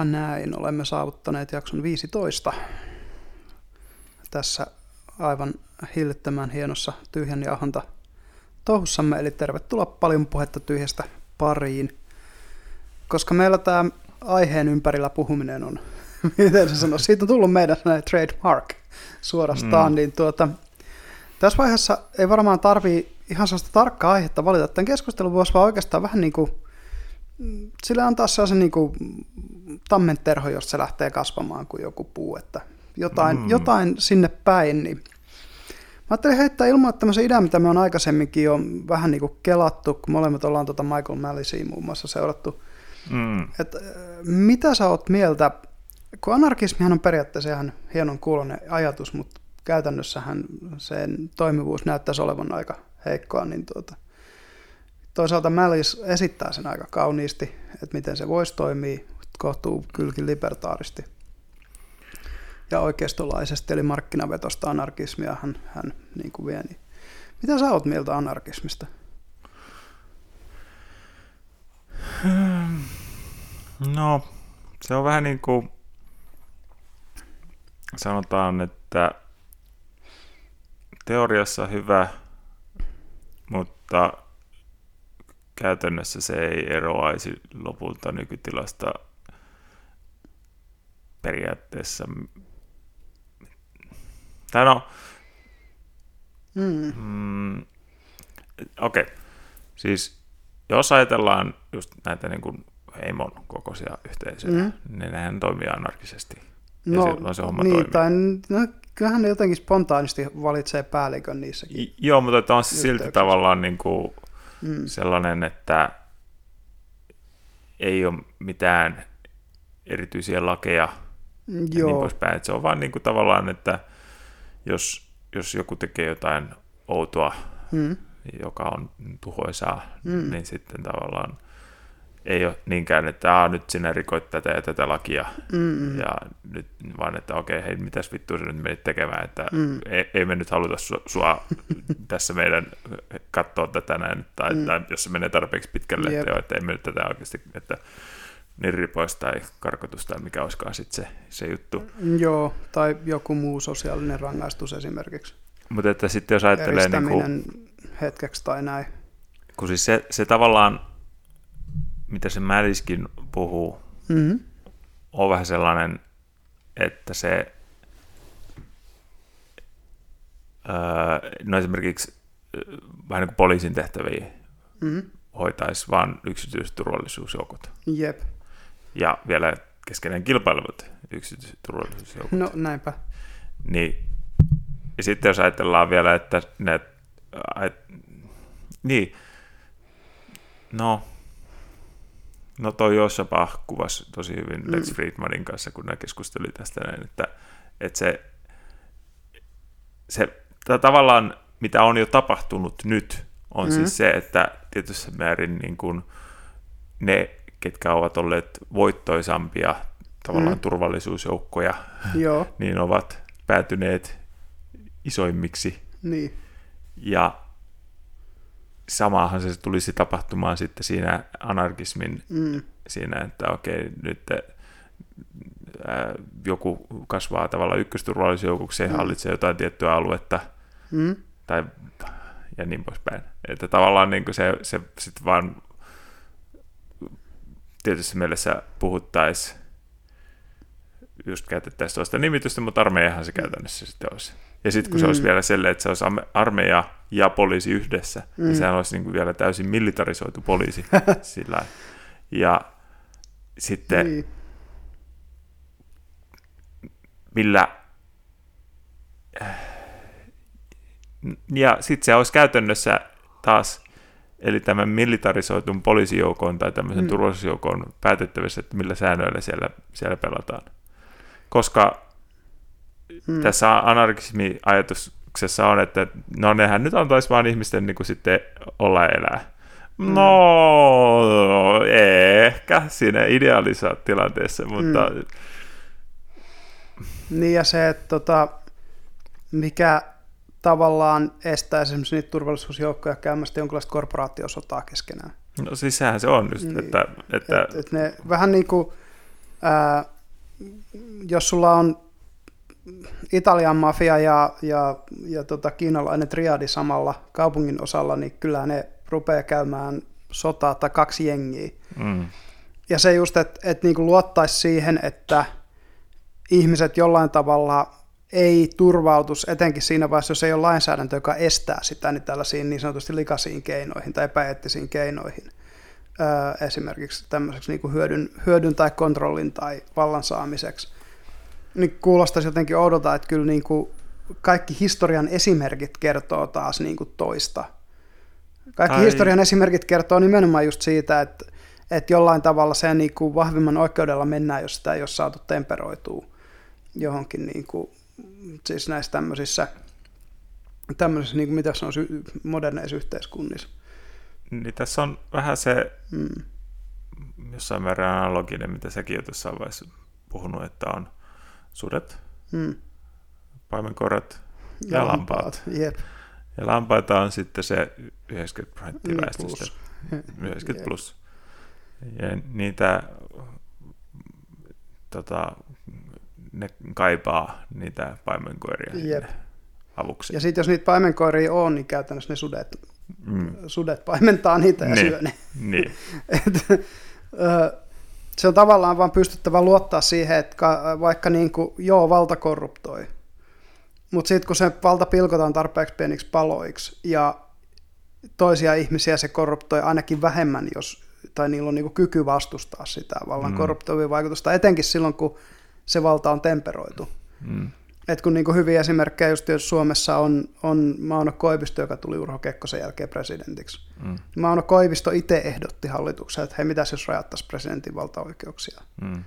Ja näin olemme saavuttaneet jakson 15. Tässä aivan hillittömän hienossa tyhjän jauhanta touhussamme, eli tervetuloa paljon puhetta tyhjästä pariin. Koska meillä tämä aiheen ympärillä puhuminen on, miten se sanoo, siitä on tullut meidän trademark suorastaan, mm. niin tuota, tässä vaiheessa ei varmaan tarvii ihan sellaista tarkkaa aihetta valita. Tämän keskustelun voisi vaan oikeastaan vähän niin kuin, sille antaa sellaisen niin kuin tammenterho, jos se lähtee kasvamaan kuin joku puu, että jotain, mm. jotain sinne päin, niin Mä ajattelin heittää ilman tämmöisen idean, mitä me on aikaisemminkin jo vähän niin kuin kelattu, kun molemmat ollaan tuota Michael Mallisia muun muassa seurattu. Mm. Et, mitä sä oot mieltä, kun anarkismihan on periaatteessa ihan hienon kuulonen ajatus, mutta käytännössähän sen toimivuus näyttäisi olevan aika heikkoa, niin tuota, toisaalta Mallis esittää sen aika kauniisti, että miten se voisi toimia kohtuu kylkin libertaaristi ja oikeistolaisesti, eli markkinavetosta anarkismia hän, hän niin kuin vie. Niin. Mitä sä oot mieltä anarkismista? No, se on vähän niin kuin sanotaan, että teoriassa hyvä, mutta käytännössä se ei eroaisi lopulta nykytilasta periaatteessa. Tai no, mm. mm, okei, okay. siis jos ajatellaan just näitä niin kuin heimon kokoisia yhteisöjä, mm. niin nehän toimii anarkisesti. No, ja se homma niin, toimii. tai no, kyllähän ne jotenkin spontaanisti valitsee päällikön niissäkin. Joo, mutta on silti tavallaan niin kuin mm. sellainen, että ei ole mitään erityisiä lakeja Joo. ja niin poispäin. Että se on vaan niin kuin tavallaan, että jos, jos joku tekee jotain outoa, mm. joka on tuhoisaa, mm. niin sitten tavallaan – ei ole niinkään, että nyt sinä rikoit tätä ja tätä lakia, mm. ja nyt vaan, että okei, hei, mitäs vittua sä nyt menit tekemään, että mm. ei, ei me nyt haluta sua, sua tässä meidän katsoa tätä näin, tai, mm. tai jos se menee tarpeeksi pitkälle, yep. että, joo, että ei me nyt tätä oikeasti, että nirri pois tai karkotus tai mikä olisikaan sitten se, se juttu. Joo, tai joku muu sosiaalinen rangaistus esimerkiksi. Mutta että sitten jos ajattelee... Niin kuin, hetkeksi tai näin. Kun siis se, se tavallaan mitä se Madiskin puhuu, mm-hmm. on vähän sellainen, että se öö, no esimerkiksi vähän niin kuin poliisin tehtäviä mm-hmm. hoitaisi vain yksityisturvallisuusjoukot. Jep. Ja vielä keskenään kilpailevat yksityisturvallisuusjoukot. No näinpä. Niin, ja sitten jos ajatellaan vielä, että ne, et, niin, no, No toi Jossapa kuvasi tosi hyvin mm. Lex Friedmanin kanssa, kun ne keskusteli tästä näin, että, että se, se tavallaan, mitä on jo tapahtunut nyt, on mm. siis se, että tietyssä määrin niin kuin ne, ketkä ovat olleet voittoisampia tavallaan mm. turvallisuusjoukkoja, Joo. niin ovat päätyneet isoimmiksi. Niin. Ja samaahan se tulisi tapahtumaan sitten siinä anarkismin mm. siinä, että okei, nyt ää, joku kasvaa tavallaan ykkösturvallisuusjoukoksi, mm. hallitsee jotain tiettyä aluetta, mm. tai, ja niin poispäin. Että tavallaan niin se, se sitten vaan tietyssä mielessä puhuttaisiin, just käytettäisiin tuosta nimitystä, mutta armeijahan se käytännössä sitten olisi. Ja sitten kun mm. se olisi mm. vielä sellainen, että se olisi armeija ja poliisi yhdessä, mm. niin sehän olisi niin kuin vielä täysin militarisoitu poliisi sillä. Ja sitten niin. millä... Ja sitten se olisi käytännössä taas, eli tämän militarisoitun poliisijoukon tai tämmöisen mm. turvallisuusjoukon päätettävissä, että millä säännöillä siellä, siellä pelataan. Koska hmm. tässä anarkismi-ajatuksessa on, että no nehän nyt antaisi vaan ihmisten niin kuin sitten olla elää. Hmm. No, ehkä siinä ideaalisessa tilanteessa, mutta... Hmm. Niin ja se, että tota, mikä tavallaan estää esimerkiksi niitä turvallisuusjoukkoja käymästä jonkinlaista korporaatiosotaa keskenään. No siis sehän se on just, niin. että... että... Et, et ne vähän niin kuin ää, jos sulla on Italian mafia ja, ja, ja tota, kiinalainen triadi samalla kaupungin osalla, niin kyllä ne rupeaa käymään sotaa tai kaksi jengiä. Mm. Ja se just, että et niinku luottaisi siihen, että ihmiset jollain tavalla ei turvautus, etenkin siinä vaiheessa, jos ei ole lainsäädäntö, joka estää sitä, niin tällaisiin niin sanotusti likaisiin keinoihin tai epäeettisiin keinoihin. Öö, esimerkiksi tämmöiseksi niin kuin hyödyn, hyödyn tai kontrollin tai vallan saamiseksi. Niin kuulostaisi jotenkin oudolta, että kyllä niin kuin kaikki historian esimerkit kertoo taas niin kuin toista. Kaikki Ai. historian esimerkit kertoo nimenomaan just siitä, että, että jollain tavalla sen niin kuin vahvimman oikeudella mennään, jos sitä ei ole saatu temperoitua johonkin niin kuin siis näissä tämmöisissä, tämmöisissä niin kuin mitä se on moderneissa yhteiskunnissa. Niin tässä on vähän se, mm. jossain määrin analoginen, mitä säkin jo tuossa vaiheessa puhunut, että on sudet, mm. paimenkorat ja, ja lampaat. Jep. Ja lampaita on sitten se 90 prosenttia väestöstä. Plus. 90 plus. Ja niitä tota, ne kaipaa niitä paimenkoiria Jep. avuksi. Ja sitten jos niitä paimenkoiria on, niin käytännössä ne sudet, mm. sudet paimentaa niitä ja niin. syö ne. Niin. Et, se on tavallaan vaan pystyttävä luottaa siihen, että vaikka niin kuin, joo, valta korruptoi, mutta sitten kun se valta pilkotaan tarpeeksi pieniksi paloiksi ja toisia ihmisiä se korruptoi ainakin vähemmän, jos, tai niillä on niin kyky vastustaa sitä vallan mm. korruptoivia vaikutusta, etenkin silloin, kun se valta on temperoitu. Mm. Et kun niin hyviä esimerkkejä just jos Suomessa on, on Mauno Koivisto, joka tuli Urho Kekkosen jälkeen presidentiksi. Mm. Mauno Koivisto itse ehdotti hallitukseen, että hei, mitäs jos rajattaisiin presidentin valtaoikeuksia, mm.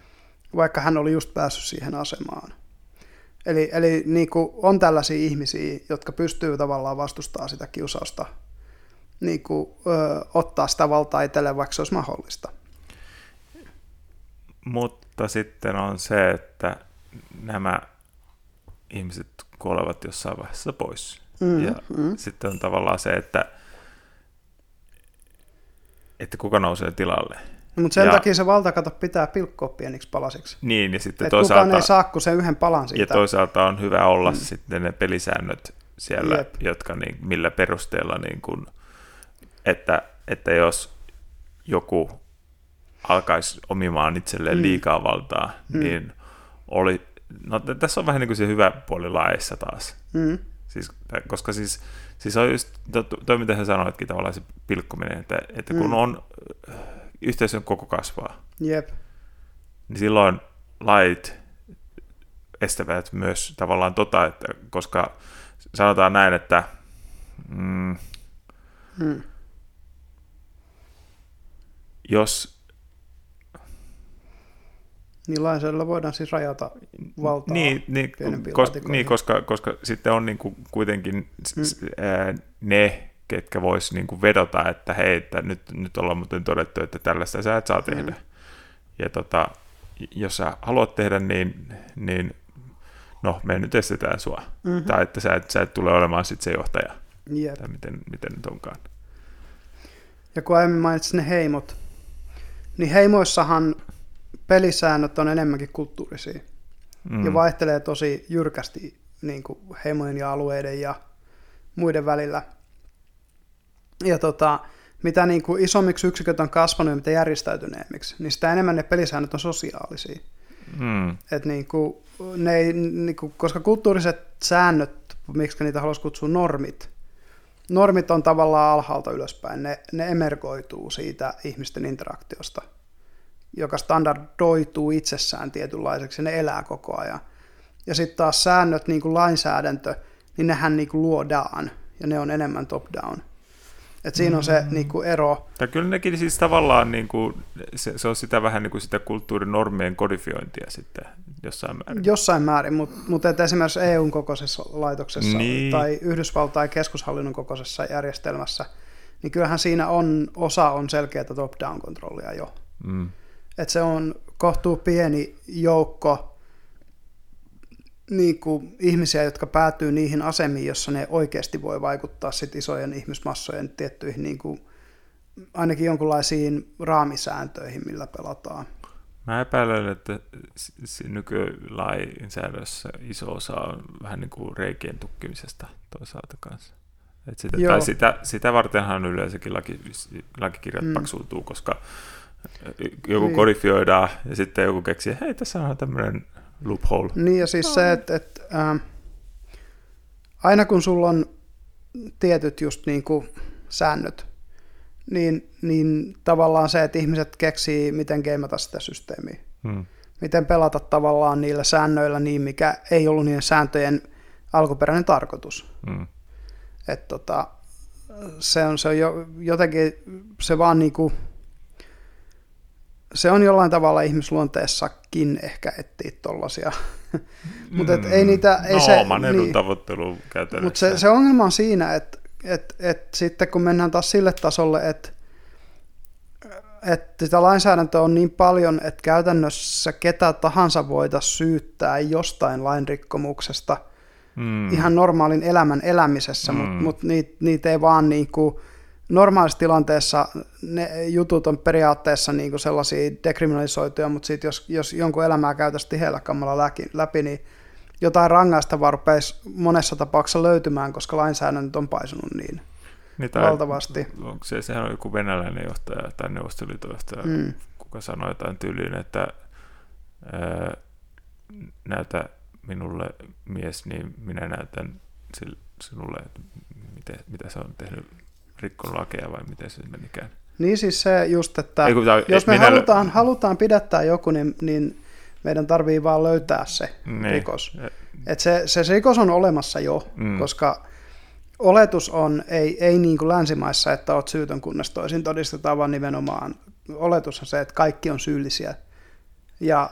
vaikka hän oli just päässyt siihen asemaan. Eli, eli niin kuin on tällaisia ihmisiä, jotka pystyy tavallaan vastustamaan sitä kiusausta, niin kuin, ö, ottaa sitä valtaa itselleen, vaikka se olisi mahdollista. Mutta sitten on se, että nämä ihmiset kuolevat jossain vaiheessa pois. Mm, ja mm. sitten on tavallaan se, että, että kuka nousee tilalle. No, mutta sen ja, takia se valtakato pitää pilkkoa pieniksi palasiksi. Niin, ja sitten toisaalta... Kukaan ei saa kuin sen yhden palan siitä. Ja toisaalta on hyvä olla mm. sitten ne pelisäännöt siellä, Jep. jotka niin, millä perusteella, niin kun, että, että jos joku alkaisi omimaan itselleen mm. liikaa valtaa, mm. niin oli, no tässä on vähän niin kuin se hyvä puoli laissa taas. Mm. Siis, koska siis, siis on just toi, mitä sä sanoitkin tavallaan se pilkkominen, että, että kun mm. on yhteisön koko kasvaa, Jep. niin silloin lait estävät myös tavallaan tota, että koska sanotaan näin, että mm, mm. jos niin lainsäädännöllä voidaan siis rajata valtaa niin, niin, koska, niin koska, koska sitten on niin kuin kuitenkin mm. ää, ne, ketkä vois niin kuin vedota, että hei, että nyt, nyt ollaan muuten todettu, että tällaista sä et saa mm. tehdä. Ja tota, jos sä haluat tehdä, niin, niin no, me nyt estetään sua. Mm-hmm. Tai että sä et, sä et tule olemaan sitten se johtaja. Yep. Tai miten, miten nyt onkaan. Ja kun aiemmin mainitsin ne heimot, niin heimoissahan pelisäännöt on enemmänkin kulttuurisia mm. ja vaihtelee tosi jyrkästi niin kuin heimojen ja alueiden ja muiden välillä. Ja tota, mitä niin kuin isommiksi yksiköt on kasvanut ja mitä järjestäytyneemmiksi, niin sitä enemmän ne pelisäännöt on sosiaalisia. Mm. Et niin kuin, ne ei, niin kuin, koska kulttuuriset säännöt, miksi niitä haluaisi kutsua normit, normit on tavallaan alhaalta ylöspäin, ne, ne emergoituu siitä ihmisten interaktiosta – joka standardoituu itsessään tietynlaiseksi, ne elää koko ajan. Ja sitten taas säännöt, niin kuin lainsäädäntö, niin nehän niin kuin luodaan, ja ne on enemmän top-down. Et siinä on se mm. niin kuin ero. Ja kyllä nekin siis tavallaan, niin kuin, se, se on sitä vähän niin kuin sitä kulttuurinormien kodifiointia sitten jossain määrin. Jossain määrin, mutta mut esimerkiksi EUn kokoisessa laitoksessa niin. tai Yhdysvaltain keskushallinnon kokoisessa järjestelmässä, niin kyllähän siinä on, osa on selkeää top-down kontrollia jo. Mm että se on kohtuu pieni joukko niin kuin ihmisiä, jotka päätyy niihin asemiin, jossa ne oikeasti voi vaikuttaa sit isojen ihmismassojen tiettyihin niin kuin, ainakin jonkinlaisiin raamisääntöihin, millä pelataan. Mä epäilen, että nykylainsäädössä iso osa on vähän niin kuin reikien tukkimisesta toisaalta kanssa. Et sitä, tai sitä, sitä vartenhan yleensäkin laki, lakikirjat mm. paksuutuu, koska joku niin. kodifioidaan ja sitten joku keksii, hei tässä on tämmöinen loophole. Niin ja siis se, että, että äh, aina kun sulla on tietyt just niin kuin säännöt, niin, niin tavallaan se, että ihmiset keksii, miten gameata sitä systeemiä. Hmm. Miten pelata tavallaan niillä säännöillä niin, mikä ei ollut niiden sääntöjen alkuperäinen tarkoitus. Hmm. Et tota, se on, se on jo, jotenkin, se vaan niinku, se on jollain tavalla ihmisluonteessakin ehkä etsiä tollasia. mutta mm. ei niitä... Ei no, se, oman edun niin, tavoittelu käytännössä. Mutta se, se ongelma on siinä, että et, et sitten kun mennään taas sille tasolle, että että sitä lainsäädäntöä on niin paljon, että käytännössä ketä tahansa voitaisiin syyttää jostain lainrikkomuksesta mm. ihan normaalin elämän elämisessä, mm. mutta mut niitä niit ei vaan niin kuin, normaalissa tilanteessa ne jutut on periaatteessa niin kuin sellaisia dekriminalisoituja, mutta sitten jos, jos jonkun elämää käytäisiin tiheällä kammalla läpi, läpi, niin jotain rangaistavaa rupeisi monessa tapauksessa löytymään, koska lainsäädäntö on paisunut niin niin tai, valtavasti. Onko se, sehän on joku venäläinen johtaja tai neuvostoliiton johtaja, mm. kuka sanoi jotain tyyliin, että ää, näytä minulle mies, niin minä näytän sinulle, että miten, mitä se on tehnyt, rikkonut lakeja vai miten se menikään. Niin siis se just, että Ei, tämä, jos me minä... halutaan, halutaan pidättää joku, niin, niin meidän tarvii vaan löytää se niin. rikos. Et se, se rikos on olemassa jo, mm. koska oletus on, ei, ei niin kuin länsimaissa, että olet syytön, kunnes toisin todistetaan, vaan nimenomaan oletus on se, että kaikki on syyllisiä. Ja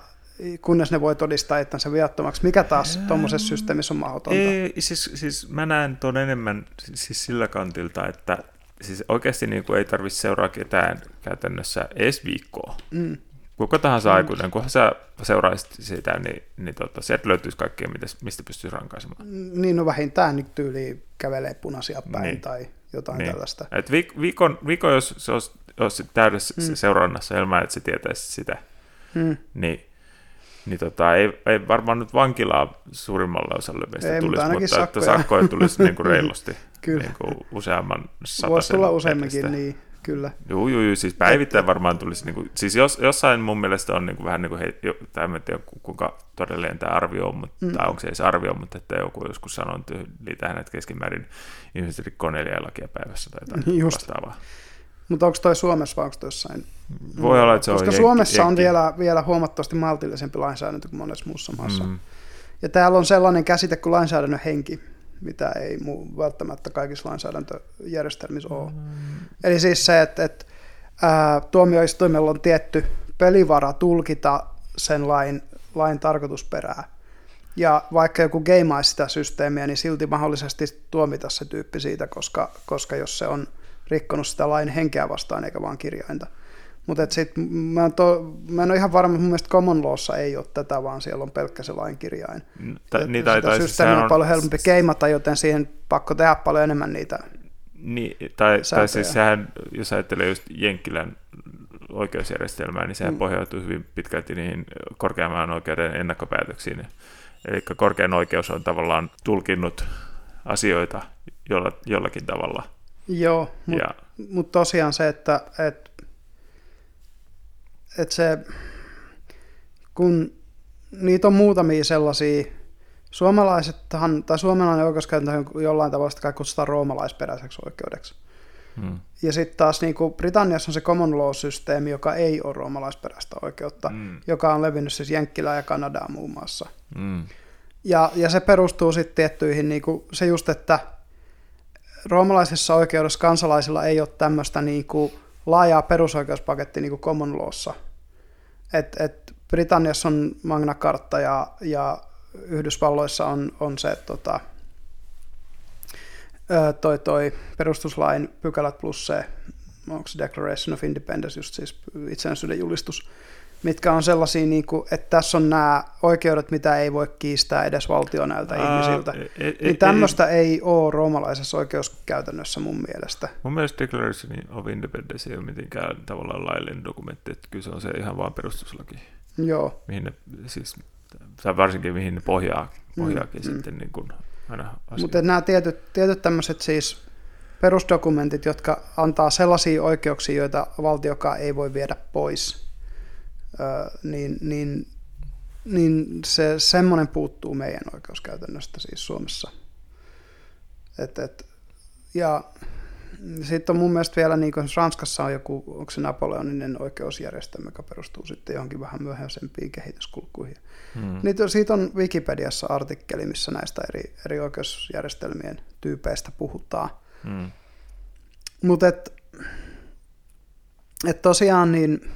kunnes ne voi todistaa itsensä viattomaksi, mikä taas tuommoisessa systeemissä on mahdotonta. Ei, siis, siis mä näen tuon enemmän siis sillä kantilta, että siis oikeasti niin kuin ei tarvitse seuraa ketään käytännössä edes viikkoa. Mm kuka tahansa mm. aikuinen, kunhan sä seuraisit sitä, niin, niin tota, sieltä löytyisi kaikkea, mistä pystyisi rankaisemaan. Niin, no vähintään nyt tyyli kävelee punaisia päin niin. tai jotain niin. tällaista. Et viik- viikon, viikon, jos se olisi, olisi täydessä mm. seurannassa ilman, että se tietäisi sitä, mm. niin, niin tota, ei, ei varmaan nyt vankilaa suurimmalla osalla meistä ei, tulisi, mutta, mutta sakkoja. että sakkoja tulisi niin kuin reilusti Kyllä. Niin kuin useamman sataisen Voisi tulla useamminkin, niin kyllä. Joo, joo, joo, siis päivittäin varmaan tulisi, niin kuin, siis jos, jossain mun mielestä on niin kuin, vähän niin kuin, hei, jo, tai en tiedä kuinka todellinen tämä arvio on, mutta, mm. tai onko se edes arvio, mutta että joku joskus sanoi, että tähän, että keskimäärin ihmiset rikkoo neljä lakia päivässä tai jotain Just. vastaavaa. Mutta onko toi Suomessa vai onko toi jossain? Voi olla, että se Koska on Suomessa jenki. on vielä, vielä huomattavasti maltillisempi lainsäädäntö kuin monessa muussa maassa. Mm. Ja täällä on sellainen käsite kuin lainsäädännön henki mitä ei muu välttämättä kaikissa lainsäädäntöjärjestelmissä ole. Mm. Eli siis se, että, että ää, tuomioistuimella on tietty pelivara tulkita sen lain, lain tarkoitusperää. Ja vaikka joku geimaisi sitä systeemiä, niin silti mahdollisesti tuomita se tyyppi siitä, koska, koska jos se on rikkonut sitä lain henkeä vastaan eikä vaan kirjainta. Mutta mä, mä en ole ihan varma, mun mielestä Common Lawssa ei ole tätä, vaan siellä on pelkkä se lainkirjain. Ta, niin, tai, tai, systeemi on, on paljon helpompi keimata, joten siihen pakko tehdä paljon enemmän niitä niin, tai, tai siis sehän, jos ajattelee just Jenkkilän oikeusjärjestelmää, niin sehän mm. pohjautuu hyvin pitkälti niihin korkeamman oikeuden ennakkopäätöksiin. Eli korkean oikeus on tavallaan tulkinnut asioita jolla, jollakin tavalla. Joo, mutta mut tosiaan se, että, että että se, kun niitä on muutamia sellaisia, suomalaisethan, tai suomalainen oikeuskäytäntö on jollain tavalla sitä kutsutaan roomalaisperäiseksi oikeudeksi. Hmm. Ja sitten taas niin kuin Britanniassa on se common law-systeemi, joka ei ole roomalaisperäistä oikeutta, hmm. joka on levinnyt siis Jenkkilään ja Kanadaan muun muassa. Hmm. Ja, ja se perustuu sitten tiettyihin, niin kuin se just, että roomalaisessa oikeudessa kansalaisilla ei ole tämmöistä niin kuin laajaa perusoikeuspaketti niin kuin common lawssa. Et, et Britanniassa on Magna Carta ja, ja Yhdysvalloissa on, on se tota, toi, toi perustuslain pykälät plus se, onko se Declaration of Independence, just siis itsenäisyyden julistus, mitkä on sellaisia, niin kuin, että tässä on nämä oikeudet, mitä ei voi kiistää edes valtio näiltä Aa, ihmisiltä. E, e, niin tämmöistä e, ei ole roomalaisessa oikeuskäytännössä mun mielestä. Mun mielestä Declaration of Independence ei ole mitenkään tavallaan laillinen dokumentti, että kyllä se on se ihan vaan perustuslaki. Joo. Mihin ne, siis, tai varsinkin mihin ne pohjaa, pohjaakin mm, sitten mm. niin kuin aina Mutta nämä tietyt, tietyt tämmöiset siis perusdokumentit, jotka antaa sellaisia oikeuksia, joita valtiokaan ei voi viedä pois, niin, niin, niin se semmoinen puuttuu meidän oikeuskäytännöstä siis Suomessa. Et, et, ja sitten on mun mielestä vielä, niin kuin Ranskassa on joku, onko se napoleoninen oikeusjärjestelmä, joka perustuu sitten johonkin vähän myöhäisempiin kehityskulkuihin. Hmm. Niitä, siitä on Wikipediassa artikkeli, missä näistä eri, eri oikeusjärjestelmien tyypeistä puhutaan. Hmm. Mutta et, et tosiaan niin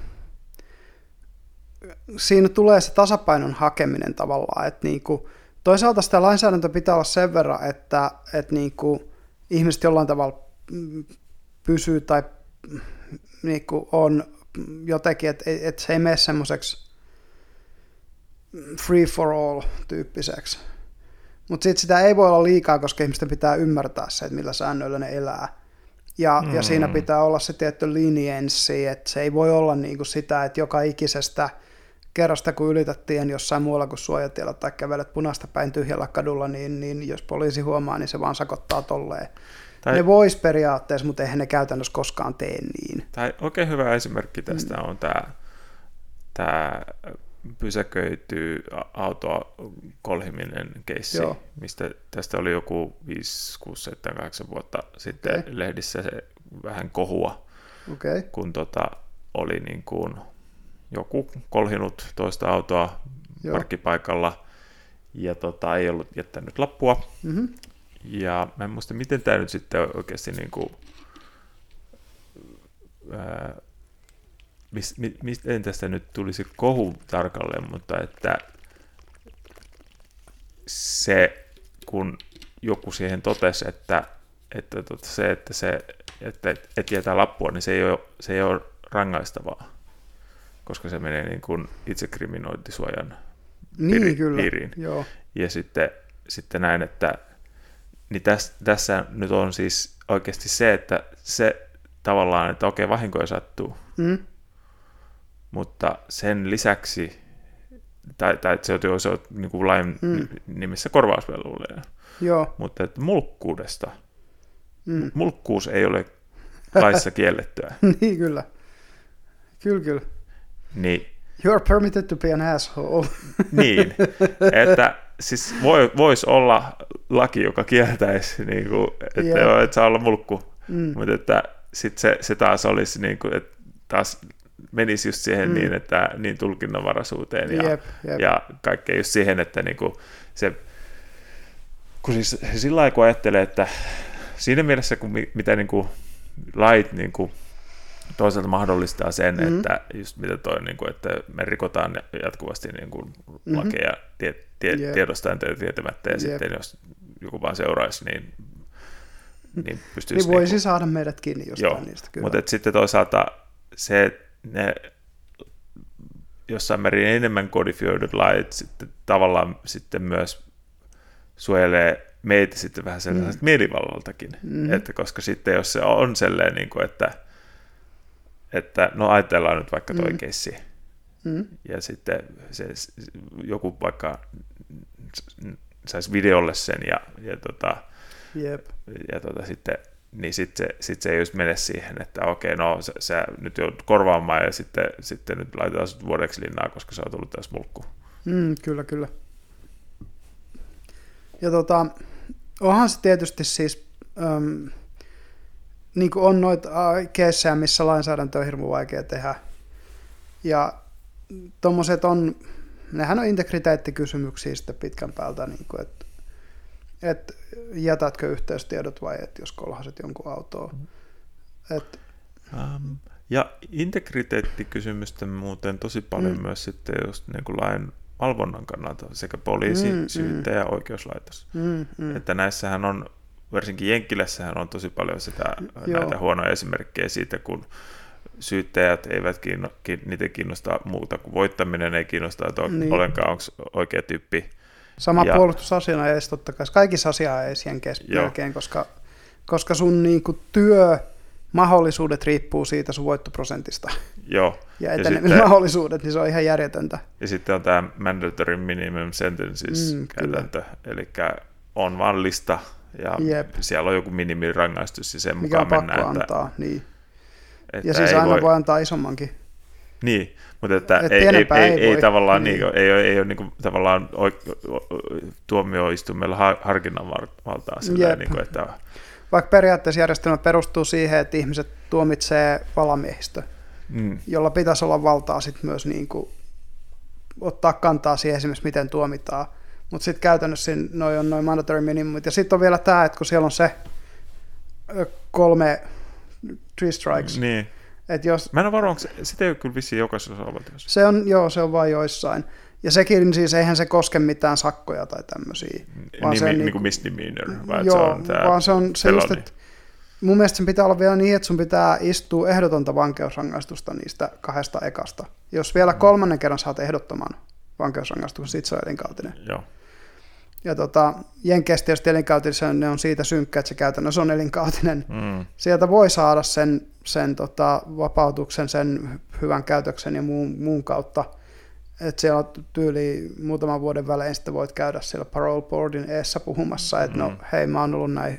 siinä tulee se tasapainon hakeminen tavallaan, että niinku, toisaalta sitä lainsäädäntö pitää olla sen verran, että, että niinku, ihmiset jollain tavalla pysyy tai niinku, on jotenkin, että, että se ei mene semmoiseksi free for all tyyppiseksi. Mutta sitten sitä ei voi olla liikaa, koska ihmisten pitää ymmärtää se, että millä säännöillä ne elää. Ja, mm. ja siinä pitää olla se tietty linienssi, että se ei voi olla niin kuin sitä, että joka ikisestä kerrasta kun ylitettiin jossain muualla kuin suojatiellä tai kävelet punaista päin tyhjällä kadulla, niin, niin jos poliisi huomaa, niin se vaan sakottaa tolleen. Tai, ne vois periaatteessa, mutta eihän ne käytännössä koskaan tee niin. Tai oikein hyvä esimerkki tästä mm. on tämä, tämä pysäköity autoa kolhiminen keissi, Joo. mistä tästä oli joku 5, 6, 7, 8 vuotta sitten okay. lehdissä se vähän kohua, okay. kun tota, oli niin kuin joku kolhinut toista autoa Joo. parkkipaikalla ja tota, ei ollut jättänyt lappua. Mm-hmm. Ja mä en muista, miten tämä nyt sitten oikeasti niin kuin, ää, mis, mi, miten tästä nyt tulisi kohu tarkalleen, mutta että se, kun joku siihen totesi, että, että tota se, että se, että et jätä lappua, niin se ei ole, se ei ole rangaistavaa, koska se menee niin kuin itsekriminointisuojan niin, kyllä. piiriin. Joo. Ja sitten, sitten näin, että niin tässä, tässä nyt on siis oikeasti se, että se tavallaan, että okei, vahinkoja sattuu, mm mutta sen lisäksi, tai, tai se on, se on niin kuin lain mm. nimissä korvausvelvollinen, Joo. mutta että mulkkuudesta, mm. mulkkuus ei ole laissa kiellettyä. niin, kyllä. Kyllä, kyllä. Niin. You are permitted to be an asshole. niin, että siis voi, voisi olla laki, joka kieltäisi, niin kuin, että, yeah. joo, että saa olla mulkku, mm. mutta että sitten se, se taas olisi, niin kuin, että taas menisi just siihen mm. niin, että niin tulkinnanvaraisuuteen ja, jep, jep. ja kaikkea just siihen, että niinku se, kun siis sillä lailla, kun ajattelee, että siinä mielessä, kun mitä niinku lait niinku toisaalta mahdollistaa sen, mm-hmm. että just mitä toi, niin kuin, että me rikotaan jatkuvasti niin kuin mm-hmm. lakeja tie, tie, yep. tiedostaen tai tietämättä, ja yep. sitten jos joku vaan seuraisi, niin, niin pystyisi... Niin voisi niin kuin, saada meidät kiinni jostain joo, niistä, kyllä. Mutta sitten toisaalta se, ne jossain määrin enemmän kodifioidut lait sitten tavallaan sitten myös suojelee meitä sitten vähän sellaiselta mm. mielivallaltakin. Mm. Että koska sitten jos se on sellainen, niin kuin, että, että no ajatellaan nyt vaikka toi mm. keissi, mm. ja sitten se, joku vaikka saisi videolle sen ja, ja, tota, Jep. ja tota, sitten niin sitten se, sit se ei just mene siihen, että okei, no sä, sä nyt joudut korvaamaan ja sitten, sitten nyt laitetaan sut vuodeksi linnaa, koska se on tullut tässä mulkku. Mm, kyllä, kyllä. Ja tota, onhan se tietysti siis, äm, niin kuin on noita keissejä, missä lainsäädäntö on hirveän vaikea tehdä. Ja tuommoiset on, nehän on integriteettikysymyksiä sitten pitkän päältä, niin kuin, että että jätätkö yhteystiedot vai et, jos kolhaset jonkun autoa. Mm-hmm. Et, um, ja integriteettikysymystä muuten tosi paljon mm. myös sitten just niin kuin lain valvonnan kannalta, sekä poliisi, mm, mm. syyttäjä ja oikeuslaitos. Mm, mm. Että näissähän on, varsinkin Jenkkilässähän on tosi paljon sitä, Joo. näitä huonoja esimerkkejä siitä, kun syyttäjät eivät kiinno, niitä kiinnostaa muuta kuin voittaminen, ei kiinnostaa, että niin. ollenkaan onko oikea tyyppi Sama ja, puolustusasiana edes totta kai. Kaikissa asiaa edes melkein, koska, koska sun niinku työ mahdollisuudet riippuu siitä sun voittoprosentista. Joo. Ja etenemismahdollisuudet, niin se on ihan järjetöntä. Ja sitten on tämä mandatory minimum sentences mm, käytäntö, eli on vaan lista, ja Jep. siellä on joku minimirangaistus, ja sen Mikä mukaan mennään. Pakko antaa, että, niin. Että ja siis aina voi... voi antaa isommankin. Niin, mutta että Et ei, ei, ei, ei, tavallaan, niin. Niin, ei, ei, ei ole niin kuin, tavallaan tuomioistuimella harkinnan valtaa sillä niin kuin, että vaikka periaatteessa järjestelmä perustuu siihen, että ihmiset tuomitsee valamiehistö, mm. jolla pitäisi olla valtaa sit myös niin kuin ottaa kantaa siihen esimerkiksi, miten tuomitaan. Mutta sitten käytännössä noin on noin mandatory minimumit. Ja sitten on vielä tämä, että kun siellä on se kolme three strikes. Niin. Et jos, Mä en ole varma, onko se, sitä ei ole kyllä vissiin jokaisessa osavaltiossa. Se on, joo, se on vain joissain. Ja sekin siis, eihän se koske mitään sakkoja tai tämmöisiä. Vaan Nimi, se on niin kuin misdemeanor, vai joo, se on tämä vaan se on se just, että mun mielestä sen pitää olla vielä niin, että sun pitää istua ehdotonta vankeusrangaistusta niistä kahdesta ekasta. Jos vielä mm. kolmannen kerran saat ehdottoman vankeusrangaistuksen, sit se on elinkautinen. Joo. Ja tota, Jenkeistä tietysti elinkautinen, ne on siitä synkkä, että se käytännössä on elinkautinen. Mm. Sieltä voi saada sen, sen tota, vapautuksen, sen hyvän käytöksen ja muun, muun kautta – että siellä on tyyli muutaman vuoden välein sitten voit käydä siellä parole boardin eessä puhumassa, että no mm-hmm. hei mä oon ollut näin,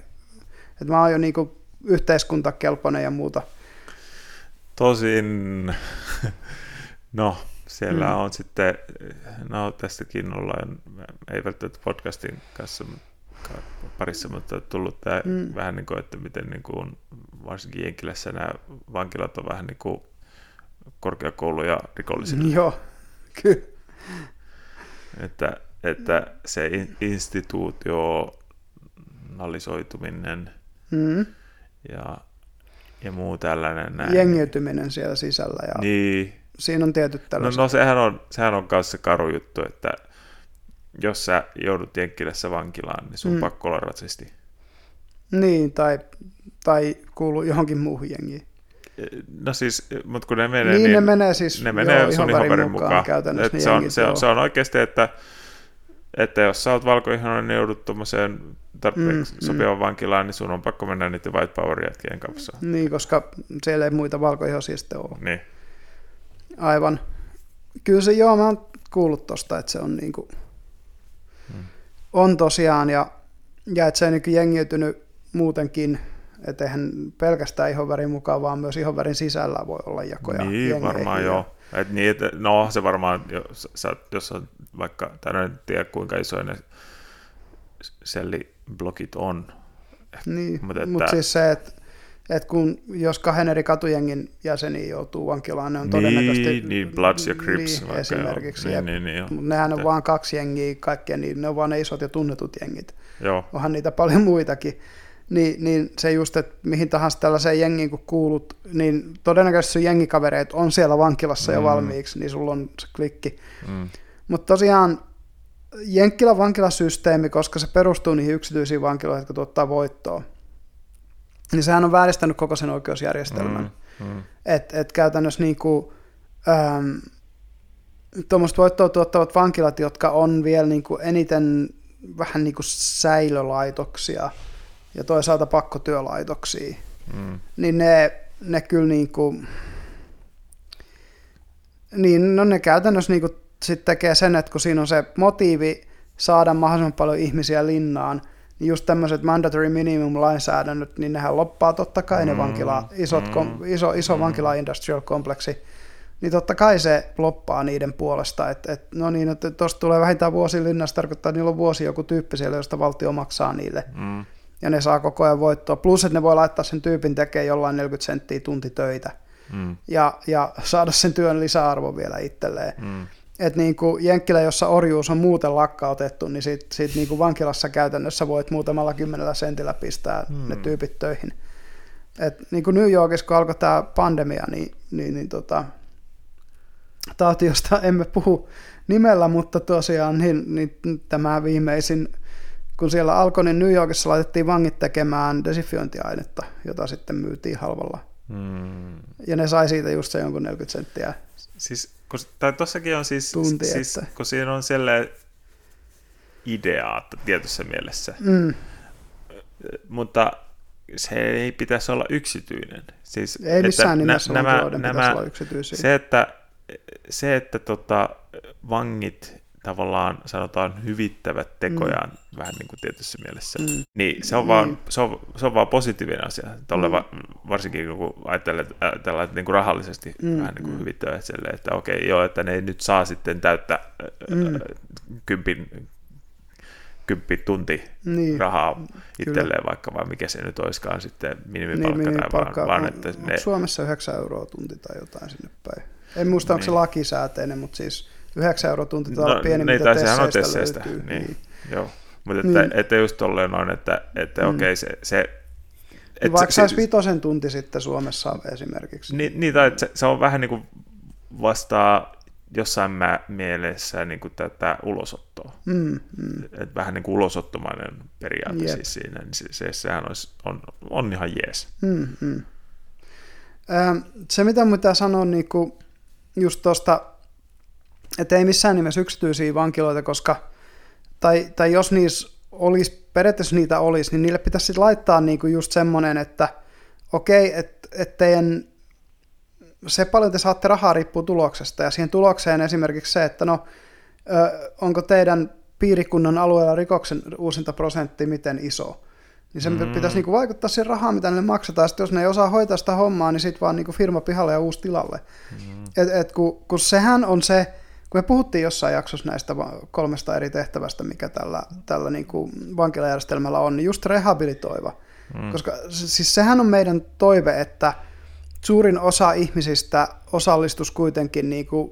että mä oon jo niinku yhteiskuntakelpoinen ja muuta. Tosin, no siellä mm. on sitten, no tästäkin ollaan, ei välttämättä podcastin kanssa parissa, mutta tullut tämä mm. vähän niin kuin, että miten niin kuin, varsinkin Jenkilässä nämä vankilat on vähän niin kuin korkeakouluja rikollisille. Joo, Kyllä. Että, että se institutionalisoituminen mm. ja, ja muu tällainen. Näin. Jengiytyminen siellä sisällä. Ja niin. Siinä on tietyt tällaiset. No, no sehän on, sehän on myös se karu juttu, että jos sä joudut Jenkkilässä vankilaan, niin sun mm. pakko olla rasisti. Niin, tai, tai kuulu johonkin muuhun jengiin. No siis, mutta kun ne menee, niin, niin ne menee siis ne menee joo, sun ihonvärin mukaan. mukaan. Käytännössä se, on, se, on, se on oikeasti, että, että jos sä oot valkoihoinen, niin joudut tuommoiseen tarpeeksi mm, sopivan mm. vankilaan, niin sun on pakko mennä niiden white power jätkien kanssa. Niin, koska siellä ei muita valkoihoisia sitten ole. Niin. Aivan. Kyllä se, joo, mä oon kuullut tosta, että se on niinku, hmm. on tosiaan, ja, ja että se on niinku jengiytynyt muutenkin että eihän pelkästään ihonvärin mukaan, vaan myös ihonvärin sisällä voi olla jakoja. Niin, varmaan joo. Et niin, et, no se varmaan, jos, sä, jos on vaikka, tai en tiedä kuinka isoja ne selliblokit on. Niin, mutta mut siis se, että et kun jos kahden eri katujengin jäseniä joutuu vankilaan, ne on niin, todennäköisesti... Niin, Bloods ja Crips niin, esimerkiksi. Niin, niin, niin, Mutta nehän on vain kaksi jengiä kaikkea, niin ne on vain ne isot ja tunnetut jengit. Joo. Onhan niitä paljon muitakin niin, niin se just, että mihin tahansa tällaiseen jengiin kun kuulut, niin todennäköisesti sun jengikavereet on siellä vankilassa mm. jo valmiiksi, niin sulla on se klikki. Mm. Mutta tosiaan Jenkkilän vankilasysteemi, koska se perustuu niihin yksityisiin vankiloihin, jotka tuottaa voittoa, niin sehän on vääristänyt koko sen oikeusjärjestelmän. Mm. Mm. Että et käytännössä niin kuin, ähm, tuommoiset voittoa tuottavat vankilat, jotka on vielä niin kuin eniten vähän niin kuin säilölaitoksia – ja toisaalta pakkotyölaitoksia, mm. niin ne, ne kyllä niin kuin, niin no ne käytännössä niin kuin sit tekee sen, että kun siinä on se motiivi saada mahdollisimman paljon ihmisiä linnaan, niin just tämmöiset mandatory minimum-lainsäädännöt, niin nehän loppaa totta kai mm, ne vankila, isot, mm, kom, iso, iso mm. vankila industrial kompleksi, niin totta kai se loppaa niiden puolesta, että et, no niin, että tuosta tulee vähintään vuosi linnassa, tarkoittaa, että niillä on vuosi joku tyyppi siellä, josta valtio maksaa niille. Mm ja ne saa koko ajan voittoa. Plus, että ne voi laittaa sen tyypin tekemään jollain 40 senttiä tunti töitä mm. ja, ja saada sen työn lisäarvo vielä itselleen. Mm. Et niin kuin Jenkkilä, jossa orjuus on muuten lakkautettu, niin sit, sit niin kuin vankilassa käytännössä voit muutamalla kymmenellä sentillä pistää mm. ne tyypit töihin. Et niin kuin New Yorkissa, kun alkoi tämä pandemia, niin, niin, niin tota, tauti, josta emme puhu nimellä, mutta tosiaan niin, niin tämä viimeisin kun siellä alkoi, niin New Yorkissa laitettiin vangit tekemään desifiointiainetta, jota sitten myytiin halvalla. Hmm. Ja ne sai siitä just se jonkun 40 senttiä. Siis, kun, tai tossakin on siis, tunti, siis että... kun siinä on sellainen idea tietyssä mielessä. Mm. Mutta se ei pitäisi olla yksityinen. Siis, ei missään nimessä nä, nämä, nämä, olla yksityisiä. Se, että, se, että tota, vangit tavallaan sanotaan hyvittävät tekojaan mm. vähän niin kuin tietyssä mielessä, mm. niin se on, mm. vaan, se, on, se on vaan positiivinen asia. Tolle mm. va, varsinkin kun ajattelee, ajatellaan, että niin kuin rahallisesti mm. vähän niin kuin mm. hyvittävät sille, että okei, joo, että ne ei nyt saa sitten täyttä mm. kympin, kymppi tunti niin, rahaa itselleen kyllä. vaikka, vai mikä se nyt olisikaan sitten minimipalkka, niin, minimipalkka tai vaan, vaan että ne... Suomessa 9 euroa tunti tai jotain sinne päin. En muista, onko niin. se lakisääteinen, mutta siis 9 euroa tunti tai no, pienimmitä niin, sehän on tesseistä. Löytyy. Niin. niin. Joo. Mutta että, niin. että just tolleen on, että, että mm. okei, se, se et Vaikka se, saisi vitosen tunti sitten Suomessa esimerkiksi. Niin, niin tai se, se on vähän niin kuin vastaa jossain mä mielessä niin kuin tätä ulosottoa. Mm, mm. Et vähän niin kuin ulosottomainen periaate Jep. siis siinä, niin se, se, sehän olisi, on, on ihan jees. Mm, mm. se, mitä mitä sanon niin kuin just tuosta että ei missään nimessä yksityisiä vankiloita, koska, tai, tai jos niissä olisi, periaatteessa niitä olisi, niin niille pitäisi sit laittaa niinku just semmoinen, että okei, että et teidän, se paljon te saatte rahaa riippuu tuloksesta, ja siihen tulokseen esimerkiksi se, että no, ö, onko teidän piirikunnan alueella rikoksen uusinta prosentti miten iso, niin se mm. pitäisi niinku vaikuttaa siihen rahaan, mitä ne maksetaan. Sitten jos ne ei osaa hoitaa sitä hommaa, niin sitten vaan niinku firma pihalle ja uusi tilalle. Mm. Et, et kun, kun sehän on se, kun me puhuttiin jossain jaksossa näistä kolmesta eri tehtävästä, mikä tällä, tällä niin kuin vankilajärjestelmällä on, niin just rehabilitoiva. Mm. Koska siis sehän on meidän toive, että suurin osa ihmisistä osallistus kuitenkin niin kuin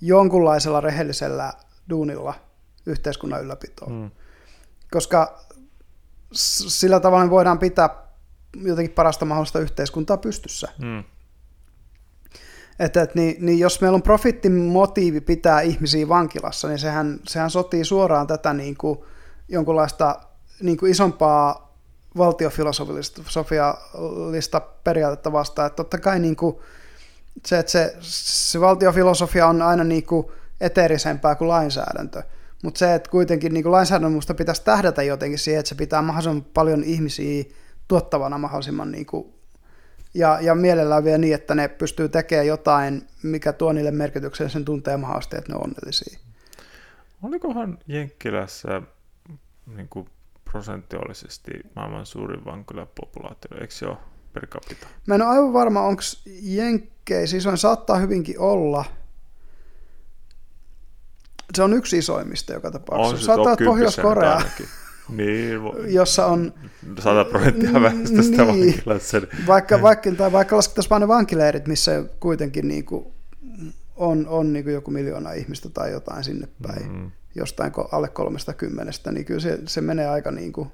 jonkunlaisella rehellisellä duunilla yhteiskunnan ylläpitoon. Mm. Koska sillä tavalla me voidaan pitää jotenkin parasta mahdollista yhteiskuntaa pystyssä. Mm. Että, että niin, niin jos meillä on profittimotiivi pitää ihmisiä vankilassa, niin sehän, sehän sotii suoraan tätä niin kuin jonkunlaista niin kuin isompaa valtiofilosofista periaatetta vastaan. Että totta kai niin kuin se, että se, se valtiofilosofia on aina niin kuin eteerisempää kuin lainsäädäntö. Mutta se, että kuitenkin niin lainsäädännön pitäisi tähdätä jotenkin siihen, että se pitää mahdollisimman paljon ihmisiä tuottavana mahdollisimman niin kuin ja, ja mielellään vielä niin, että ne pystyy tekemään jotain, mikä tuo niille merkityksen sen tuntee mahdollisesti, että ne on onnellisia. Olikohan Jenkkilässä niin kuin prosenttiollisesti maailman suurin vankiläpopulaatio, eikö se ole per capita? Mä en ole aivan varma, onko Jenkkeissä isoin, saattaa hyvinkin olla. Se on yksi isoimmista joka tapauksessa. On se saattaa Pohjois-Korea. Niin, jossa on... 100 prosenttia väestöstä niin, vankilassa. Vaikka, vaikka, tai vaikka laskettaisiin vain ne vankileirit, missä kuitenkin niin kuin on, on niin kuin joku miljoona ihmistä tai jotain sinne päin, mm. jostain alle 30, niin kyllä se, se menee aika niin kuin,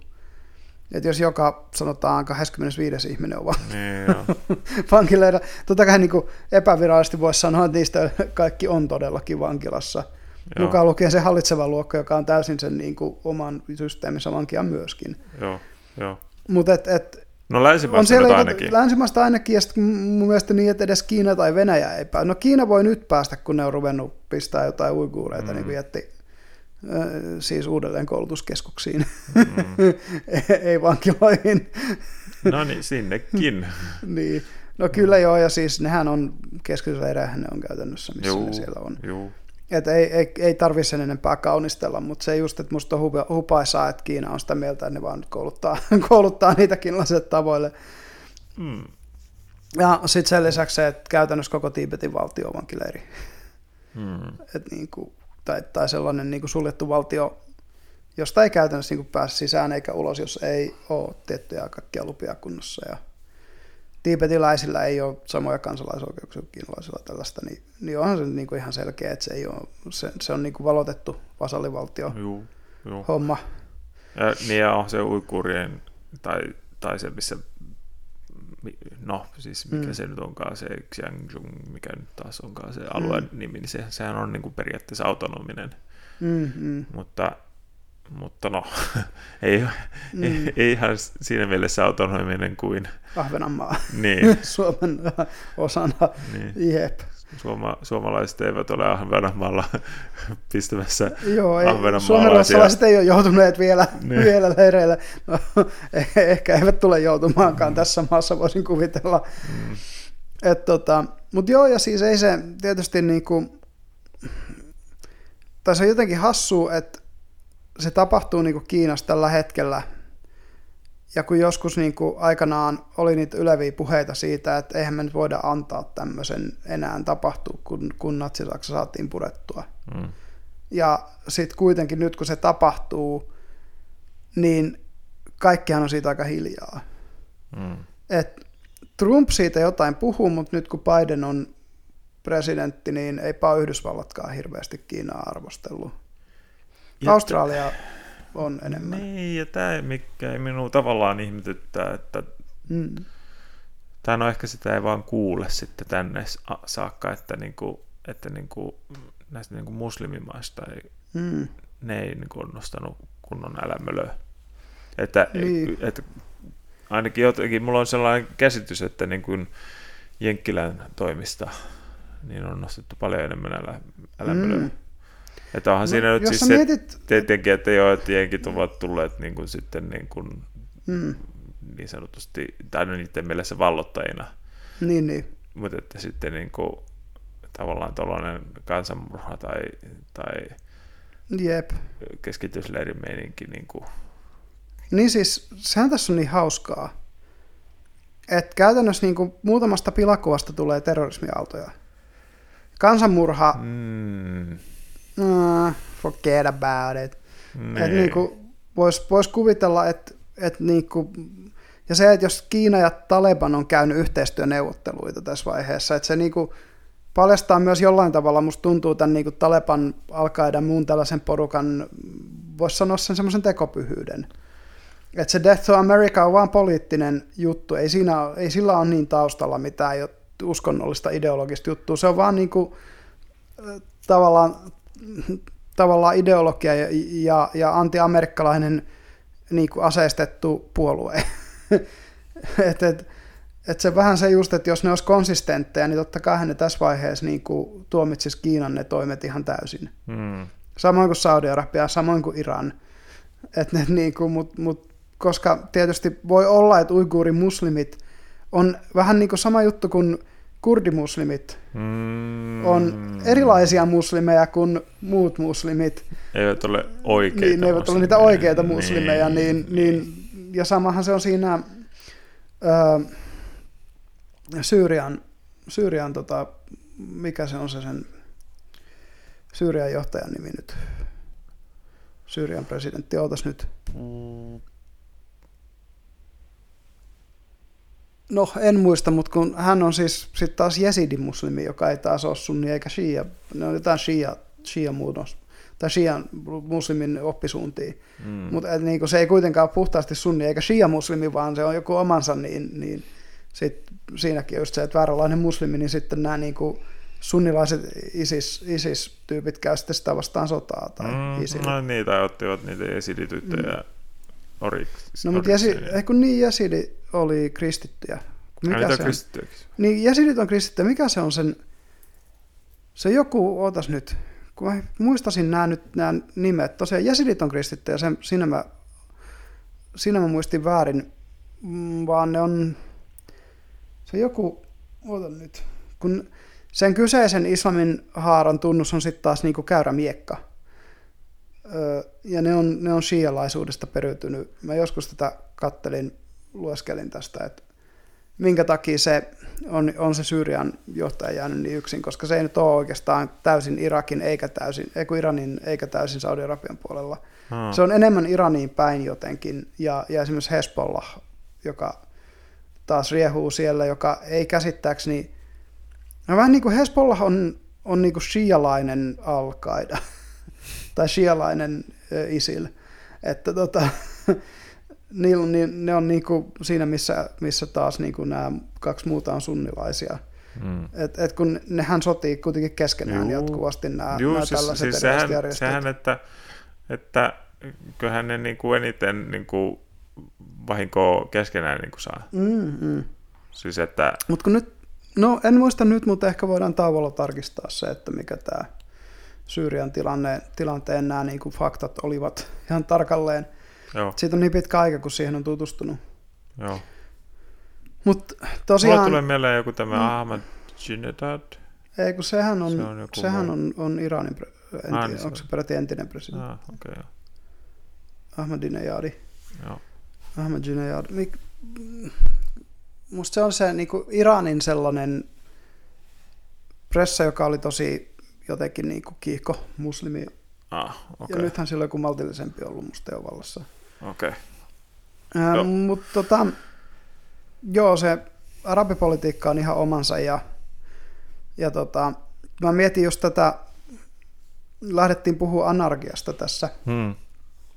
että jos joka, sanotaan, 25 ihminen on niin, vankileira, totta kai niin kuin epävirallisesti voisi sanoa, että niistä kaikki on todellakin vankilassa – Joo. mukaan lukien se hallitseva luokka, joka on täysin sen niin kuin, oman systeeminsä vankia myöskin. Joo, joo. Mut et, et, No länsimaista on siellä, ainakin. Länsimaista ainakin, ja sitten mun mielestä niin, että edes Kiina tai Venäjä ei pääse. No Kiina voi nyt päästä, kun ne on ruvennut pistää jotain uiguureita, mm. niin kuin jätti siis uudelleen koulutuskeskuksiin, mm. ei vankiloihin. no niin, sinnekin. niin. No kyllä joo, ja siis nehän on keskitysleirejä, ne on käytännössä, missä juu, ne siellä on. Juu. Et ei, ei, ei tarvitse sen enempää kaunistella, mutta se just, että musta on hupaisaa, että Kiina on sitä mieltä, että ne vaan kouluttaa, kouluttaa niitä kiinalaiset tavoille. Mm. Ja sitten sen lisäksi se, että käytännössä koko Tiibetin valtio on vankileiri. Mm. Et niin kuin, tai, tai sellainen niin kuin suljettu valtio, josta ei käytännössä niin kuin pääse sisään eikä ulos, jos ei ole tiettyjä kaikkia lupia kunnossa. Ja tiibetiläisillä ei ole samoja kansalaisoikeuksia kuin kiinalaisilla tällaista, niin, niin onhan se niin kuin ihan selkeä, että se, ei ole, se, se on niin kuin valotettu vasallivaltio juu, juu. homma. Ja, niin ja on se uikurien, tai, tai se missä, no siis mikä mm. se nyt onkaan, se Xiangjung, mikä nyt taas onkaan se alueen mm. nimi, niin se, sehän on niin kuin periaatteessa autonominen. Mm, mm. Mutta mutta no, ei, mm. ei, ei ihan siinä mielessä autonominen kuin... Ahvenanmaa. Niin. Suomen osana. Niin. Jep. Suoma, suomalaiset eivät ole Ahvenanmaalla pistämässä Joo, ei, suomalaiset ei ole joutuneet vielä, niin. vielä leireillä. No, ehkä eivät tule joutumaankaan mm. tässä maassa, voisin kuvitella. Mm. tota, Mutta joo, ja siis ei se tietysti niinku, tai se on jotenkin hassu, että se tapahtuu niinku Kiinassa tällä hetkellä – ja kun joskus niin kuin aikanaan oli niitä yleviä puheita siitä, että eihän me nyt voida antaa tämmöisen enää tapahtua, kun, kun Natsi-Saksa saatiin purettua. Mm. Ja sitten kuitenkin nyt kun se tapahtuu, niin kaikkihan on siitä aika hiljaa. Mm. Et Trump siitä jotain puhuu, mutta nyt kun Biden on presidentti, niin eipä Yhdysvallatkaan hirveästi Kiinaa arvostellut. Australia on enemmän. Niin, ja tämä, mikä minua tavallaan ihmetyttää, että mm. tai no ehkä sitä ei vaan kuule sitten tänne saakka, että, niinku, että niinku, näistä niinku muslimimaista ei, mm. ne ei niinku ole nostanut kunnon älämölöä. Että, niin. että ainakin jotenkin mulla on sellainen käsitys, että niin kuin Jenkkilän toimista niin on nostettu paljon enemmän älä, älämölöä. Mm. Että onhan no, siinä nyt siis mietit... se tietenkin, että joo, että jenkit ovat tulleet niin kuin sitten niin, kuin, mm. niin sanotusti, tai no niiden mielessä vallottajina. Niin, niin. Mutta että sitten niin kuin, tavallaan tuollainen kansanmurha tai, tai Jep. keskitysleirin meininki. Niin, kuin. niin siis, sehän tässä on niin hauskaa, että käytännössä niin kuin muutamasta pilakuvasta tulee terrorismiaaltoja. Kansanmurha, mm mm, forget about it. Niin. Että niinku, voisi vois kuvitella, että et niinku, ja se, että jos Kiina ja Taleban on käynyt yhteistyöneuvotteluita tässä vaiheessa, että se niinku paljastaa myös jollain tavalla, musta tuntuu tämän niinku Taleban alkaida muun tällaisen porukan, voisi sanoa sen semmoisen tekopyhyyden. Että se Death to America on vaan poliittinen juttu, ei, siinä, ei sillä ole niin taustalla mitään uskonnollista ideologista juttua, se on vaan niinku, tavallaan tavallaan ideologia ja, ja, ja anti-amerikkalainen niin kuin aseistettu puolue. et, et, et se vähän se just, että jos ne olisi konsistentteja, niin totta kai ne tässä vaiheessa niin kuin tuomitsisi Kiinan ne toimet ihan täysin. Hmm. Samoin kuin Saudi-Arabia, samoin kuin Iran. Et ne, niin kuin, mut, mut, koska tietysti voi olla, että uiguuri muslimit on vähän niin kuin sama juttu kuin kurdimuslimit mm. on erilaisia muslimeja kuin muut muslimit. Eivät ole oikeita niin, Ne eivät ole niitä oikeita muslimeja, niin, niin, niin, ja samahan se on siinä ö, Syyrian, Syyrian tota, mikä se on se sen Syyrian johtajan nimi nyt? Syyrian presidentti, ootas nyt. Mm. No, en muista, mutta kun hän on siis sitten taas jesidimuslimi, joka ei taas ole sunni eikä shia. Ne on jotain shia, shia muutos, tai shian muslimin oppisuuntia. Mm. Mutta niin se ei kuitenkaan ole puhtaasti sunni eikä shia muslimi, vaan se on joku omansa, niin, niin sit siinäkin on just se, että vääränlainen muslimi, niin sitten nämä niin kuin sunnilaiset ISIS, ISIS-tyypit käy sitten sitä vastaan sotaa. Tai mm, ISIL. no niin, tai ottivat niitä jesidityttöjä mm. Orik, no, mutta jäsi, ei kun niin, jäsidi oli kristittyjä. Mikä Ai, se kristittyjä? Niin, jäsidit on kristittyjä. Mikä se on sen, se joku, ootas nyt, kun mä muistasin nämä nyt nämä nimet. Tosiaan jäsidit on kristittyjä, sen, siinä, mä, siinä mä muistin väärin, mm, vaan ne on, se joku, ootan nyt, kun sen kyseisen islamin haaran tunnus on sitten taas niinku käyrä miekka ja ne on, ne on shialaisuudesta periytynyt. Mä joskus tätä kattelin, lueskelin tästä, että minkä takia se on, on se Syyrian johtaja jäänyt niin yksin, koska se ei nyt ole oikeastaan täysin Irakin eikä täysin, ei Iranin eikä täysin Saudi-Arabian puolella. Hmm. Se on enemmän Iraniin päin jotenkin, ja, ja esimerkiksi Hezbollah, joka taas riehuu siellä, joka ei käsittääkseni, no vähän niin kuin Hezbollah on, on niin kuin shialainen al tai shialainen isil. Että tota, ne, ne on niinku siinä, missä, missä taas niinku nämä kaksi muuta on sunnilaisia. Mm. Et, et kun nehän sotii kuitenkin keskenään Juu. jatkuvasti nämä, Juu, nämä siis, tällaiset siis sehän, sehän, että, että kyllähän ne niinku eniten niinku vahinkoa keskenään niinku saa. Mm, mm. Siis että... Mut kun nyt, No en muista nyt, mutta ehkä voidaan tauolla tarkistaa se, että mikä tämä Syyrian tilanne, tilanteen nämä niin kuin faktat olivat ihan tarkalleen. Joo. Siitä on niin pitkä aika, kun siihen on tutustunut. Joo. Mut tosiaan... Mulla tulee mieleen joku tämä mm. Ahmadinejad. Ei, kun sehän on, se on, sehän on, on Iranin, enti, ah, niin onko se peräti entinen presidentti? Ah, okay, Ahmadinejadi. Joo. Ahmadinejad. Mik, musta se on se niin kuin Iranin sellainen pressa, joka oli tosi jotenkin niin kuin kiihko muslimi. Ah, okay. Ja nythän sillä on joku maltillisempi ollut musta jo vallassa. Okei. Okay. Ähm, Mutta tota, joo, se arabipolitiikka on ihan omansa ja, ja tota, mä mietin just tätä, lähdettiin puhua anarkiasta tässä. Hmm.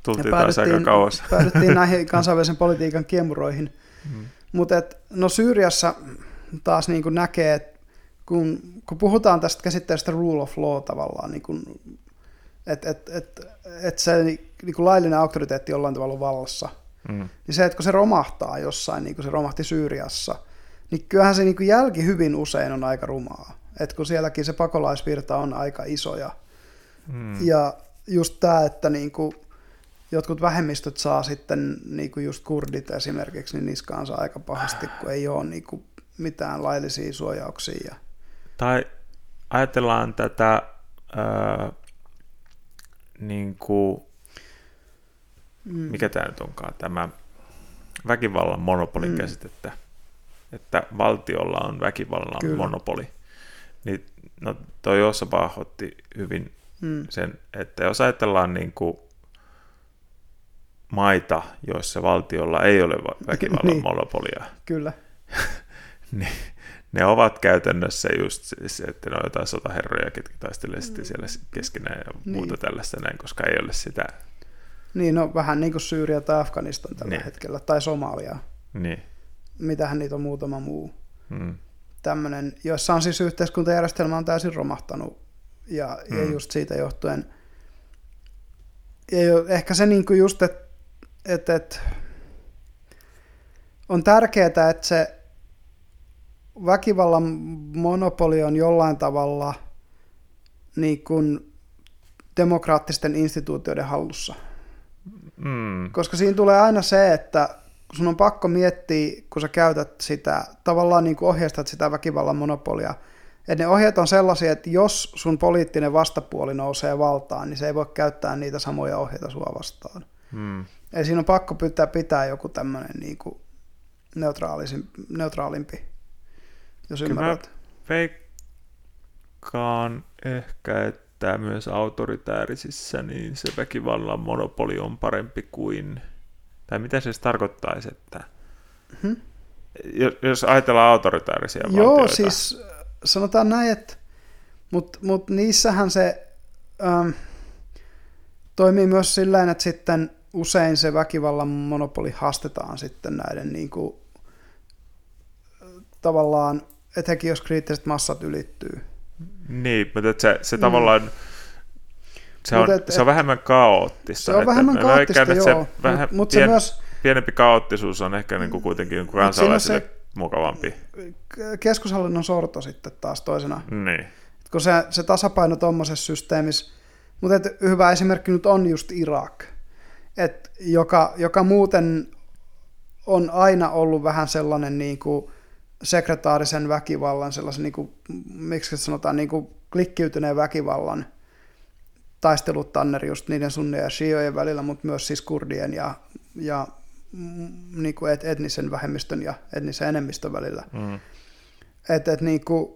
Tultiin taas aika kauas. Päädyttiin näihin kansainvälisen politiikan kiemuroihin. Hmm. Mutta no Syyriassa taas niin kuin näkee, että kun, kun puhutaan tästä käsitteestä rule of law tavallaan, niin kuin, että et, et, et se niin kuin laillinen auktoriteetti jollain tavalla vallassa, mm. niin se, että kun se romahtaa jossain, niin kuin se romahti Syyriassa, niin kyllähän se niin kuin jälki hyvin usein on aika rumaa. Että kun sielläkin se pakolaisvirta on aika iso ja, mm. ja just tämä, että niin kuin jotkut vähemmistöt saa sitten, niin kuin just kurdit esimerkiksi, niin niskaansa aika pahasti, kun ei ole niin kuin mitään laillisia suojauksia. Ja... Tai ajatellaan tätä ää, niin kuin, mm. mikä tämä nyt onkaan, tämä väkivallan monopolin mm. käsitettä, että valtiolla on väkivallan Kyllä. monopoli. Niin, no toi Jossa otti hyvin mm. sen, että jos ajatellaan niin kuin maita, joissa valtiolla ei ole väkivallan niin. monopolia. Kyllä. niin, ne ovat käytännössä just se, että ne on jotain sotaherroja, ketkä taistelee sitten siellä keskenään ja niin. muuta tällaista näin, koska ei ole sitä. Niin, no vähän niin kuin Syyria tai Afganistan tällä niin. hetkellä, tai Somalia. Niin. Mitähän niitä on muutama muu. Hmm. Tämmöinen, jossa on siis yhteiskuntajärjestelmä on täysin romahtanut, ja, hmm. ja just siitä johtuen, ja ehkä se niin kuin just, että että, että on tärkeää, että se väkivallan monopoli on jollain tavalla niin kuin demokraattisten instituutioiden hallussa. Mm. Koska siinä tulee aina se, että sun on pakko miettiä, kun sä käytät sitä, tavallaan niin kuin ohjeistat sitä väkivallan monopolia, että ne ohjeet on sellaisia, että jos sun poliittinen vastapuoli nousee valtaan, niin se ei voi käyttää niitä samoja ohjeita sua vastaan. Mm. Eli siinä on pakko pitää, pitää joku tämmöinen niin neutraalimpi, jos Kyllä ymmärrät. veikkaan ehkä, että myös autoritäärisissä niin se väkivallan monopoli on parempi kuin, tai mitä se tarkoittaisi, että hmm? jos ajatellaan autoritäärisiä Joo, valtioita. siis sanotaan näin, että mutta mut niissähän se ähm, toimii myös sillä että sitten usein se väkivallan monopoli haastetaan sitten näiden niin kuin, tavallaan, etenkin jos kriittiset massat ylittyy. Niin, mutta että se, se mm. tavallaan, se on, et, se on vähemmän kaoottista. Se on vähemmän kaoottista, joo. Se vähän mut, mut pien, se myös, pienempi kaoottisuus on ehkä niin kuin kuitenkin kansalaisille se, mukavampi. Keskushallinnon sorto sitten taas toisena. Niin. Kun se, se tasapaino tuommoisessa systeemissä, mutta hyvä esimerkki nyt on just Irak et joka, joka muuten on aina ollut vähän sellainen niin kuin sekretaarisen väkivallan, sellaisen, niin kuin, miksi sanotaan, niin kuin klikkiytyneen väkivallan taistelutanner just niiden sunnia ja shiojen välillä, mutta myös siis kurdien ja, ja niin kuin et, etnisen vähemmistön ja etnisen enemmistön välillä. Mm. Et, et niin, kuin,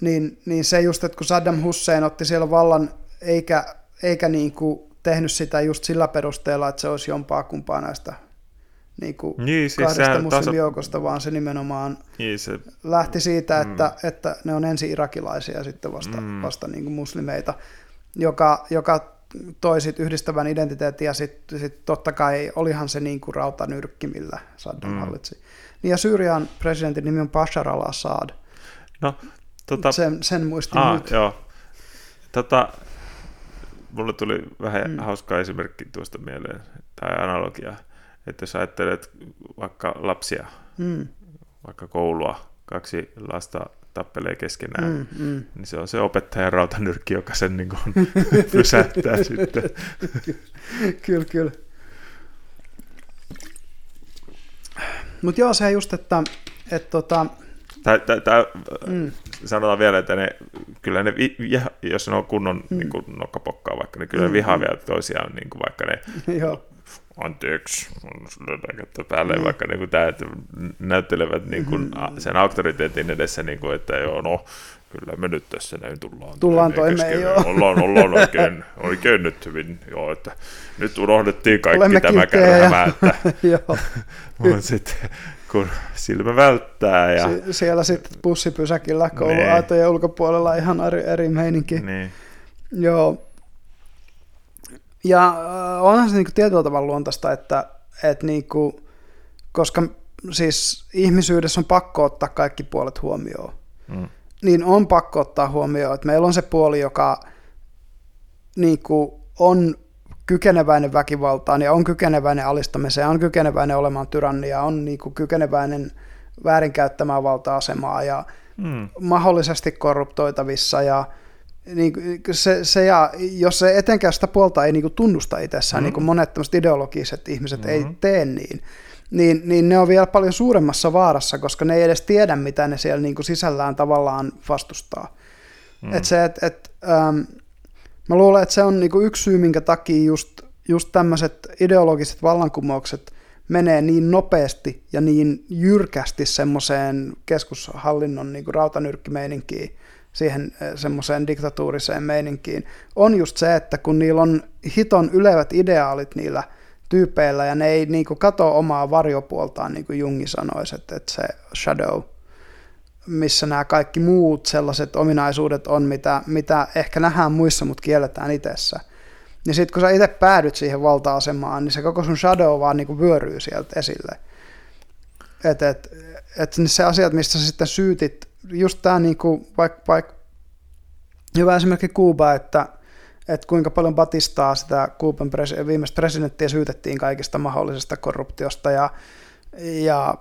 niin, niin se just, että kun Saddam Hussein otti siellä vallan, eikä, eikä niin kuin tehnyt sitä just sillä perusteella, että se olisi jompaa kumpaa näistä niin kuin niin, siis kahdesta muslimijoukosta, tasa... vaan se nimenomaan niin, se... lähti siitä, mm. että, että ne on ensin irakilaisia ja sitten vasta, mm. vasta niin kuin muslimeita, joka, joka toi sit yhdistävän identiteetin ja sitten sit totta kai olihan se niin kuin rautanyrkki, millä Saddam mm. hallitsi. Niin ja Syyrian presidentin nimi on Bashar al-Assad. No, tota... sen, sen muistin ah, nyt. Joo. Tota, mulle tuli vähän mm. hauska esimerkki tuosta mieleen, tai analogia, että jos ajattelet vaikka lapsia, mm. vaikka koulua, kaksi lasta tappelee keskenään, mm, mm. niin se on se opettajan rautanyrkki, joka sen niin kuin pysäyttää sitten. kyllä, kyllä. Mutta joo, se just, että, että tota... Tää, tää, tää, mm. Sanotaan vielä, että ne, kyllä ne, jos ne on kunnon mm. niin kuin nokkapokkaa vaikka, niin kyllä mm. ne vihaa vielä toisiaan, niin kuin vaikka ne Joo anteeksi, on päälle, mm. vaikka niin kuin tämä, että näyttelevät niin kuin mm-hmm. sen auktoriteetin edessä, niin kuin, että joo, no, kyllä me nyt tässä näin tullaan. Tullaan toimeen, joo. Ollaan, ollaan oikein, oikein nyt hyvin, joo, että nyt unohdettiin kaikki Olemme tämä kärhämä, että mutta sitten kun silmä välttää. Ja... Sie- siellä sitten bussipysäkillä kouluaitojen niin. ulkopuolella ihan eri, eri meininki. Niin. Joo, ja äh, onhan se niin kuin tietyllä tavalla luontaista, että, että niin kuin, koska siis ihmisyydessä on pakko ottaa kaikki puolet huomioon, mm. niin on pakko ottaa huomioon, että meillä on se puoli, joka niin kuin, on kykeneväinen väkivaltaan ja on kykeneväinen alistamiseen, on kykeneväinen olemaan tyrannia, on niin kuin, kykeneväinen väärinkäyttämään valta-asemaa ja mm. mahdollisesti korruptoitavissa ja niin, se, se ja, jos se etenkään sitä puolta ei niin tunnusta itsessään, mm-hmm. niin kuin monet ideologiset ihmiset mm-hmm. ei tee niin, niin, niin ne on vielä paljon suuremmassa vaarassa, koska ne ei edes tiedä, mitä ne siellä niin kuin sisällään tavallaan vastustaa. Mm. Et se, et, et, ähm, mä luulen, että se on niin kuin yksi syy, minkä takia just, just tämmöiset ideologiset vallankumoukset menee niin nopeasti ja niin jyrkästi semmoiseen keskushallinnon niin kuin rautanyrkkimeininkiin, siihen eh, semmoiseen diktatuuriseen meininkiin, on just se, että kun niillä on hiton ylevät ideaalit niillä tyypeillä ja ne ei niin kuin kato omaa varjopuoltaan, niin kuin Jungi sanoisi, että, että se shadow, missä nämä kaikki muut sellaiset ominaisuudet on, mitä, mitä ehkä nähdään muissa, mutta kielletään itsessä. Niin sitten kun sä itse päädyt siihen valta-asemaan, niin se koko sun shadow vaan niin kuin vyöryy sieltä esille. Että et, et se asiat, mistä sä sitten syytit just tämä niinku, vaikka vaik, hyvä esimerkki Kuuba, että, että kuinka paljon Batistaa sitä Kuuban pres, viimeistä presidenttiä syytettiin kaikista mahdollisesta korruptiosta ja, ja,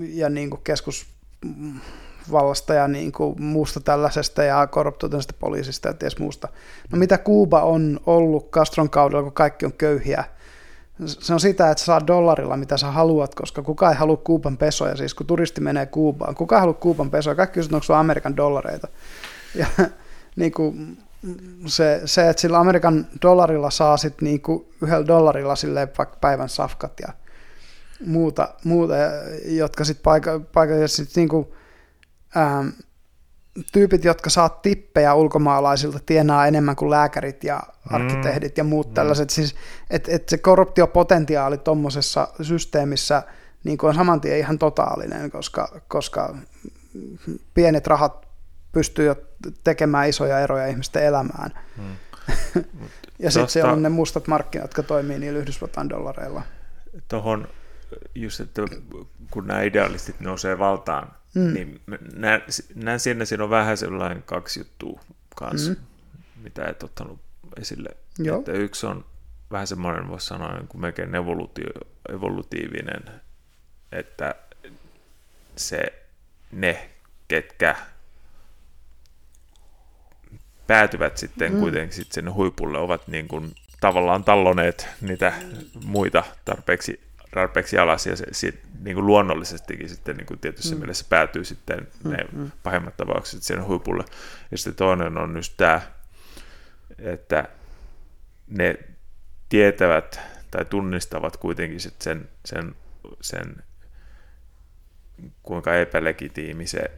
ja niin kuin keskusvallasta ja niin kuin muusta tällaisesta ja korruptoituneesta poliisista ja ties muusta. No mitä Kuuba on ollut Castron kaudella, kun kaikki on köyhiä, se on sitä, että saa dollarilla mitä sä haluat, koska kukaan ei halua Kuuban pesoja, siis kun turisti menee Kuubaan, kukaan ei halua Kuuban pesoja, kaikki kysyvät, onko Amerikan dollareita. Ja niin kuin, se, se, että sillä Amerikan dollarilla saa sitten niin kuin yhdellä dollarilla silleen vaikka päivän safkat ja muuta, muuta jotka sitten paika, paika, sit niin kuin, ähm, tyypit, jotka saa tippejä ulkomaalaisilta, tienaa enemmän kuin lääkärit ja arkkitehdit mm. ja muut mm. tällaiset. Siis, että et se korruptiopotentiaali tuommoisessa systeemissä niin on saman tien ihan totaalinen, koska, koska pienet rahat pystyy tekemään isoja eroja ihmisten elämään. Mm. ja sitten siellä on ne mustat markkinat, jotka toimii niillä Yhdysvaltain dollareilla. Tuohon just, että kun nämä idealistit nousee valtaan, mm. niin näen, näen siinä, siinä on vähän sellainen kaksi juttua kanssa, mm. mitä et ottanut esille. Joo. Että yksi on vähän semmoinen, voisi sanoa, niin kuin melkein evoluti- evolutiivinen, että se ne, ketkä päätyvät sitten mm. kuitenkin sitten sinne huipulle, ovat niin kuin tavallaan talloneet niitä muita tarpeeksi tarpeeksi alas ja se, se niin kuin luonnollisestikin sitten niin kuin tietyssä mm. mielessä päätyy sitten mm, ne mm. pahimmat tapaukset siihen huipulle. Ja sitten toinen on just tämä, että ne tietävät tai tunnistavat kuitenkin sitten sen, sen, sen kuinka epälegitiimi se,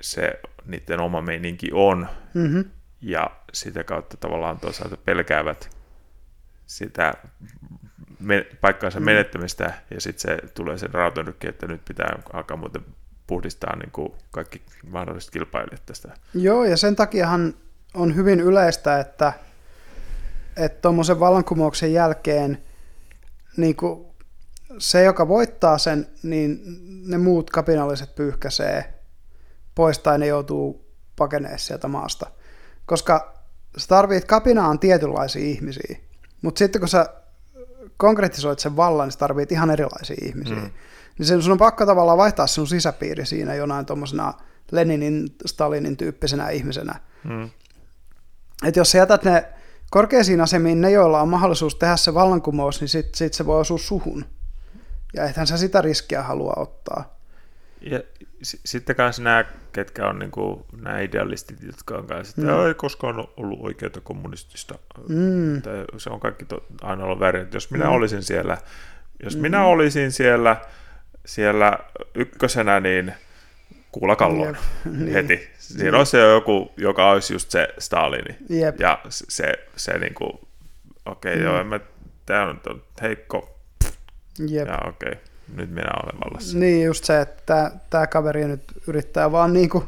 se niiden oma meininki on, mm-hmm. ja sitä kautta tavallaan toisaalta pelkäävät sitä me, paikkaansa mm. menettämistä, ja sitten se tulee sen rautanykki, että nyt pitää alkaa muuten puhdistaa niin kuin kaikki mahdolliset kilpailijat tästä. Joo, ja sen takiahan on hyvin yleistä, että että tuommoisen vallankumouksen jälkeen niin kuin se, joka voittaa sen, niin ne muut kapinalliset pyyhkäsee pois tai ne joutuu pakenemaan sieltä maasta. Koska sä tarvit, kapinaan tietynlaisia ihmisiä, mutta sitten kun sä konkretisoit sen vallan, niin sä tarvit ihan erilaisia ihmisiä. Mm. niin sen, sun on pakko tavallaan vaihtaa sun sisäpiiri siinä jonain tuommoisena Leninin, Stalinin tyyppisenä ihmisenä. Mm. Että jos sä jätät ne korkeisiin asemiin ne, joilla on mahdollisuus tehdä se vallankumous, niin sitten sit se voi osua suhun. Ja ethän sä sitä riskiä halua ottaa. Ja s- sitten kanssa nämä, ketkä on niinku, nämä idealistit, jotka on kanssa, että mm. ei koskaan ollut oikeaa kommunistista. Mm. Se on kaikki to, aina ollut väärin. Jos minä mm. olisin siellä, jos mm. minä olisin siellä, siellä ykkösenä, niin kuulla kalloon niin. heti. Siinä niin. olisi joku, joka olisi just se Stalini. Jep. Ja se, se niin kuin, okei, okay, mm. joo, mä, tämä on heikko. Jep. Ja okei, okay, nyt minä olen vallassa. Niin, just se, että tämä kaveri nyt yrittää vaan niin kuin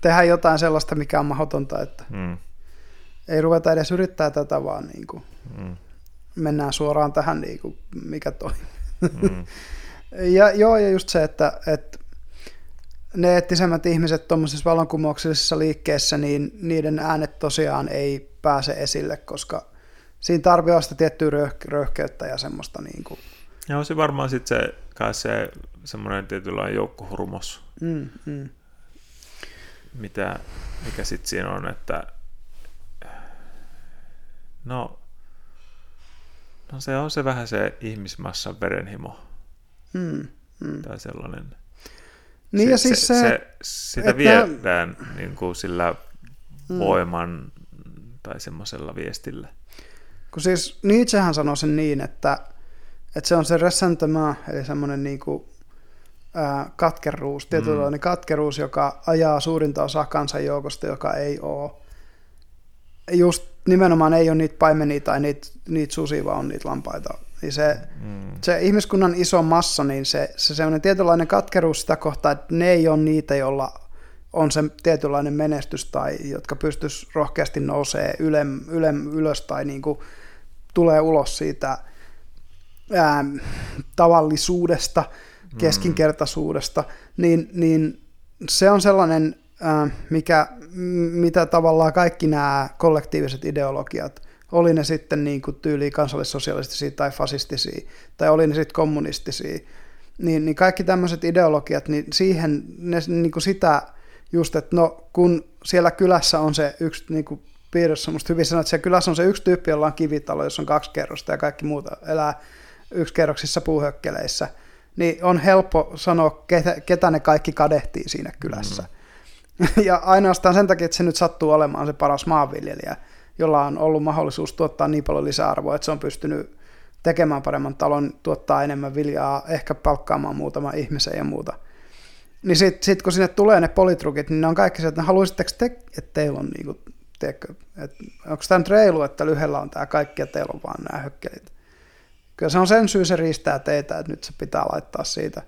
tehdä jotain sellaista, mikä on mahdotonta, että mm. ei ruveta edes yrittää tätä, vaan niin kuin mm. mennään suoraan tähän, niin kuin, mikä toimii. Mm. ja joo, ja just se, että, että ne eettisemmät ihmiset tuommoisessa vallankumouksellisessa liikkeessä, niin niiden äänet tosiaan ei pääse esille, koska siinä tarvitsee sitä tiettyä röyh- röyhkeyttä ja semmoista niin kuin... Ja on se varmaan sitten se, kai se semmoinen tietynlainen joukkohurmos, mm, mm. Mitä, mikä sitten siinä on, että no, no se on se vähän se ihmismassan verenhimo mm, mm. tai sellainen niin se, ja siis se, se, se sitä että, viedään niin kuin sillä mm. voiman tai semmoisella viestillä. Kun siis Nietzschehän sanoi sen niin, että, että se on se ressentiment, eli semmoinen niin kuin, ää, katkeruus, tietynlainen mm. katkeruus, joka ajaa suurinta osaa kansanjoukosta, joka ei ole, just nimenomaan ei ole niitä paimenia tai niitä, niitä susia, vaan on niitä lampaita niin se, mm. se ihmiskunnan iso massa, niin se, se semmoinen tietynlainen katkeruus sitä kohtaa, että ne ei ole niitä, joilla on se tietynlainen menestys tai jotka pystyisi rohkeasti nousee yle, yle, ylös tai niin kuin tulee ulos siitä ää, tavallisuudesta, mm. keskinkertaisuudesta, niin, niin se on sellainen, ää, mikä, mitä tavallaan kaikki nämä kollektiiviset ideologiat oli ne sitten niin kuin tyyliin kansallissosialistisia tai fasistisia, tai oli ne sitten kommunistisia, niin, niin kaikki tämmöiset ideologiat, niin siihen ne niin kuin sitä just, että no kun siellä kylässä on se yksi niin kuin piirissä, musta hyvin sanoa, että siellä kylässä on se yksi tyyppi, jolla on kivitalo, jossa on kaksi kerrosta ja kaikki muuta elää kerroksissa puuhökkeleissä, niin on helppo sanoa, ketä, ketä ne kaikki kadehtii siinä kylässä. Mm. Ja ainoastaan sen takia, että se nyt sattuu olemaan se paras maanviljelijä, jolla on ollut mahdollisuus tuottaa niin paljon lisäarvoa, että se on pystynyt tekemään paremman talon, tuottaa enemmän viljaa, ehkä palkkaamaan muutama ihmisen ja muuta. Niin sitten sit, kun sinne tulee ne politrukit, niin ne on kaikki se, että haluaisitteko te, että teillä on niinku, teekö, että onko tämä nyt reilu, että lyhyellä on tämä kaikki ja teillä on vaan nämä hökkelit. Kyllä se on sen syy, se riistää teitä, että nyt se pitää laittaa siitä.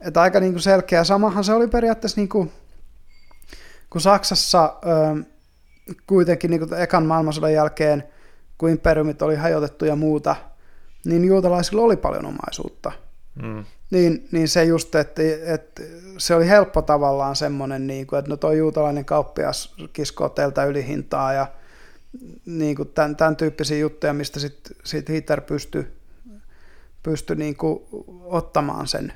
Että aika niinku selkeä. Samahan se oli periaatteessa, niinku, kun Saksassa... Öö, kuitenkin niin kuin ekan maailmansodan jälkeen, kun imperiumit oli hajotettu ja muuta, niin juutalaisilla oli paljon omaisuutta. Mm. Niin, niin se just, että, että se oli helppo tavallaan semmoinen, niin kuin, että no toi juutalainen kauppias kiskoo teiltä ylihintaa ja niin kuin tämän, tämän tyyppisiä juttuja, mistä sitten sit Hitler pystyi pysty niin kuin ottamaan sen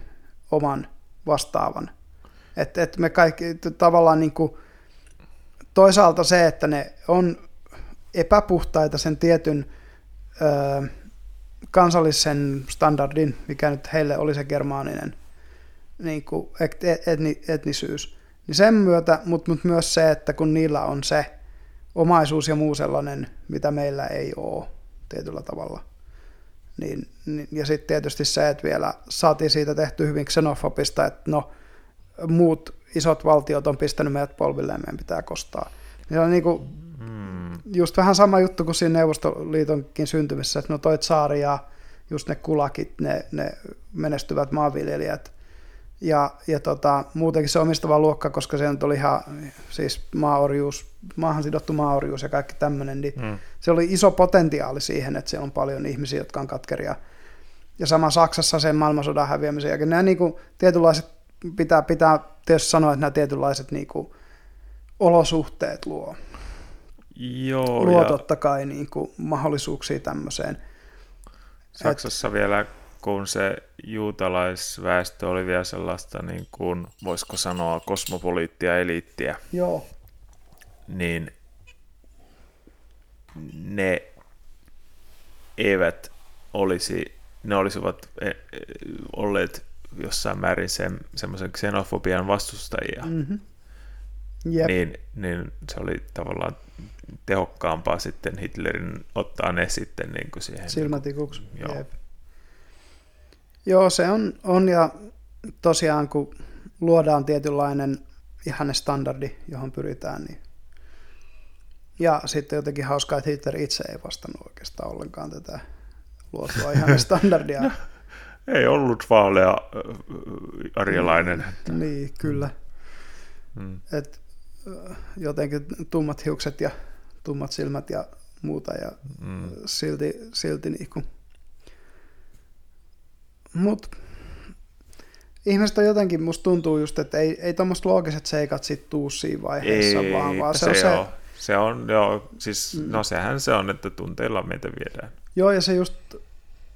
oman vastaavan. Että et me kaikki tavallaan niin kuin, toisaalta se, että ne on epäpuhtaita sen tietyn ö, kansallisen standardin, mikä nyt heille oli se germaaninen niin kuin etni, etnisyys, niin sen myötä, mutta mut myös se, että kun niillä on se omaisuus ja muu sellainen, mitä meillä ei ole tietyllä tavalla. Niin, niin, ja sitten tietysti se, että vielä saatiin siitä tehty hyvin xenofobista, että no muut isot valtiot on pistänyt meidät polvilleen, meidän pitää kostaa. Niin on niin kuin, hmm. just vähän sama juttu kuin siinä Neuvostoliitonkin syntymisessä, että no toi saari ja just ne kulakit, ne, ne menestyvät maanviljelijät, ja, ja tota, muutenkin se omistava luokka, koska se oli ihan siis maaorjuus, maahan sidottu maaorjuus ja kaikki tämmöinen, niin hmm. se oli iso potentiaali siihen, että siellä on paljon ihmisiä, jotka on katkeria. Ja sama Saksassa sen maailmansodan häviämisen jälkeen. Nämä niin kuin, tietynlaiset pitää, pitää tietysti sanoa, että nämä tietynlaiset niin kuin, olosuhteet luo. Joo, luo ja... totta kai niin kuin, mahdollisuuksia tämmöiseen. Saksassa Et... vielä kun se juutalaisväestö oli vielä sellaista, niin kuin, voisiko sanoa, kosmopoliittia eliittiä, Joo. niin ne eivät olisi, ne olisivat e, e, olleet jossain määrin se, semmoisen xenofobian vastustajia, Mm-hmm. Jep. niin, niin se oli tavallaan tehokkaampaa sitten Hitlerin ottaa ne sitten niin kuin siihen. Silmätikuksi. Joo. Jep. Joo, se on, on ja tosiaan kun luodaan tietynlainen ihanne standardi, johon pyritään, niin ja sitten jotenkin hauskaa, että Hitler itse ei vastannut oikeastaan ollenkaan tätä luotua ihanne standardia. Ei ollut vaalea äh, arjelainen. niin, kyllä. Mm. Et, jotenkin tummat hiukset ja tummat silmät ja muuta ja Mm. silti, silti niinku. Mut ihmiset on jotenkin, musta tuntuu just, että ei, ei tuommoiset loogiset seikat sit tuu siinä vaiheessa, Ei, vaan, vaan se, se, on se, se on, joo, siis, Mm. no sehän se on, että tunteilla meitä viedään. joo ja se just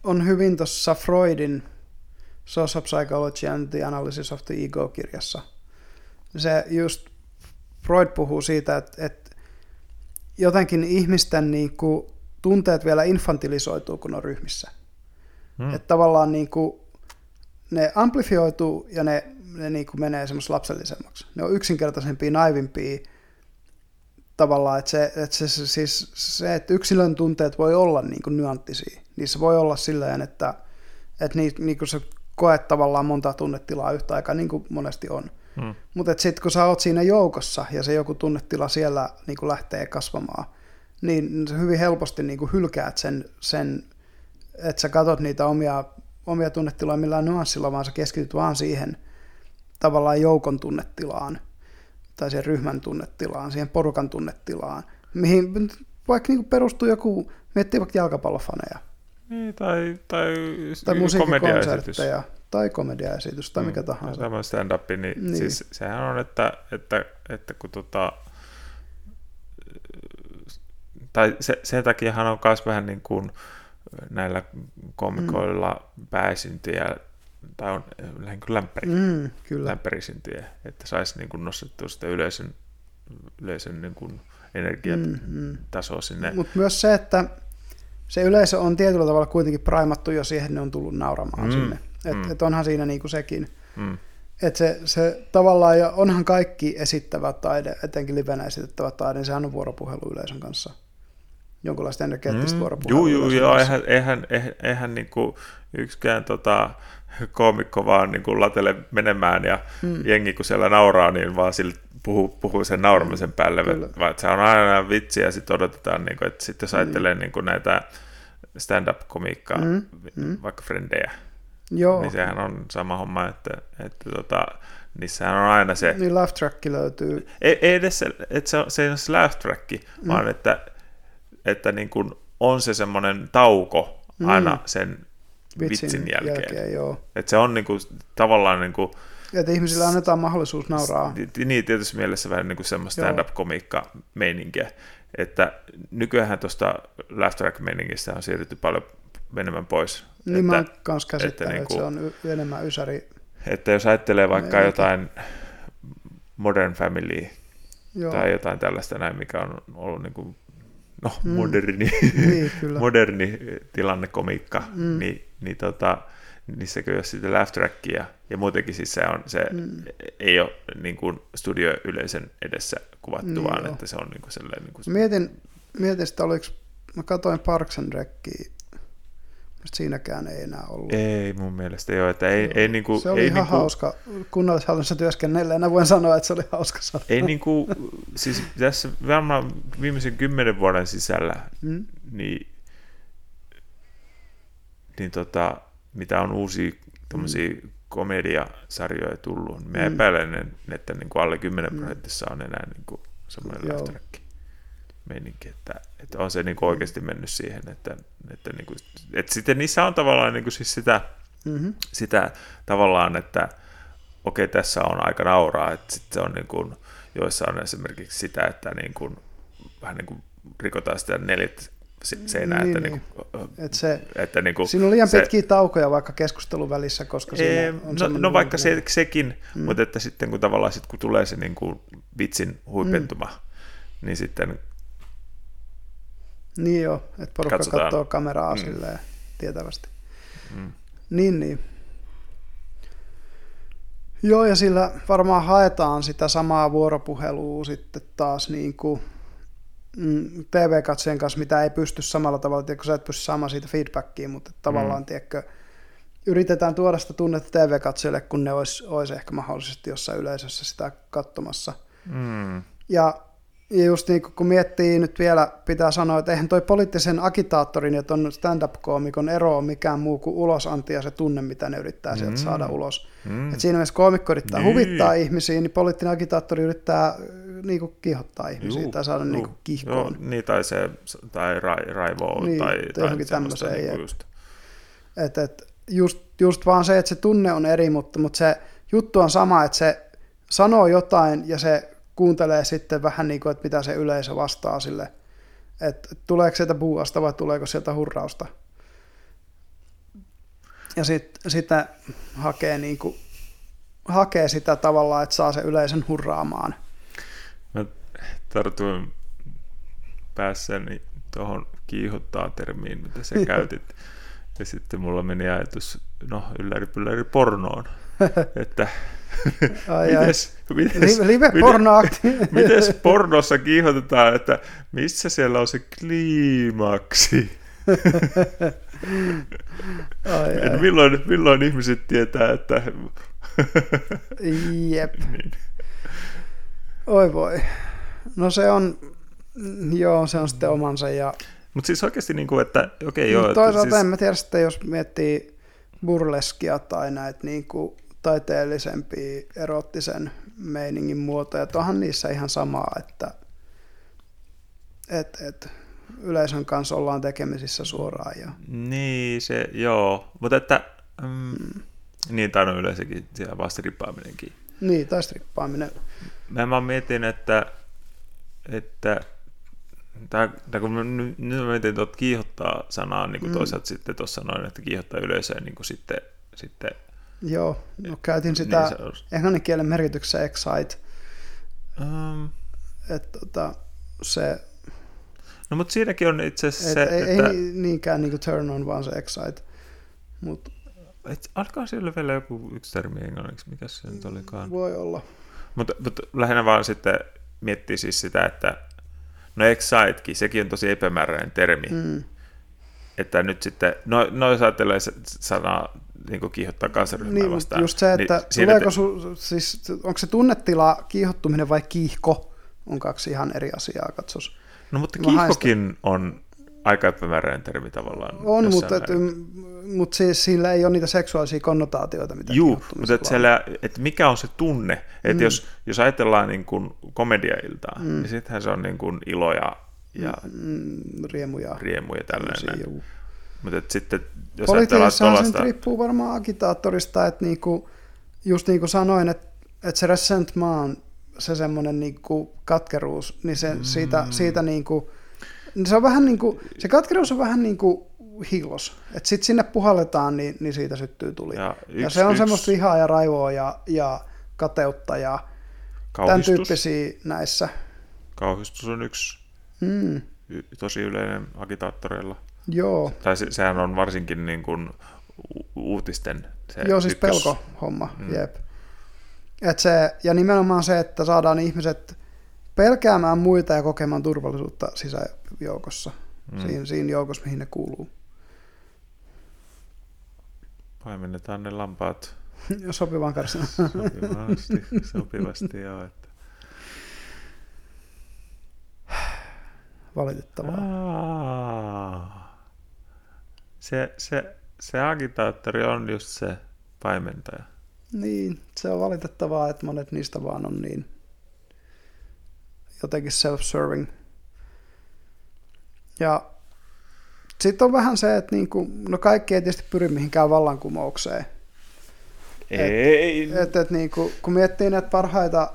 on hyvin tuossa Freudin Social Psychology and the Analysis of the Ego-kirjassa. Se just, Freud puhuu siitä, että, että jotenkin ihmisten niin kuin, tunteet vielä infantilisoituu, kun on ryhmissä. Mm. Että tavallaan niin kuin, ne amplifioituu ja ne, ne niin kuin menee semmoista lapsellisemmaksi. Ne on yksinkertaisempia, naivimpia tavallaan, että se, että se, se, siis se, että yksilön tunteet voi olla niin kuin nyanttisia. Niissä voi olla silleen, että, että niin, niin kuin se koet tavallaan monta tunnetilaa yhtä aikaa, niin kuin monesti on. Mm. Mutta sitten kun sä oot siinä joukossa ja se joku tunnetila siellä niin kuin lähtee kasvamaan, niin sä hyvin helposti niin kuin hylkäät sen, sen, että sä katot niitä omia, omia tunnetiloja millään nyanssilla, vaan sä keskityt vaan siihen tavallaan joukon tunnetilaan tai siihen ryhmän tunnetilaan, siihen porukan tunnetilaan, mihin vaikka niin perustuu joku, miettii vaikka jalkapallofaneja Niin, tai, tai, tai musiikkikonsertteja tai komediaesitys tai mikä tahansa. Tämä stand-up, niin, Niin. niin, siis sehän on, että, että, että kun tota, tai se, sen takiahan on myös vähän niin kuin näillä komikoilla mm. pääesintyjä, tai on lähinnä kuin lämpäri, Mm, kyllä. lämpärisintyjä, että saisi niin kuin nostettua sitä yleisön, yleisön niin kuin energiatasoa Mm, mm. sinne. Mutta myös se, että se yleisö on tietyllä tavalla kuitenkin primattu jo siihen, ne on tullut nauramaan Mm, sinne. Et, mm. et onhan siinä niinku sekin. Mm. Että se, se tavallaan, ja onhan kaikki esittävä taide, etenkin livenä esitettävä taide, niin sehän on vuoropuhelu yleisön kanssa. Jonkunlaista energeettistä mm. vuoropuhelua. Yleisön joo, kanssa. eihän, eihän, eihän, eihän niin kuin yksikään tota, koomikko vaan niin kuin latele menemään ja mm. jengi kun siellä nauraa, niin vaan sillä puhuu, puhuu sen nauramisen päälle, Kyllä. vaan että se on aina vitsi ja sitten odotetaan, niin kuin, että sitten jos ajattelee niin kuin näitä stand-up-komiikkaa, Mm, mm. mm. vaikka frendejä, Joo, niin sehän on sama homma, että, että tota, niissähän on aina se, niin laugh track löytyy. ei, ei edes se, että se, on, se ei ole se laugh track, mm. vaan että, että niin kuin on se semmoinen tauko aina Mm. sen vitsin, vitsin jälkeen. jälkeen. joo. Että se on niin kuin, tavallaan niin kuin, Että ihmisille annetaan mahdollisuus nauraa. niin tietysti mielessä vähän niin kuin semmoista stand-up-komiikka-meininkiä. Että nykyään tuosta laugh track-meiningistä on siirrytty paljon enemmän pois. Niin mä että, oon kanssa käsittänyt, että, niinku- se on y- enemmän ysäri. että jos ajattelee vaikka Meininki. jotain Modern Family Joo, tai jotain tällaista näin, mikä on ollut niin kuin, no, Mm. moderni, niin kyllä. moderni tilannekomiikka, Mm. niin, niin tota, niissäkö jos sitten laugh trackia, ja muutenkin siis se, on, se Mm. ei ole niin kuin studioyleisön edessä kuvattu, Niin vaan joo. että se on niin kuin sellainen... Niin kuin, Mietin, mietin sitä, oliko, mä katsoin Parks and Recia, siinäkään ei enää ollut. ei mun mielestä joo, että ei, ei niin kuin, se oli ei ihan niin kuin, hauska. Kunnallishallinnossa työskennelleenä voin sanoa, että se oli hauska sana. Ei niin kuin, siis tässä varmaan viimeisen kymmenen vuoden sisällä, Mm. niin, niin tota, mitä on uusia tommosia komediasarjoja tullut, niin mä Mm. epäilen, että niin kuin alle 10 Mm. prosentissa on enää niin kuin semmoinen Joo. Meininki, että, että on se niin kuin oikeasti mennyt siihen, että, että, niin kuin, että sitten niissä on tavallaan niin kuin siis sitä, Mm-hmm. sitä tavallaan, että okei, tässä on aika nauraa, että sitten se on niin kuin, joissa on esimerkiksi sitä, että niin kuin, vähän niin kuin rikotaan sitä neljät seinään. Niin, että, niin. Niinku, Et se, että niinku, siinä on liian se, pitkiä taukoja vaikka keskustelun välissä, koska siinä Ee, on no, no vaikka se, julkinen- sekin, mm. mutta että sitten kun tavallaan sit, kun tulee se niin kuin vitsin huipentuma, mm. niin sitten Niin joo, että porukka Katsotaan. katsoo kameraa Mm. silleen tietävästi. mm, Niin, niin. Joo, ja sillä varmaan haetaan sitä samaa vuoropuhelua sitten taas niin kuin mm, TV-katsojen kanssa, mitä ei pysty samalla tavalla, tiedätkö, sä et pysty saamaan siitä feedbackia, mutta tavallaan, mm. tiedätkö, yritetään tuoda sitä tunnetta TV-katsojille, kun ne olisi, olisi ehkä mahdollisesti jossain yleisössä sitä katsomassa. mm, Ja, ja just niin kun miettii nyt vielä, pitää sanoa, että eihän toi poliittisen agitaattorin ja ton stand-up-koomikon ero ole mikään muu kuin ulosanti ja se tunne, mitä ne yrittää sieltä Mm. saada ulos. mm, Et siinä mielessä koomikko yrittää Niin. huvittaa ihmisiä, niin poliittinen agitaattori yrittää niin kuin kiihottaa ihmisiä Juu, tai saada juu. niin kuin Joo, kihkoon. niin, tai se, tai ra, raivoa, Niin, tai, tai johonkin tämmöiseen, niin kuin jep. just. Et, et just, just vaan se, että se tunne on eri, mutta, mutta se juttu on sama, että se sanoo jotain ja se kuuntelee sitten vähän niin kuin, että mitä se yleisö vastaa sille. Että tuleeko sieltä buuasta vai tuleeko sieltä hurrausta. Ja sitten sitä hakee, niin kuin, hakee sitä tavallaan, että saa se yleisön hurraamaan. Mä tartuin päässäni tuohon kiihottaa termiin, mitä sä käytit. Ja sitten mulla meni ajatus, no ylläri pornoon. Että Ai, ai. mites, mites, Live, pornoakti. Mites pornossa kiihotetaan, että missä siellä on se kliimaksi? ai, ai. milloin, milloin ihmiset tietää, että... Jep. niin. Oi voi. No se on, joo, se on sitten omansa. Ja Mutta siis oikeasti, niin kuin, että okei okay, joo, toisaalta siis, en mä tiedä sitten, jos miettii burleskia tai näitä niin kuin taiteellisempia erottisen meiningin muotoja, että onhan niissä ihan samaa, että et, et, yleisön kanssa ollaan tekemisissä suoraan. Ja, Niin, se, joo. Mutta että, mm, niin, tai no yleensäkin siellä vastripaaminenkin. niin, tai strippaaminen. Mä vaan mietin, että, että tai kun mä nyt mietin tuota kiihottaa sanaa, niin kuin Mm. mm. toisaalta sitten tuossa sanoin, että kiihottaa yleisöä, niin kuin sitten, sitten Joo, no käytin sitä niin on, englannin kielen merkityksessä excite, um, että tota, se, no mutta siinäkin on itse asiassa et, se, ei, että ei niinkään niin kuin turn on, vaan se excite. Mut et, alkaa siellä vielä joku yksi termi englanniksi, mikä se nyt olikaan. voi olla. Mutta, mutta lähinnä vaan sitten miettii siis sitä, että no excitekin, sekin on tosi epämääräinen termi. Mm. Että nyt sitten, no, no jos ajattelee sanaa niin kuin kiihottaa kansanryhmää Niin, vastaan. just se, että niin siinä su, siis, onko se tunnetila kiihottuminen vai kiihko, on kaksi ihan eri asiaa, katsos. No mutta Mä kiihkokin on aika epämääräinen termi tavallaan. On, mutta, et, määrin. mutta siis sillä ei ole niitä seksuaalisia konnotaatioita, mitä Juu, mutta on. siellä, että mikä on se tunne, että Mm. mm. jos, jos ajatellaan niin kuin komediailtaa, Mm. mm. niin sittenhän se on niin kuin ilo ja, ja Mm, riemu ja riemu ja tämmöisiä, tällainen. juu. Mutta että sitten, jos ajatellaan Politiikassahan se riippuu varmaan agitaattorista, että niinku, just niin kuin sanoin, että, että se ressentmaan, se semmoinen niinku katkeruus, niin se, siitä, Mm. siitä niinku, niin se on vähän niin kuin, se katkeruus on vähän niin kuin hiilos. Että sitten sinne puhalletaan, niin, niin siitä syttyy tuli. Ja, ja, ja se on yksi semmoista vihaa ja raivoa ja, ja kateutta ja tämän kauhistus, tyyppisiä näissä. kauhistus on yksi Mm, y- tosi yleinen agitaattoreilla. Joo, Tai se, sehän on varsinkin niin kuin u- uutisten se joo siis ykkös- pelko-homma, mm. Jep. Et se, ja nimenomaan se, että saadaan ihmiset pelkäämään muita ja kokemaan turvallisuutta sisäjoukossa. Mm. siinä, siinä joukossa, mihin ne kuuluu. Paimennetaan ne lampaat Sopivaan karsinaan. sopivasti, sopivasti joo, että. Valitettavaa. Aa. Se, se, se agitaattori on just se paimentaja. Niin, se on valitettavaa, että monet niistä vaan on niin jotenkin self-serving. Ja sitten on vähän se, että niinku, no kaikki ei tietysti pyri mihinkään vallankumoukseen. Ei. Et, et niinku, kun miettii näitä parhaita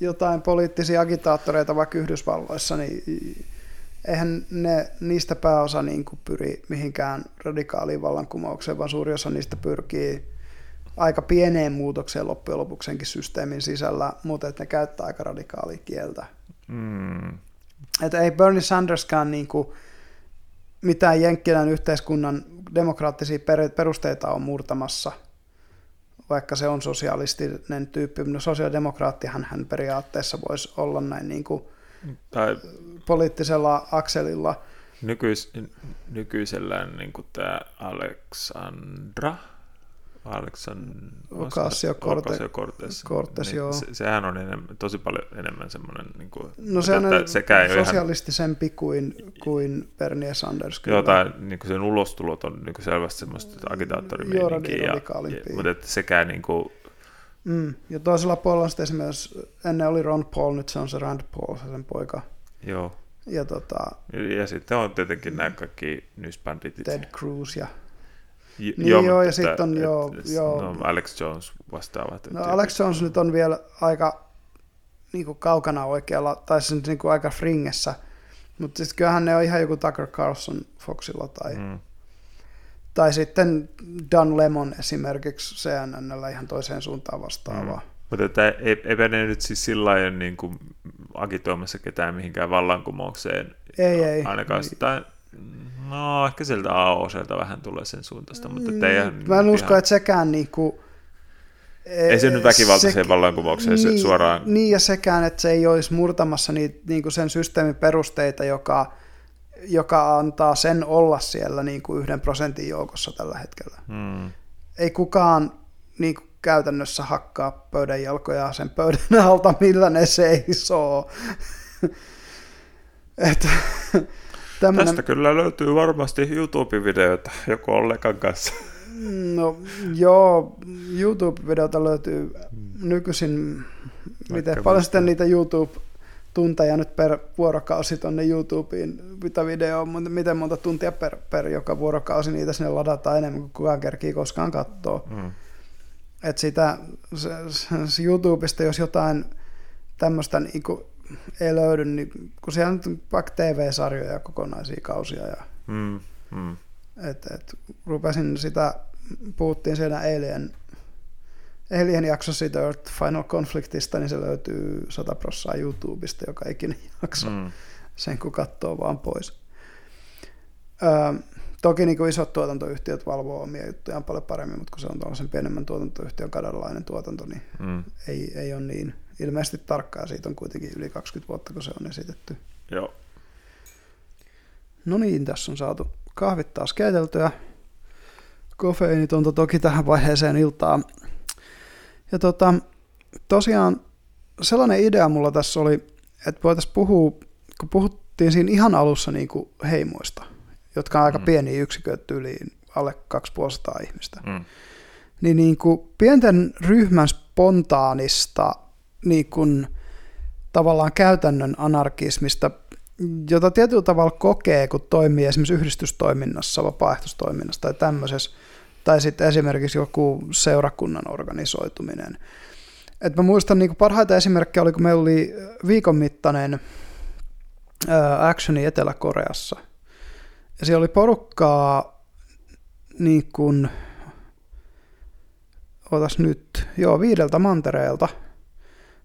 jotain poliittisia agitaattoreita vaikka Yhdysvalloissa, niin eihän ne, niistä pääosa niin kuin pyri mihinkään radikaaliin vallankumoukseen, vaan suuri osa niistä pyrkii aika pieneen muutokseen loppujen lopuksenkin systeemin sisällä, mutta että ne käyttää aika radikaalia kieltä. Mm. Että ei Bernie Sanderskaan niin kuin mitään Jenkkilän yhteiskunnan demokraattisia perusteita on murtamassa, vaikka se on sosialistinen tyyppi. No sosiaalidemokraattihan hän periaatteessa voisi olla näin niin kuin tai poliittisella akselilla. Nykyis, nykyisellään niin kuin tämä Alexandra, Alexan... Ocasio Cortez. Niin, joo. Se, sehän on enemmän, tosi paljon enemmän semmoinen... Niin kuin, no se on sekä sosialistisempi ihan... kuin, kuin Bernie Sanders. Kyllä. Joo, tai niin kuin sen ulostulot on niin kuin selvästi semmoista agitaattorimieninkiä. Joo, ja, mutta että sekä niin kuin, Mm. Ja toisella puolella sitten esimerkiksi, ennen oli Ron Paul, nyt se on se Rand Paul, se sen poika. Joo. Ja, tota, ja, ja sitten on tietenkin nämä kaikki nysbänditit. Ted Cruz ja J- niin joo, joo ja sitten on joo, et, joo. No, Alex Jones vastaavat. No Alex Jones nyt on vielä aika niin kuin kaukana oikealla, tai siis niin kuin aika fringessä, mutta sitten kyllähän ne on ihan joku Tucker Carlson Foxilla tai, mm. tai sitten Dan Lemon esimerkiksi CNNllä ihan toiseen suuntaan vastaavaa. Mm. Mutta että ei, eipä ne nyt siis sillä lailla niin kuin agitoimassa ketään mihinkään vallankumoukseen. Ei, ei. Ainakaan ei. sitä, No, ehkä sieltä AOClta vähän tulee sen suuntaista, mutta mm, ei Mä en usko, ihan... että sekään niinku, ei se nyt väkivaltaiseen se, vallankumoukseen niin, suoraan... Niin, ja sekään, että se ei olisi murtamassa niitä, niin kuin sen systeemin perusteita, joka, joka antaa sen olla siellä niin kuin yhden prosentin joukossa tällä hetkellä. Hmm. Ei kukaan niin kuin käytännössä hakkaa pöydän jalkoja sen pöydän alta, millä ne seisoo. että Tämmönen... Tästä kyllä löytyy varmasti YouTube-videoita joku Ollekan kanssa. No joo, YouTube-videota löytyy nykyisin, miten paljon sitten niitä YouTube-tunteja nyt per vuorokausi tuonne YouTubeen, mitä video mutta miten monta tuntia per, per joka vuorokausi niitä sinne ladataan enemmän kuin kukaan kerkii koskaan katsoa. Mm. Että sitä, se, se YouTubesta, jos jotain tämmöistä niin ei löydy, niin kun siellä on vaikka TV-sarjoja kokonaisia kausia. Ja, mm, mm. Et, et, rupesin sitä, puhuttiin siinä Alien, Alien jakso siitä Earth Final Conflictista, niin se löytyy 100 prossaa YouTubesta joka ikinen jakso. Mm. Sen kun katsoo vaan pois. Öö, toki niin kuin isot tuotantoyhtiöt valvoo omia juttujaan paljon paremmin, mutta kun se on tällaisen pienemmän tuotantoyhtiön kadonlainen tuotanto, niin mm. ei, ei ole niin ilmeisesti tarkkaa. Siitä on kuitenkin yli 20 vuotta, kun se on esitetty. Joo. No niin, tässä on saatu kahvit taas keiteltyä. Kofeiinitonta toki tähän vaiheeseen iltaa. Ja tota, tosiaan sellainen idea mulla tässä oli, että voitaisiin puhua, kun puhuttiin siinä ihan alussa niin kuin heimoista, jotka on aika mm. pieniä yksiköitä yliin, alle 250 ihmistä. Mm. Niin, niin kuin pienten ryhmän spontaanista niin kuin, tavallaan käytännön anarkismista, jota tietyllä tavalla kokee, kun toimii esimerkiksi yhdistystoiminnassa, vapaaehtoistoiminnassa tai tämmöisessä, tai sitten esimerkiksi joku seurakunnan organisoituminen. Et mä muistan niin parhaita esimerkkejä oli, kun meillä oli viikon mittainen actioni Etelä-Koreassa. Ja siellä oli porukkaa niin kuin, otas nyt, joo, viideltä mantereelta –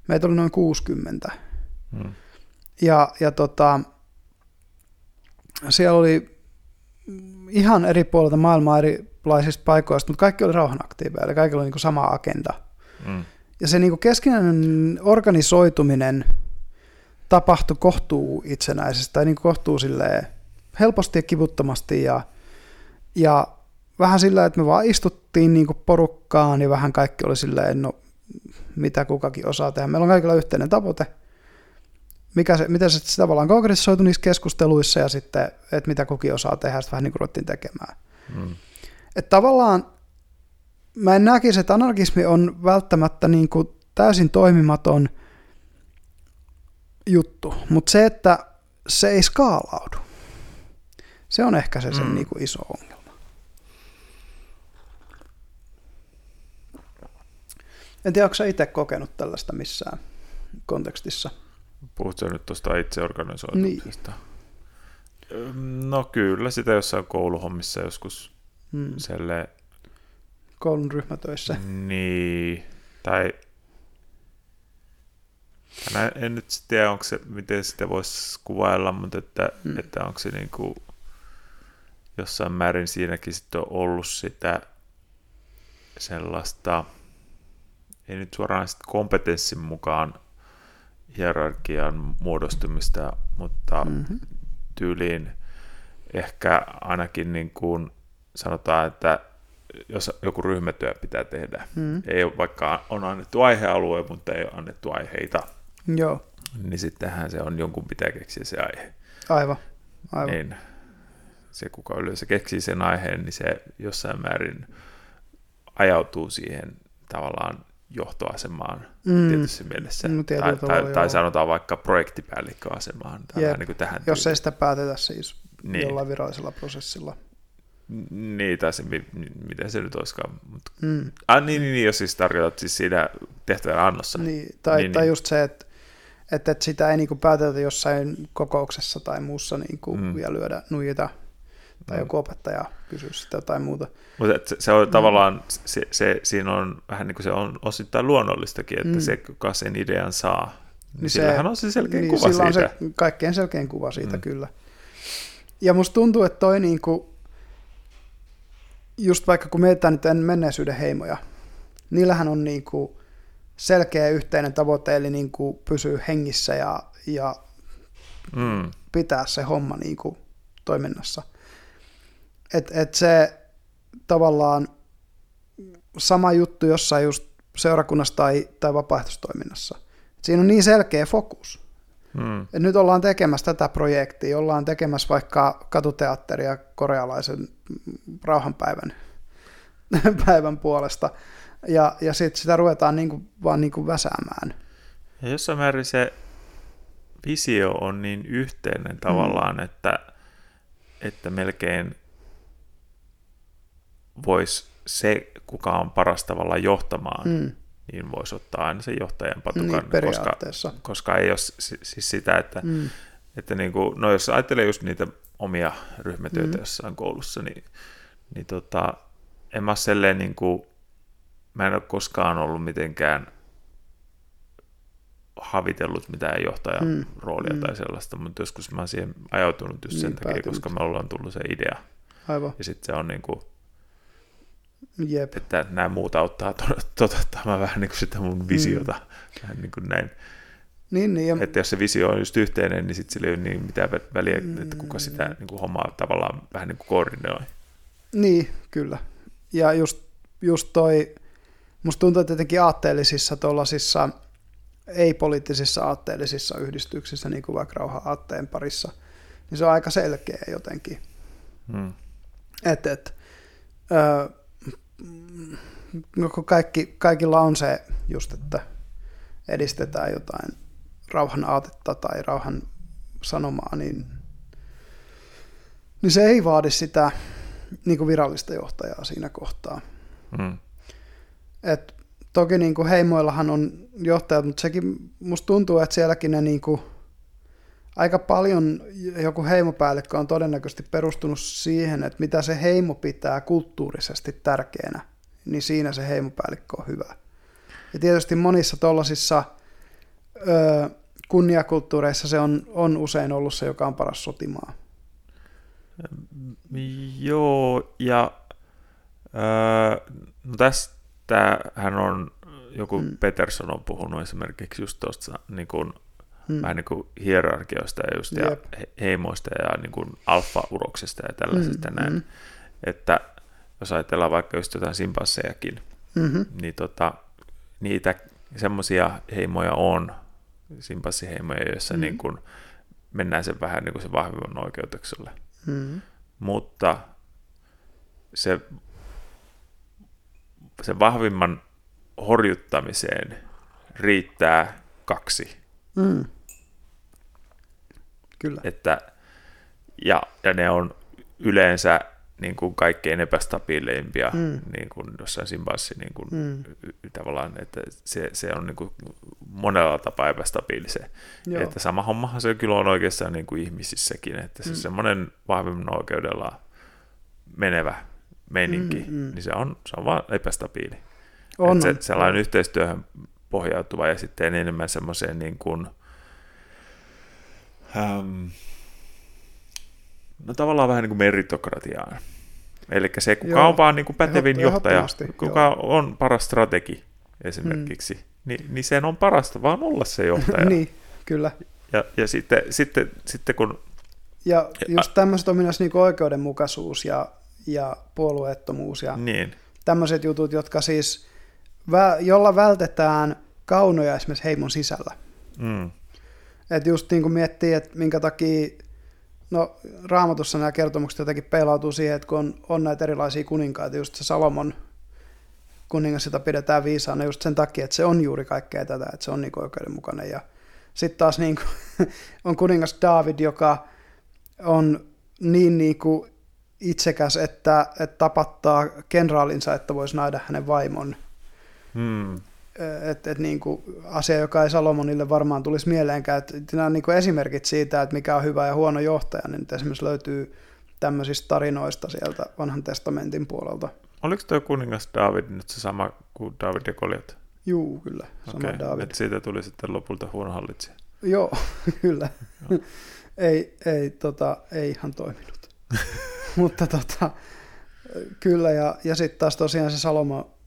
Meitä oli noin 60. Hmm. Ja, ja tota, siellä oli ihan eri puolilta maailmaa erilaisista paikoista, mutta kaikki oli rauhanaktiiveja, eli kaikilla oli niin sama agenda. Hmm. Ja se niin keskinäinen organisoituminen tapahtui kohtuu itsenäisesti, tai niin kohtuu helposti ja kivuttomasti, ja, ja vähän sillä, että me vaan istuttiin niin porukkaan, ja vähän kaikki oli silleen, no mitä kukakin osaa tehdä. Meillä on kaikilla yhteinen tavoite, mikä se, miten se tavallaan konkretisoitu niissä keskusteluissa ja sitten, että mitä kukin osaa tehdä, sitten vähän niin kuin ruvettiin tekemään. Hmm. Että tavallaan mä en näkisi, että anarkismi on välttämättä niin kuin täysin toimimaton juttu, mutta se, että se ei skaalaudu, se on ehkä se sen mm. niin kuin iso ongelma. En tiedä, onko itse kokenut tällaista missään kontekstissa? Puhutko nyt tuosta itseorganisoitumisesta? No kyllä, sitä jossain kouluhommissa joskus hmm. selle... Koulun ryhmätöissä. Niin, tai Mä en nyt tiedä, onko se, miten sitä voisi kuvailla, mutta että, hmm. että onko se niin kuin jossain määrin siinäkin sitten on ollut sitä sellaista, ei nyt suoraan sitten kompetenssin mukaan hierarkian muodostumista, mutta mm-hmm. tyyliin ehkä ainakin niin kuin sanotaan, että jos joku ryhmätyö pitää tehdä, mm. ei ole vaikka on annettu aihealue, mutta ei ole annettu aiheita, Joo. niin sittenhän se on jonkun pitää keksiä se aihe. Aivan, aivan. Niin, se kuka yleensä keksii sen aiheen, niin se jossain määrin ajautuu siihen tavallaan johtoasemaan mm. tietyssä mielessä. No, tai, tai, tai sanotaan vaikka projektipäällikköasemaan. Niin kuin tähän Jos ei sitä päätetä siis niin. jollain virallisella prosessilla. Niin, tai se, miten se nyt olisikaan. Mutta, mm. ah, niin, niin, niin, jos siis tarkoitat siis siinä tehtävän annossa. Niin, tai, niin, tai niin. just se, että että, että sitä ei niin kuin päätetä jossain kokouksessa tai muussa niin kuin, mm. ja lyödä nuijita tai mm. joku opettaja kysyy sitä tai muuta. Mutta se, se on mm. tavallaan, se, se, siinä on vähän niin kuin se on osittain luonnollistakin, että mm. se, kuka sen idean saa, niin, niin sillähän on se selkeä niin, kuva siitä. on se kaikkein selkein kuva siitä, mm. kyllä. Ja musta tuntuu, että toi niin kuin, just vaikka kun mietitään nyt menneisyyden heimoja, niillähän on niin kuin selkeä yhteinen tavoite, eli niin kuin pysyä hengissä ja, ja mm. pitää se homma niin kuin toiminnassa. Et, et se tavallaan sama juttu jossain just seurakunnassa tai, tai vapaaehtoistoiminnassa. Et siinä on niin selkeä fokus. Hmm. Et nyt ollaan tekemässä tätä projektia, ollaan tekemässä vaikka katuteatteria korealaisen rauhanpäivän päivän puolesta, ja, ja sitten sitä ruvetaan niinku, vaan niinku väsäämään. Ja jossain määrin se visio on niin yhteinen tavallaan, hmm. että, että melkein voisi se, kuka on paras tavallaan johtamaan, mm. niin voisi ottaa aina sen johtajan patukan, niin, koska, koska ei ole siis sitä, että, mm. että niin kuin, no jos ajattelee just niitä omia ryhmätyötä mm. jossain koulussa, niin, niin tota, en mä selleen niin kuin, mä en ole koskaan ollut mitenkään havitellut mitään johtajan mm. roolia mm. tai sellaista, mutta joskus mä oon siihen ajautunut just sen niin, takia, koska me ollaan tullut se idea. Aivan. Ja sitten se on niin kuin, Jep. Että nämä muut auttaa toteuttamaan vähän niin kuin sitä mun visiota. Mm. Vähän niin kuin näin. Niin, niin, ja... Että jos se visio on just yhteinen, niin sitten sillä ei ole niin mitään väliä, mm. että kuka sitä niin kuin hommaa tavallaan vähän niin kuin koordinoi. Niin, kyllä. Ja just, just toi, musta tuntuu, että jotenkin aatteellisissa tuollaisissa, ei-poliittisissa aatteellisissa yhdistyksissä, niin kuin vaikka rauha-aatteen parissa, niin se on aika selkeä jotenkin. Hmm. Että et, ö, no kun kaikki, kaikilla on se just, että edistetään jotain rauhan aatetta tai rauhan sanomaa, niin, niin se ei vaadi sitä niin kuin virallista johtajaa siinä kohtaa. Mm. Et toki niin kuin heimoillahan on johtajat, mutta sekin musta tuntuu, että sielläkin ne niin kuin, aika paljon joku heimopäällikkö on todennäköisesti perustunut siihen, että mitä se heimo pitää kulttuurisesti tärkeänä, niin siinä se heimopäällikkö on hyvä. Ja tietysti monissa tuollaisissa kunniakulttuureissa se on, on usein ollut se, joka on paras sotimaa. Joo, ja öö, no tästä hän on, joku hmm. Peterson on puhunut esimerkiksi just tuosta niin kuin hmm. vähän niin kuin hierarkioista ja, just ja heimoista ja niin kuin alfa-uroksesta ja tällaisesta hmm. näin. Hmm. Että jos ajatellaan vaikka just jotain simpanssejakin, mm-hmm. niin tota, niitä semmoisia heimoja on, simpanssiheimoja, joissa mm-hmm. niin kuin mennään sen vähän niin kuin se vahvimman oikeutukselle. Mm-hmm. Mutta se, se vahvimman horjuttamiseen riittää kaksi Mm. Kyllä. Että, ja, ja ne on yleensä niin kuin kaikkein epästabiileimpia mm. niin kuin jossain Simbassi niin kuin, mm. tavallaan, että se, se on niin kuin monella tapaa epästabiili se. Joo. Että sama hommahan se kyllä on oikeastaan niin kuin ihmisissäkin, että se mm. semmoinen vahvemmin oikeudella menevä meininki, mm, mm. niin se on, se on vaan epästabiili. On, että se, sellainen on. yhteistyöhön pohjautuva ja sitten enemmän semmoiseen niin kuin, ähm, no tavallaan vähän niin kuin meritokratiaan. Eli se, kuka joo, on vaan niin kuin pätevin johtaja, kuka joo. on paras strategi esimerkiksi, mm. niin, niin sen on parasta vaan olla se johtaja. niin, kyllä. Ja, ja sitten, sitten, sitten kun... Ja just tämmöiset myös niin oikeudenmukaisuus ja, ja puolueettomuus ja niin. tämmöiset jutut, jotka siis, jolla vältetään kaunoja esimerkiksi heimon sisällä. Mm. Että just niin kuin miettii, että minkä takia No raamatussa nämä kertomukset jotenkin peilautuu siihen, että kun on, on näitä erilaisia kuninkaita, just se Salomon kuningas, jota pidetään viisaana just sen takia, että se on juuri kaikkea tätä, että se on niin oikeudenmukainen. Ja sitten taas niin kuin, on kuningas David, joka on niin, niin kuin itsekäs, että, että tapattaa kenraalinsa, että voisi naida hänen vaimon. Hmm että et niin kuin asia, joka ei Salomonille varmaan tulisi mieleenkään. Että nämä niin kuin esimerkit siitä, että mikä on hyvä ja huono johtaja, niin nyt esimerkiksi löytyy tämmöisistä tarinoista sieltä vanhan testamentin puolelta. Oliko tuo kuningas David nyt se sama kuin David ja Goliat? Juu, kyllä, sama okay. David. Et siitä tuli sitten lopulta huono hallitsija. Joo, kyllä. Joo. ei, ei, tota, ei ihan toiminut. Mutta tota, kyllä, ja, ja sitten taas tosiaan se Salomo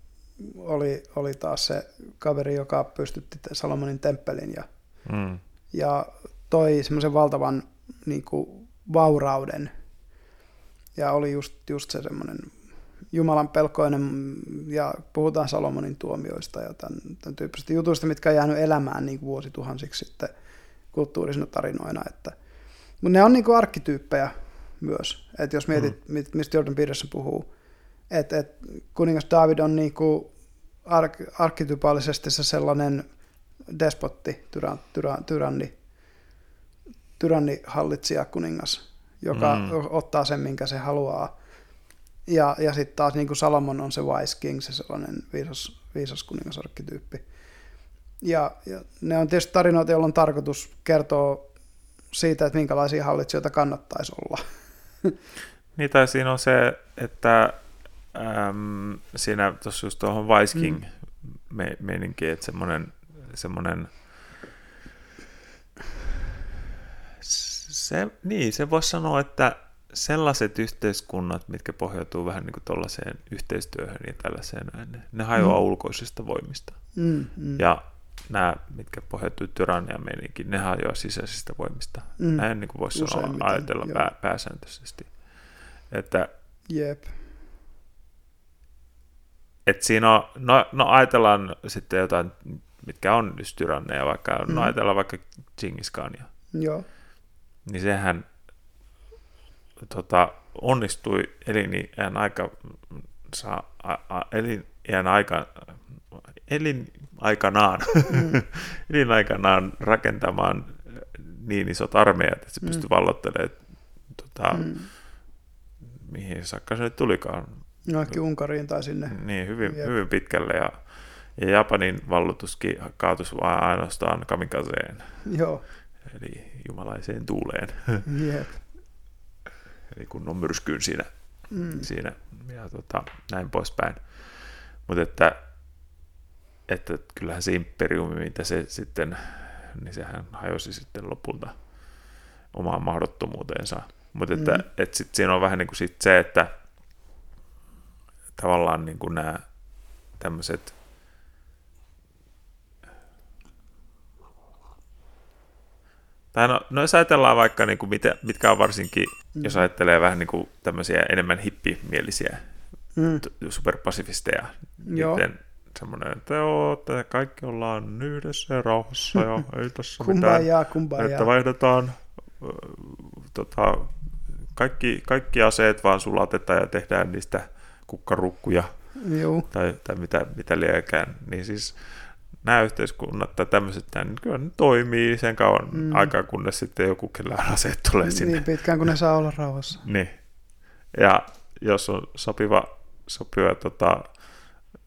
oli, oli taas se kaveri, joka pystytti Salomonin temppelin ja, mm. ja toi semmoisen valtavan niin kuin, vaurauden. Ja oli just, just se semmoinen Jumalan pelkoinen, ja puhutaan Salomonin tuomioista ja tämän, tämän tyyppisistä jutuista, mitkä on jäänyt elämään niin kuin vuosituhansiksi sitten kulttuurisina tarinoina. Että, mutta ne on niin kuin arkkityyppejä myös. Että jos mietit, mm. mistä Jordan Peterson puhuu, että et kuningas David on niin kuin ark- arkitypaalisesti se sellainen despotti, tyran, tyran, tyranni, tyranni hallitsija kuningas, joka mm. ottaa sen, minkä se haluaa. Ja, ja sitten taas niin kuin Salomon on se wise king, se sellainen viisas, viisas kuningasarkkityyppi. Ja, ja ne on tietysti tarinoita, joilla on tarkoitus kertoa siitä, että minkälaisia hallitsijoita kannattaisi olla. Niin, tai siinä on se, että äm, siinä tuossa just tuohon Vice King mm. me, meininki, että semmoinen, semmoinen se, niin, se voisi sanoa, että sellaiset yhteiskunnat, mitkä pohjautuu vähän niin kuin tuollaiseen yhteistyöhön ja tällaiseen, ne, ne hajoaa mm. ulkoisista voimista. Mm, mm. Ja nämä, mitkä pohjautuu tyrannia meininkin, ne hajoaa sisäisistä voimista. Mm. Näin niin kuin voisi sanoa, ajatella pää, pääsääntöisesti. Että Jep et siinä on, no, no ajatellaan sitten jotain, mitkä on just tyranneja, vaikka mm. no ajatellaan vaikka Genghis. Joo. Niin sehän tota, onnistui eliniän aika, sa, a, a, eliniän aika, elinaikanaan, mm. elinaikanaan rakentamaan niin isot armeijat, että se mm. pystyi vallottelemaan tota, mm. mihin saakka se nyt tulikaan, Johonkin Unkariin tai sinne. Niin, hyvin, hyvin pitkälle. Ja, ja Japanin vallutuskin kaatui vain ainoastaan kamikazeen. Joo. Eli jumalaiseen tuuleen. Jep. Eli kun on myrskyyn siinä, mm. siinä ja tota, näin poispäin. Mutta että, että kyllähän se imperiumi, mitä se sitten, niin sehän hajosi sitten lopulta omaan mahdottomuuteensa. Mutta että, mm. että sitten siinä on vähän niin kuin sit se, että tavallaan niin kuin nämä tämmöiset Tai no, no jos ajatellaan vaikka, niin kuin mitä, mitkä on varsinkin, mm. jos ajattelee vähän niin kuin tämmöisiä enemmän hippimielisiä mm. superpasifisteja, Joo. Niiden semmoinen, että joo, että kaikki ollaan yhdessä ja rauhassa ja ei tässä kumbaya, mitään, kumbaya. että vaihdetaan tota, kaikki, kaikki aseet vaan sulatetaan ja tehdään niistä kukkarukkuja Joo. tai, tai mitä, mitä liekään, niin siis nämä yhteiskunnat tai tämmöiset, niin kyllä ne toimii sen kauan mm. aikaa, kunnes sitten joku, kellä aseet tulee niin sinne. Niin pitkään, kun ne saa olla rauhassa. niin. Ja, jos on sopiva, sopiva tota,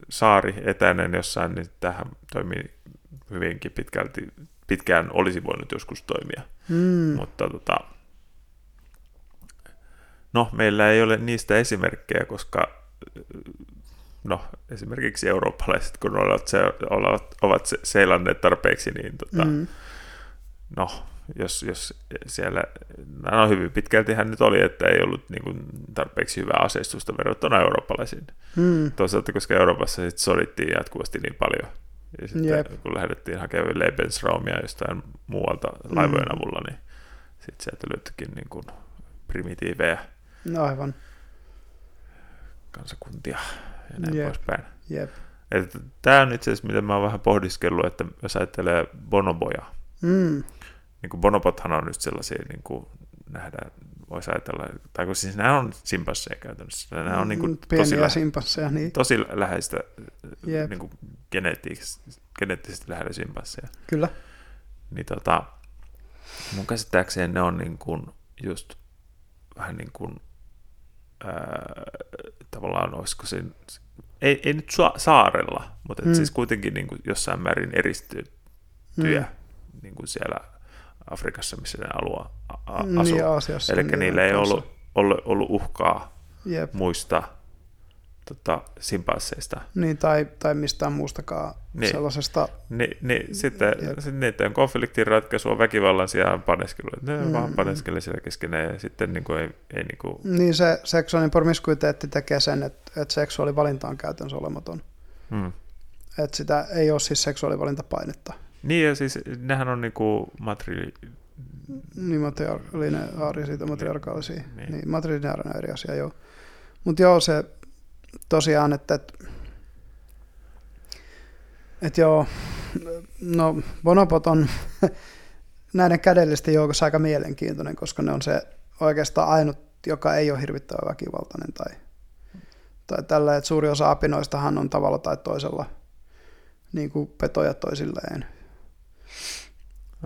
saari etäinen jossain, niin tähän toimii hyvinkin pitkälti, pitkään olisi voinut joskus toimia. Mm. Mutta tota, no, meillä ei ole niistä esimerkkejä, koska no, esimerkiksi eurooppalaiset, kun ovat, se, ovat, ovat seilanneet tarpeeksi, niin tota, mm. no, jos, jos siellä, no hyvin pitkältihän nyt oli, että ei ollut niin kuin, tarpeeksi hyvää aseistusta verrattuna eurooppalaisiin. Mm. Toisaalta, koska Euroopassa sit sodittiin jatkuvasti niin paljon, ja sitten Jep. kun lähdettiin hakemaan Lebensraumia jostain muualta laivojen mm. avulla, niin sitten sieltä löytyikin niin kuin primitiivejä. No aivan. Kansakuntia ja näin Jep. poispäin. Jep. Tämä on itse asiassa, mitä mä oon vähän pohdiskellut, että jos ajattelee bonoboja, Mm. niin kuin bonobothan on nyt sellaisia, niin kuin nähdään, voisi ajatella, tai kun siis nämä on simpansseja käytännössä, nämä on niin kuin Mm, tosi, lä- simpansseja, niin tosi läheistä, Jep. niin kuin geneettisesti, geneettisesti lähellä simpansseja. kyllä. Niin tota, mun käsittääkseen ne on niin kuin just vähän niin kuin, ää, tavallaan olisiko se, ei, ei nyt sa- saarella, mutta et Mm. siis kuitenkin niin kuin jossain määrin eristytyjä Mm. niin kuin siellä Afrikassa, missä ne alua a- Niin, asuu. Aasiassa. Eli niin niillä ei ollut, ollut, ollut uhkaa Jep. muista tota, simpansseista. Niin, tai, tai mistään muustakaan Niin. niin. sellaisesta. Ni, niin sitten, Jep. sitten niiden konfliktin ratkaisua väkivallan sijaan paneskelu. Ne mm, Mm, vaan mm. paneskelee siellä keskenään ja sitten niin kuin ei, ei niin kuin, Niin se seksuaalinen promiskuiteetti tekee sen, että, että seksuaalivalinta on käytännössä olematon. mm. Että sitä ei ole siis seksuaalivalintapainetta. Niin ja siis nehän on niin kuin matri... Niin matriarkaalisia tai matriarkaalisia. Niin. Niin, niin on eri asia, joo. Mutta joo, se tosiaan, että, että, että joo, no bonobot on näiden kädellisten joukossa aika mielenkiintoinen, koska ne on se oikeastaan ainut, joka ei ole hirvittävän väkivaltainen tai, tai tällä, että suuri osa apinoistahan on tavalla tai toisella niin kuin petoja toisilleen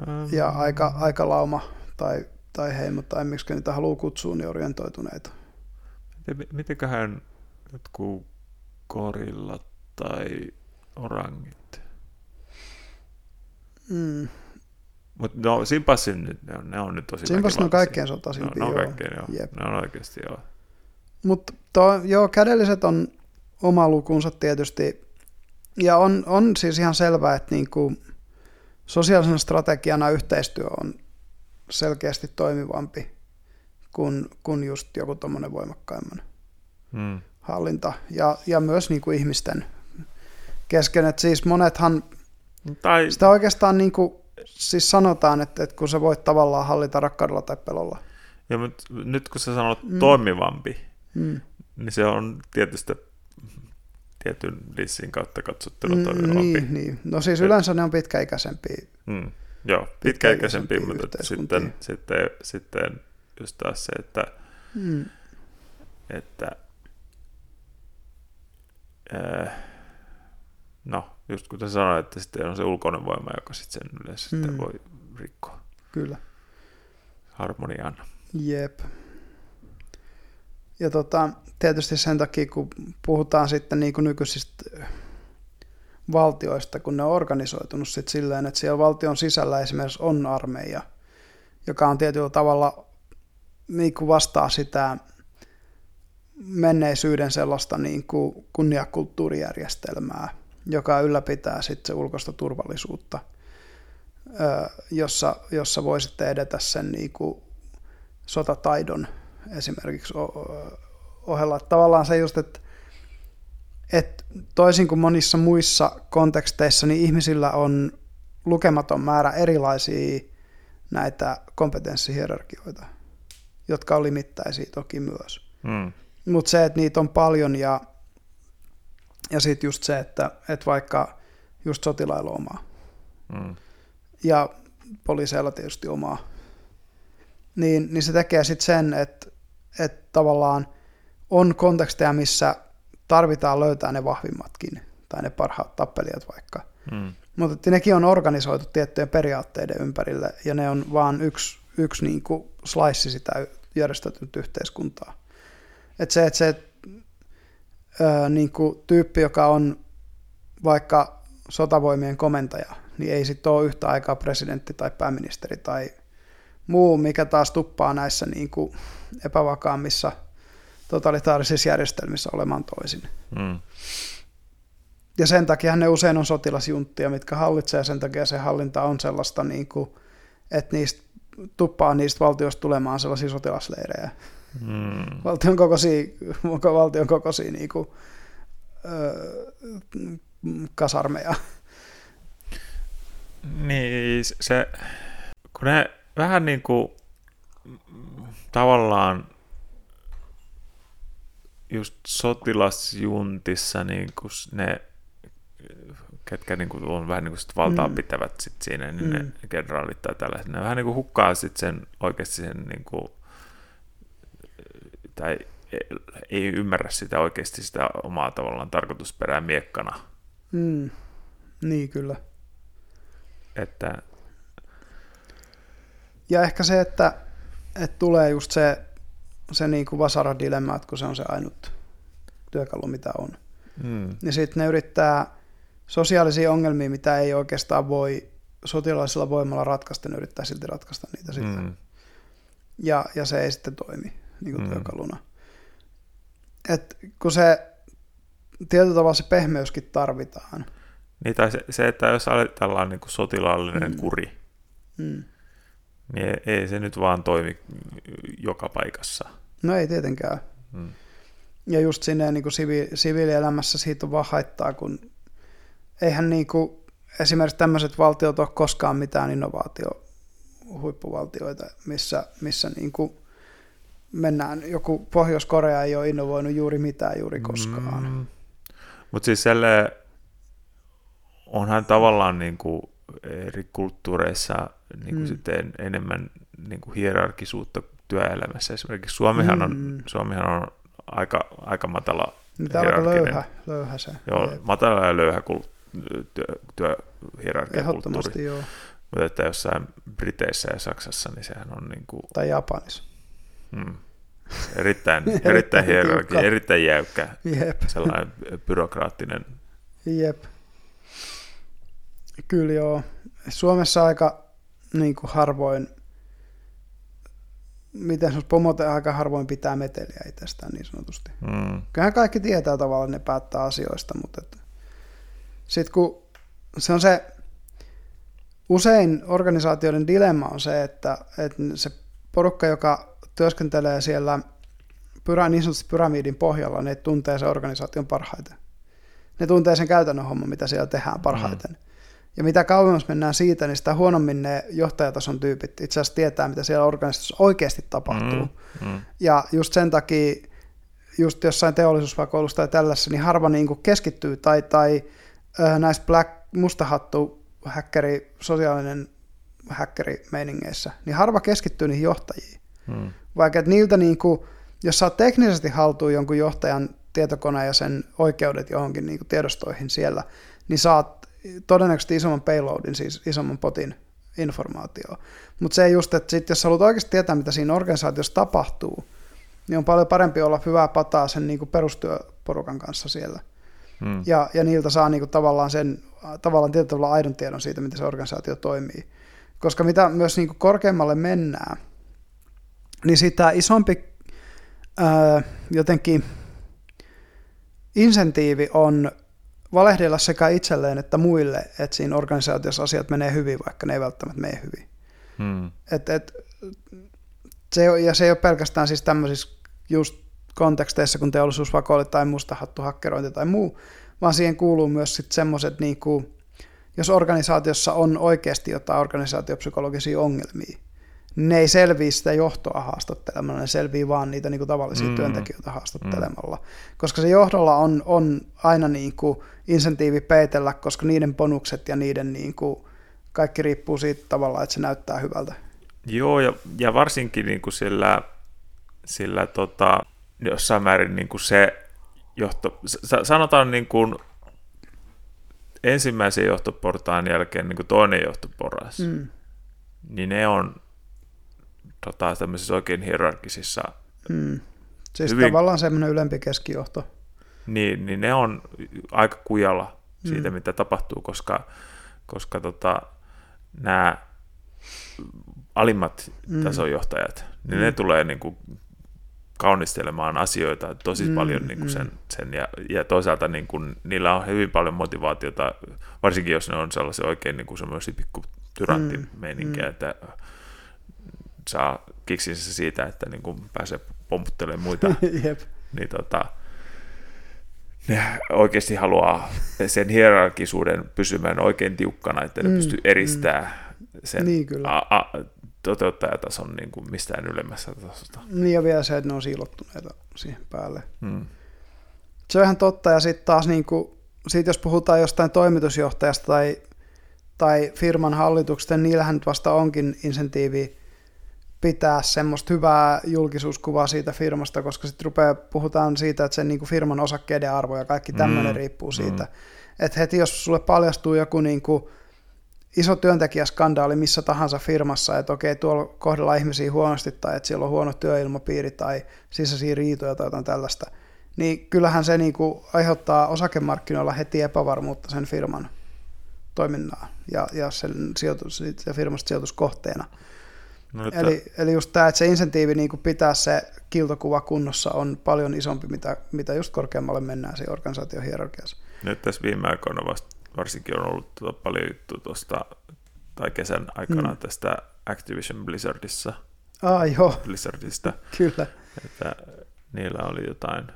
Ähm, ja aika, aika lauma tai, tai heimo tai miksi niitä haluaa kutsua, niin orientoituneita. miten, mitenköhän jotkut korillat tai orangit? Mm. Mutta no simpanssin nyt, ne on, ne on nyt tosi Simpanssit on kaikkein sotaisimpia, No, ne on kaikkein, joo. Jep. Ne on oikeasti, joo. Mutta joo, kädelliset on oma lukunsa tietysti. Ja on, on siis ihan selvää, että niinku sosiaalisena strategiana yhteistyö on selkeästi toimivampi kuin, kuin just joku tuommoinen voimakkaimman Hmm. Hallinta. Ja, ja myös niinku ihmisten kesken. Et siis monethan, Tai, sitä oikeastaan niinku, siis sanotaan, että, että kun sä voit tavallaan hallita rakkaudella tai pelolla. ja nyt kun sä sanot Mm. toimivampi, Mm. niin se on tietysti tietyn lissin kautta katsottuna Mm, toimivampi. niin, niin. No siis yleensä ne on pitkäikäisempiä. Mm, joo, pitkäikäisempi, pitkäikäisempiä mutta sitten, sitten, sitten just taas se, että, Mm. että no, just kuten sanoin, että sitten on se ulkoinen voima, joka sitten sen yleensä Mm. sitten voi rikkoa Kyllä. harmonian. Jep. Ja tota, tietysti sen takia, kun puhutaan sitten niin kuin nykyisistä valtioista, kun ne on organisoitunut sit silleen, että siellä valtion sisällä esimerkiksi on armeija, joka on tietyllä tavalla niin kuin vastaa sitä menneisyyden sellaista niin kuin kunniakulttuurijärjestelmää, joka ylläpitää sitten ulkoista turvallisuutta, jossa, jossa voi sitten edetä sen niin kuin sotataidon esimerkiksi ohella. Että Tavallaan se just, että, että toisin kuin monissa muissa konteksteissa, niin ihmisillä on lukematon määrä erilaisia näitä kompetenssihierarkioita, jotka on limittäisiä toki myös. Mm. Mutta se, että niitä on paljon ja, ja sitten just se, että, että vaikka just sotilailla omaa Mm. ja poliiseilla tietysti omaa, niin, niin se tekee sitten sen, että, että tavallaan on konteksteja, missä tarvitaan löytää ne vahvimmatkin tai ne parhaat tappelijat vaikka. Mm. Mutta nekin on organisoitu tiettyjen periaatteiden ympärille ja ne on vaan yksi, yksi niin kuin slice sitä järjestettyä yhteiskuntaa. Että se, että se öö, niin kuin tyyppi, joka on vaikka sotavoimien komentaja, niin ei sitten ole yhtä aikaa presidentti tai pääministeri tai muu, mikä taas tuppaa näissä niin kuin epävakaammissa totalitaarisissa järjestelmissä olemaan toisin. Mm. Ja sen takia ne usein on sotilasjunttia, mitkä hallitsee, ja sen takia se hallinta on sellaista, niin kuin, että niistä tuppaa niistä valtioista tulemaan sellaisia sotilasleirejä. Mm. Valtion kokoisia, valtion kokoisia niin kuin, öö, kasarmeja. Niin, se, kun ne vähän niin kuin tavallaan just sotilasjuntissa niin kuin ne ketkä niin kuin on vähän niin kuin sit valtaa mm. pitävät sit siinä, niin mm. ne kenraalit tai tällaiset, ne vähän niin kuin hukkaa sit sen oikeasti sen niin kuin, tai ei ymmärrä sitä oikeasti sitä omaa tavallaan tarkoitusperää miekkana. Mm. Niin, kyllä. Että... Ja ehkä se, että, että tulee just se, se niin kuin vasara-dilemma, että kun se on se ainut työkalu, mitä on. Mm. Niin sitten ne yrittää sosiaalisia ongelmia, mitä ei oikeastaan voi sotilaallisella voimalla ratkaista, ne yrittää silti ratkaista niitä sitten. Mm. Ja, ja se ei sitten toimi niin kuin mm. työkaluna. Et kun se tietyllä tavalla se pehmeyskin tarvitaan. Niin, tai se, se että jos ajatellaan niin kuin sotilaallinen mm. kuri, mm. niin ei, ei se nyt vaan toimi joka paikassa. No ei tietenkään. Mm. Ja just sinne niin kuin sivi, siviilielämässä siitä on vaan haittaa, kun eihän niin kuin, esimerkiksi tämmöiset valtiot ole koskaan mitään innovaatio huippuvaltioita, missä, missä niin kuin mennään, joku Pohjois-Korea ei ole innovoinut juuri mitään juuri koskaan. Mm. Mutta siis selle onhan tavallaan niin kuin eri kulttuureissa niin kuin mm. sitten enemmän niin kuin hierarkisuutta työelämässä. Esimerkiksi Suomihan on, mm. Suomihan on aika, aika matala Mitä aika löyhä, löyhä se. Joo, matala ja löyhä työ, työhierarkia Ehdottomasti joo. Mutta että jossain Briteissä ja Saksassa, niin sehän on niin kuin... Tai Japanissa. Hmm. Erittäin, erittäin hierarkia, erittäin jäykkä, Jep. sellainen byrokraattinen. Jep. Kyllä joo. Suomessa aika niin kuin harvoin, miten sinus pomot aika harvoin pitää meteliä itsestään niin sanotusti. Mm. Kyllähän kaikki tietää tavallaan, ne päättää asioista, mutta että sitten kun se on se, usein organisaatioiden dilemma on se, että, että se porukka, joka työskentelee siellä pyrä, niin sanotusti pyramidin pohjalla, ne tuntee sen organisaation parhaiten. Ne tuntee sen käytännön homman, mitä siellä tehdään parhaiten. Mm. Ja mitä kauemmas mennään siitä, niin sitä huonommin ne johtajatason tyypit itse asiassa tietää, mitä siellä organisaatiossa oikeasti tapahtuu. Mm. Mm. Ja just sen takia, just jossain teollisuusvakoilussa tai tällaisessa, niin harva niin kuin keskittyy tai, tai äh, näissä black, mustahattu häkkeri, sosiaalinen häkkeri meiningeissä, niin harva keskittyy niihin johtajiin. Hmm. Vaikka että niiltä, niin kuin, jos saa teknisesti haltuun jonkun johtajan tietokone ja sen oikeudet johonkin niin kuin tiedostoihin siellä, niin saat todennäköisesti isomman payloadin, siis isomman potin informaatioa. Mutta se just, että sit, jos haluat oikeasti tietää, mitä siinä organisaatiossa tapahtuu, niin on paljon parempi olla hyvää pataa sen niin kuin perustyöporukan kanssa siellä. Hmm. Ja, ja niiltä saa niin kuin tavallaan sen tavallaan tietyllä tavalla aidon tiedon siitä, miten se organisaatio toimii. Koska mitä myös niin kuin korkeammalle mennään, niin sitä isompi ää, jotenkin insentiivi on valehdella sekä itselleen että muille, että siinä organisaatiossa asiat menee hyvin, vaikka ne ei välttämättä mene hyvin. Hmm. Et, et, se, ja se ei ole pelkästään siis tämmöisissä just konteksteissa kuin teollisuusvakoilu tai mustahattu hakkerointi tai muu, vaan siihen kuuluu myös sitten semmoiset, niin kuin, jos organisaatiossa on oikeasti jotain organisaatiopsykologisia ongelmia, ne ei selviä sitä johtoa haastattelemalla, ne selviää vaan niitä niin kuin tavallisia mm. työntekijöitä haastattelemalla. Mm. Koska se johdolla on, on aina niin kuin insentiivi peitellä, koska niiden bonukset ja niiden niin kuin kaikki riippuu siitä tavalla, että se näyttää hyvältä. Joo, ja, ja varsinkin niin kuin sillä, sillä tota, jossain määrin niin kuin se johto, sanotaan niin kuin ensimmäisen johtoportaan jälkeen niin kuin toinen johtoporras, mm. niin ne on tota, tämmöisissä oikein hierarkisissa mm. Siis hyvin, tavallaan semmoinen ylempi keskijohto. Niin, niin ne on aika kujalla siitä, mm. mitä tapahtuu, koska, koska tota, nämä alimmat mm. tasojohtajat, niin mm. ne tulee niin kuin kaunistelemaan asioita tosi mm, paljon niin kuin sen, mm. sen ja, ja toisaalta niin kuin, niillä on hyvin paljon motivaatiota, varsinkin jos ne on sellaisia oikein niin kuin semmoisia pikku tyranttimeininkiä, mm, että saa kiksinsä siitä, että niin kuin pääsee pomputtelemaan muita, Jep. niin tota, ne oikeasti haluaa sen hierarkisuuden pysymään oikein tiukkana, että ne mm, pystyy eristämään mm. sen niin, kyllä. A, a, toteuttajatason niin kuin mistään ylemmässä tasosta. Niin ja vielä se, että ne on siilottuneita siihen päälle. Hmm. Se on ihan totta, ja sitten taas niin kuin, sit jos puhutaan jostain toimitusjohtajasta tai, tai firman hallituksesta, niin niillähän nyt vasta onkin insentiivi pitää semmoista hyvää julkisuuskuvaa siitä firmasta, koska sitten rupeaa, puhutaan siitä, että sen niin kuin firman osakkeiden arvo ja kaikki tämmöinen mm, riippuu siitä. Mm. Että heti jos sulle paljastuu joku niin kuin iso työntekijäskandaali missä tahansa firmassa, että okei, tuolla kohdellaan ihmisiä huonosti tai että siellä on huono työilmapiiri tai sisäisiä riitoja tai jotain tällaista, niin kyllähän se niin kuin aiheuttaa osakemarkkinoilla heti epävarmuutta sen firman toiminnaa ja, ja sen, sijoitus, sen firmasta sijoituskohteena. No, että... eli, eli just tämä, että se insentiivi niin kuin pitää se kiltokuva kunnossa on paljon isompi, mitä, mitä just korkeammalle mennään siinä organisaation hierarkiassa. Nyt tässä viime aikoina vasta varsinkin on ollut tuota paljon juttu tuosta, tai kesän aikana mm. tästä Activision Blizzardissa. Ah, joo. Blizzardista. Kyllä. Että niillä oli jotain...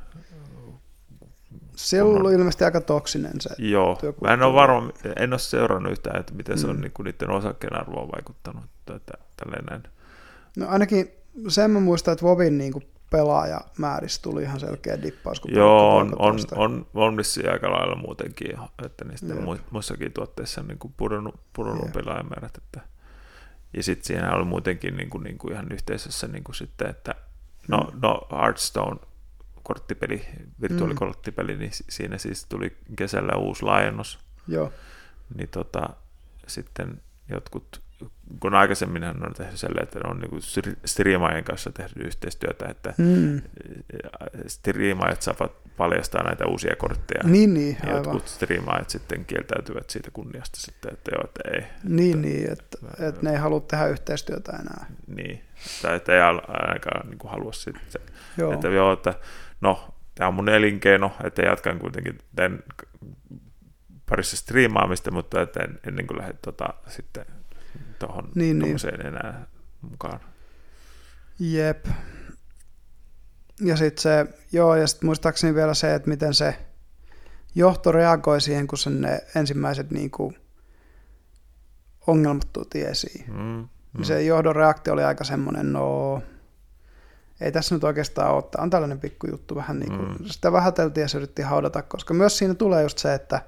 Se on ollut ilmeisesti aika toksinen se Joo, mä en ole varma, en ole seurannut yhtään, että miten se on mm. niin kuin niiden osakkeen arvoon vaikuttanut. Että, tälleen No ainakin sen mä muistan, että Vovin niin kuin pelaajamäärissä tuli ihan selkeä dippaus. Kun Joo, on, on, on, on vissiin aika lailla muutenkin, että niistä Jep. muissakin tuotteissa on niin kuin pudonnut, pudonnut pelaajamäärät. Että, ja sitten siinä oli muutenkin niin kuin, niin kuin ihan yhteisössä niin kuin sitten, että no, mm. no Hearthstone korttipeli, virtuaalikorttipeli, niin siinä siis tuli kesällä uusi laajennus. Joo. Niin tota, sitten jotkut kun aikaisemmin hän on tehnyt sellainen, että on niin striimaajien kanssa tehnyt yhteistyötä, että mm. striimaajat saavat paljastaa näitä uusia kortteja. Niin, niin, ja jotkut striimaajat sitten kieltäytyvät siitä kunniasta sitten, että joo, että ei. Niin, että, niin että, että, että ne ei halua tehdä yhteistyötä enää. Niin, tai että ei ainakaan niin kuin halua sitten. Joo. Että joo, että no, tämä on mun elinkeino, että jatkan kuitenkin tämän parissa striimaamista, mutta että en, ennen kuin lähden tota, sitten tuohon niin, niin. enää mukaan. Jep. Ja sitten se, joo, ja sitten muistaakseni vielä se, että miten se johto reagoi siihen, kun sen ne ensimmäiset niin kuin, ongelmat tuotiin esiin. Mm, mm. Niin se johdon reaktio oli aika semmoinen, no ei tässä nyt oikeastaan ole, on tällainen pikkujuttu vähän niin kuin, mm. sitä vähäteltiin ja se yritti haudata, koska myös siinä tulee just se, että,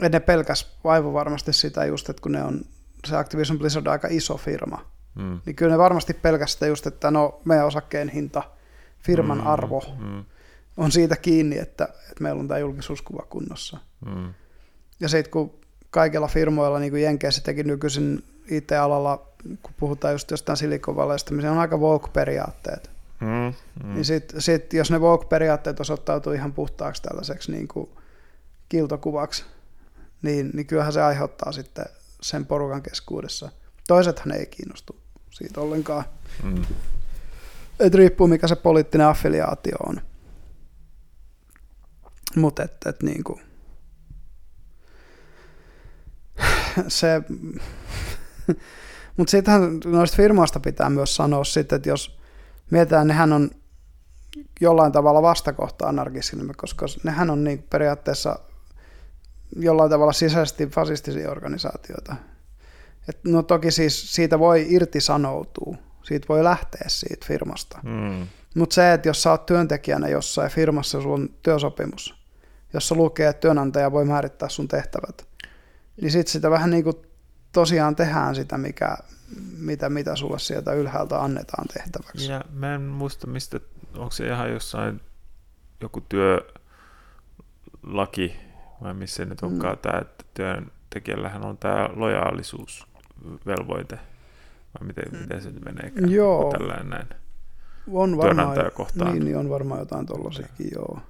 ne pelkäs vaivo varmasti sitä just, että kun ne on se Activision Blizzard on aika iso firma, mm. niin kyllä ne varmasti pelkästään just, että no meidän osakkeen hinta, firman mm, arvo mm. on siitä kiinni, että, että meillä on tämä julkisuuskuva kunnossa. Mm. Ja sitten kun kaikilla firmoilla, niin kuin Jenkeissä teki nykyisin IT-alalla, kun puhutaan just jostain Silicon Valleysta, niin se on aika woke-periaatteet. Mm, mm. Niin sit, sit, jos ne woke-periaatteet osoittautuu ihan puhtaaksi tällaiseksi niin kuin kiltokuvaksi, niin, niin kyllähän se aiheuttaa sitten sen porukan keskuudessa. Toisethan ei kiinnostu siitä ollenkaan. Mm. Et riippuu mikä se poliittinen affiliaatio on. Mutta et, et niinku, se, mutta sittenhän noista firmoista pitää myös sanoa sitten, että jos mietitään, nehän on jollain tavalla vastakohta anarkismille, koska nehän on niin periaatteessa jollain tavalla sisäisesti fasistisia organisaatioita. Et no toki siis siitä voi irtisanoutua, siitä voi lähteä siitä firmasta. Mm. Mutta se, että jos sä oot työntekijänä jossain firmassa, sulla on työsopimus, jossa lukee, että työnantaja voi määrittää sun tehtävät, niin sitten sitä vähän niin kuin tosiaan tehdään sitä, mikä, mitä, mitä sulle sieltä ylhäältä annetaan tehtäväksi. Ja mä en muista, mistä, onko se ihan jossain joku työlaki, vai missä nyt onkaan mm. tämä, että työntekijällähän on tämä lojaalisuusvelvoite, vai miten, mm. miten se nyt menee? Joo. Tällainen näin. on varmaan. Niin, niin, on varmaan jotain tollasiakin, joo.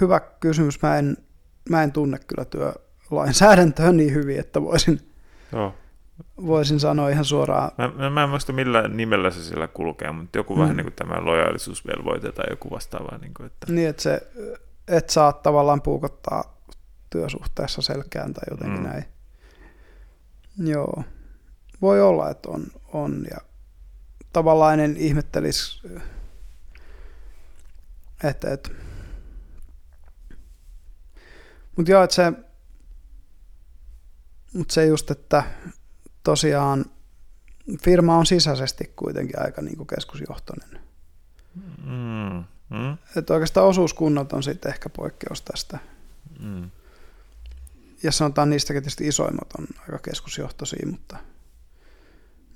Hyvä kysymys. Mä en, mä en tunne kyllä työlainsäädäntöä niin hyvin, että voisin, Joo. voisin sanoa ihan suoraan. Mä, mä, mä en muista millä nimellä se siellä kulkee, mutta joku mm. vähän niin kuin tämä lojaalisuusvelvoite tai joku vastaava. Niin, kuin, että... niin että se, et saa tavallaan puukottaa työsuhteessa selkään tai jotenkin mm. näin. Joo. Voi olla, että on, on ja tavallaan en ihmettelisi, että, että mutta joo, että se, mut se just, että tosiaan firma on sisäisesti kuitenkin aika niin kuin keskusjohtoinen. Mm, mm. Että oikeastaan osuuskunnat on sitten ehkä poikkeus tästä. Mm. Ja sanotaan niistäkin tietysti isoimmat on aika keskusjohtoisia, mutta,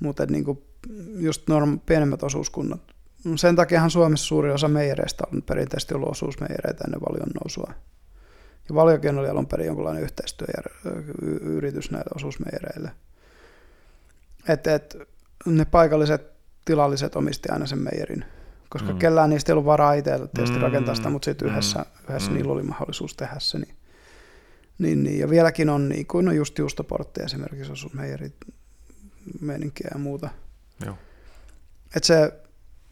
mutta niin kuin just norm, pienemmät osuuskunnat. Sen takiahan Suomessa suuri osa meijereistä on perinteisesti ollut osuusmeijereitä ennen valion nousua. Ja valiokin oli alun perin jonkinlainen yhteistyöyritys näille osuusmeijereille. Että et, ne paikalliset tilalliset omisti aina sen meijerin, koska mm. kellään niistä ei ollut varaa itse tietysti mm. rakentaa sitä, mutta sitten yhdessä, mm. yhdessä mm. niillä oli mahdollisuus tehdä se. Niin, niin, niin. Ja vieläkin on, niin kuin no just Juustoportti esimerkiksi osuusmeijerit, meininkiä ja muuta. Joo. Et se,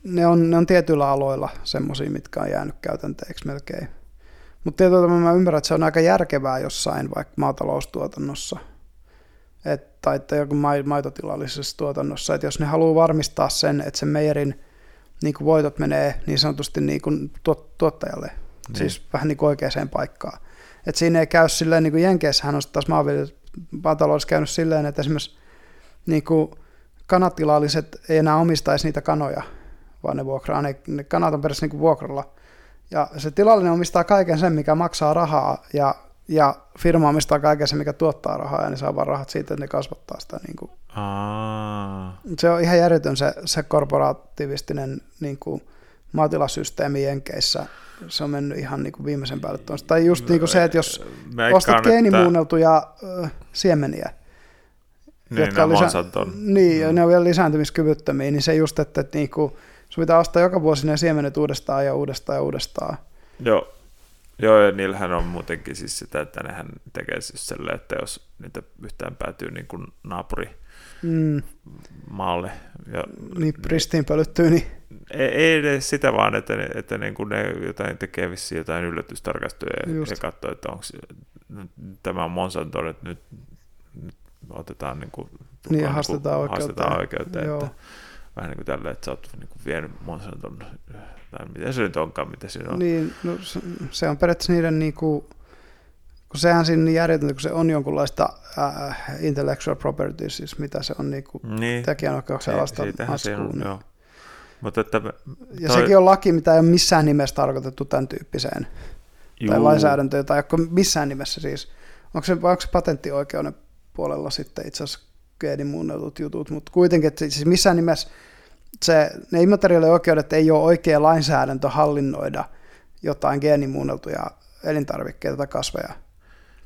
ne, on, ne on tietyillä aloilla semmoisia, mitkä on jäänyt käytänteeksi melkein. Mutta tietyllä mä ymmärrän, että se on aika järkevää jossain vaikka maataloustuotannossa et, tai että joku maitotilallisessa tuotannossa, että jos ne haluaa varmistaa sen, että sen meijerin niin kuin voitot menee niin sanotusti niin kuin tuottajalle, niin. siis vähän niin kuin oikeaan paikkaan. Et siinä ei käy silleen, niin kuin Jenkeissähän on taas maataloudessa käynyt silleen, että esimerkiksi niin kuin kanatilalliset ei enää omistaisi niitä kanoja, vaan ne vuokraa, ne, ne kanat on periaatteessa niin kuin vuokralla – ja se tilallinen omistaa kaiken sen, mikä maksaa rahaa, ja, ja firma omistaa kaiken sen, mikä tuottaa rahaa, ja ne saa vaan rahat siitä, että ne kasvattaa sitä. Niin kuin. Aa. Se on ihan järjetön se, se korporatiivistinen niin kuin, maatilasysteemi Jenkeissä. Se on mennyt ihan niin kuin viimeisen päälle tuosta. Tai just niin kuin se, että jos Meikkaan, ostat geenimuunneltuja että... siemeniä, niin, jotka on lisä... niin, mm. ne on vielä lisääntymiskyvyttömiä, niin se just, että, että niin kuin, Sun pitää ostaa joka vuosi ne siemenet uudestaan ja uudestaan ja uudestaan. Joo. Joo, ja niillähän on muutenkin siis sitä, että nehän tekee siis sellainen, että jos niitä yhtään päätyy niin kuin naapuri mm. maalle. Ja niin pristiin pölyttyy, niin... Ei, ei edes sitä vaan, että, ne, että niin kuin ne jotain tekee vissiin jotain yllätystarkastuja ja, ja katsoo, että onko tämä on Monsanto, että nyt, nyt otetaan niin kuin, niin, haastetaan niin oikeuteen. Haastetaan oikeuteen että, vähän niin kuin tällä, että sä oot niin kuin vienyt Monsanton, tai miten se nyt onkaan, mitä siinä on. Niin, no, se on periaatteessa niiden niin kuin, kun sehän siinä niin järjetöntä, kun se on jonkunlaista äh, intellectual property, siis mitä se on niin kuin niin. tekijänoikeuksen alasta askuun. Niin. Joo. Mutta että toi... Ja sekin on laki, mitä ei ole missään nimessä tarkoitettu tämän tyyppiseen. Juu. Tai lainsäädäntöön, tai missään nimessä siis. Onko se, onko se patenttioikeuden puolella sitten itse asiassa geenimuunnellut jutut, mutta kuitenkin, että siis missään nimessä se, ne immateriaalioikeudet ei ole oikea lainsäädäntö hallinnoida jotain geenimuunneltuja elintarvikkeita tai kasveja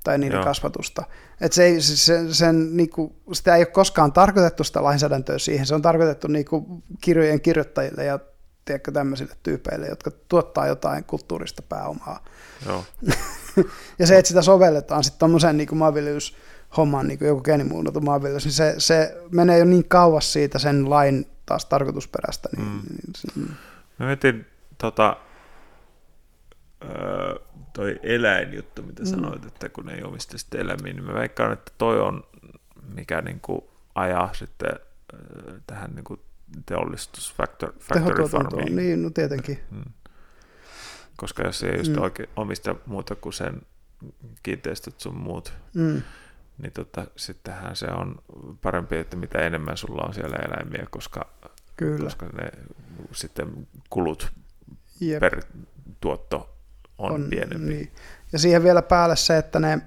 tai niiden Joo. kasvatusta. Et se ei, se, sen, niinku, sitä ei ole koskaan tarkoitettu sitä lainsäädäntöä siihen, se on tarkoitettu niinku, kirjojen kirjoittajille ja tiedätkö, tämmöisille tyypeille, jotka tuottaa jotain kulttuurista pääomaa. Joo. ja se, että sitä sovelletaan sitten tuommoiseen niin maanviljelys hommaan niin kuin joku geenimuunneltu maanviljelys, niin se, se menee jo niin kauas siitä sen lain taas tarkoitusperästä. Niin, mm. niin, Mä mietin tota, toi eläinjuttu, mitä mm. sanoit, että kun ei omista sitten eläimiä, niin mä veikkaan, että toi on, mikä niin kuin ajaa sitten tähän niin kuin teollistus, factor, factory farmiin. Niin, no tietenkin. Mm. Koska jos ei just mm. oikein omista muuta kuin sen kiinteistöt sun muut, mm niin tota, sittenhän se on parempi, että mitä enemmän sulla on siellä eläimiä, koska, Kyllä. koska ne sitten kulut Jep. per tuotto on, on pienempi. Niin. Ja siihen vielä päälle se, että ne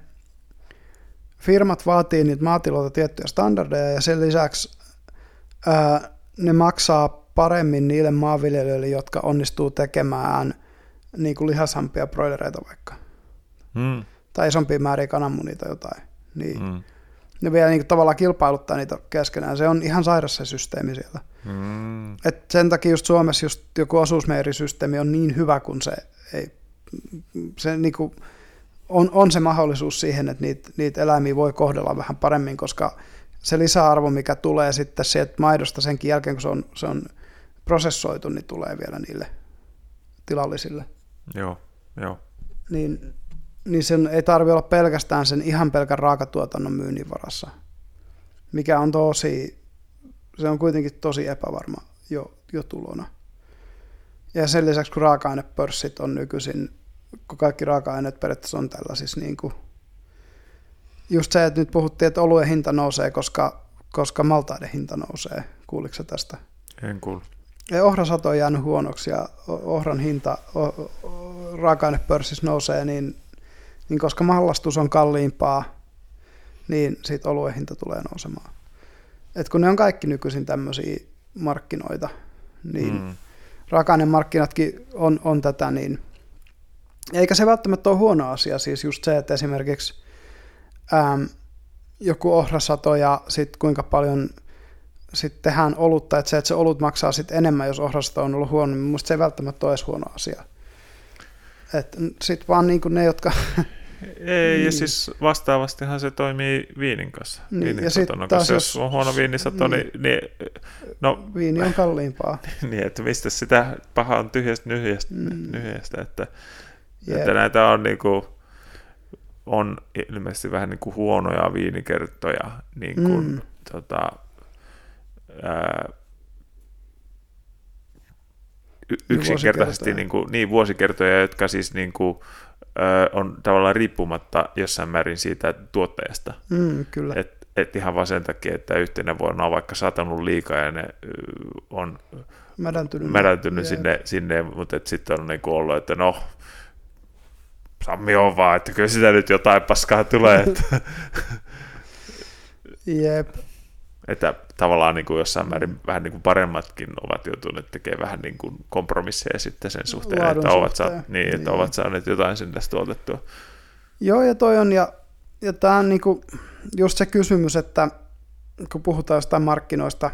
firmat vaatii niitä maatiloilta tiettyjä standardeja ja sen lisäksi ää, ne maksaa paremmin niille maanviljelijöille, jotka onnistuu tekemään niin kuin lihasampia broilereita vaikka. Hmm. Tai isompia määriä kananmunia tai jotain. Niin mm. Ne vielä niin kuin tavallaan kilpailuttaa niitä keskenään. Se on ihan sairas se systeemi siellä. Mm. Et sen takia just Suomessa just joku osuusmeirisysteemi on niin hyvä, kun se ei, se niinku, on, on se mahdollisuus siihen, että niitä, niitä eläimiä voi kohdella vähän paremmin, koska se lisäarvo, mikä tulee sitten sieltä maidosta senkin jälkeen, kun se on, se on prosessoitu, niin tulee vielä niille tilallisille. Joo, joo. Niin, niin sen ei tarvitse olla pelkästään sen ihan pelkän raakatuotannon myynnin varassa, mikä on tosi, se on kuitenkin tosi epävarma jo, jo tulona. Ja sen lisäksi, kun raaka-ainepörssit on nykyisin, kun kaikki raaka-aineet periaatteessa on tällaisissa niin kuin just se, että nyt puhuttiin, että oluen hinta nousee, koska, koska maltaiden hinta nousee. Kuuliko se tästä? En kuulu. Ohrasato on jäänyt huonoksi ja ohran hinta raaka-ainepörssissä nousee, niin, niin koska mallastus on kalliimpaa, niin siitä oluen hinta tulee nousemaan. Et kun ne on kaikki nykyisin tämmöisiä markkinoita, niin mm. raaka-ainemarkkinatkin on, on tätä, niin eikä se välttämättä ole huono asia, siis just se, että esimerkiksi ähm, joku ohrasato ja sitten kuinka paljon sitten tehdään olutta, että se, että se olut maksaa sitten enemmän, jos ohrasato on ollut huono, niin minusta se ei välttämättä ole edes huono asia. Sitten vaan niin ne, jotka... Ei, niin. ja siis vastaavastihan se toimii viinin kanssa. Niin, viinin ja sitten taas jos, jos on huono viinisato, niin, niin, niin no, viini on kalliimpaa. niin, että mistä sitä pahaa on tyhjästä nyhjästä, mm. nyhjästä että, että näitä on niin kuin, on ilmeisesti vähän niin kuin huonoja viinikertoja, niin kuin, mm. tota, ää, yksinkertaisesti niin, kuin, niin vuosikertoja, jotka siis niin kuin, on tavallaan riippumatta jossain määrin siitä tuottajasta. Mm, kyllä. Et, et ihan vaan sen takia, että yhtenä vuonna on vaikka satanut liikaa ja ne on mädäntynyt, mädäntynyt sinne, sinne, mutta sitten on niin kuin ollut, että no Sammi on vaan, että kyllä sitä nyt jotain paskaa tulee. Että, Jep. että tavallaan niin kuin jossain määrin vähän niin kuin paremmatkin ovat joutuneet tekemään vähän niin kuin kompromisseja sitten sen suhteen, Laadun että, ovat, saa, niin, että niin. ovat saaneet jotain sinne tuotettua. Joo, ja toi on, ja, ja tämä on niin kuin just se kysymys, että kun puhutaan jostain markkinoista,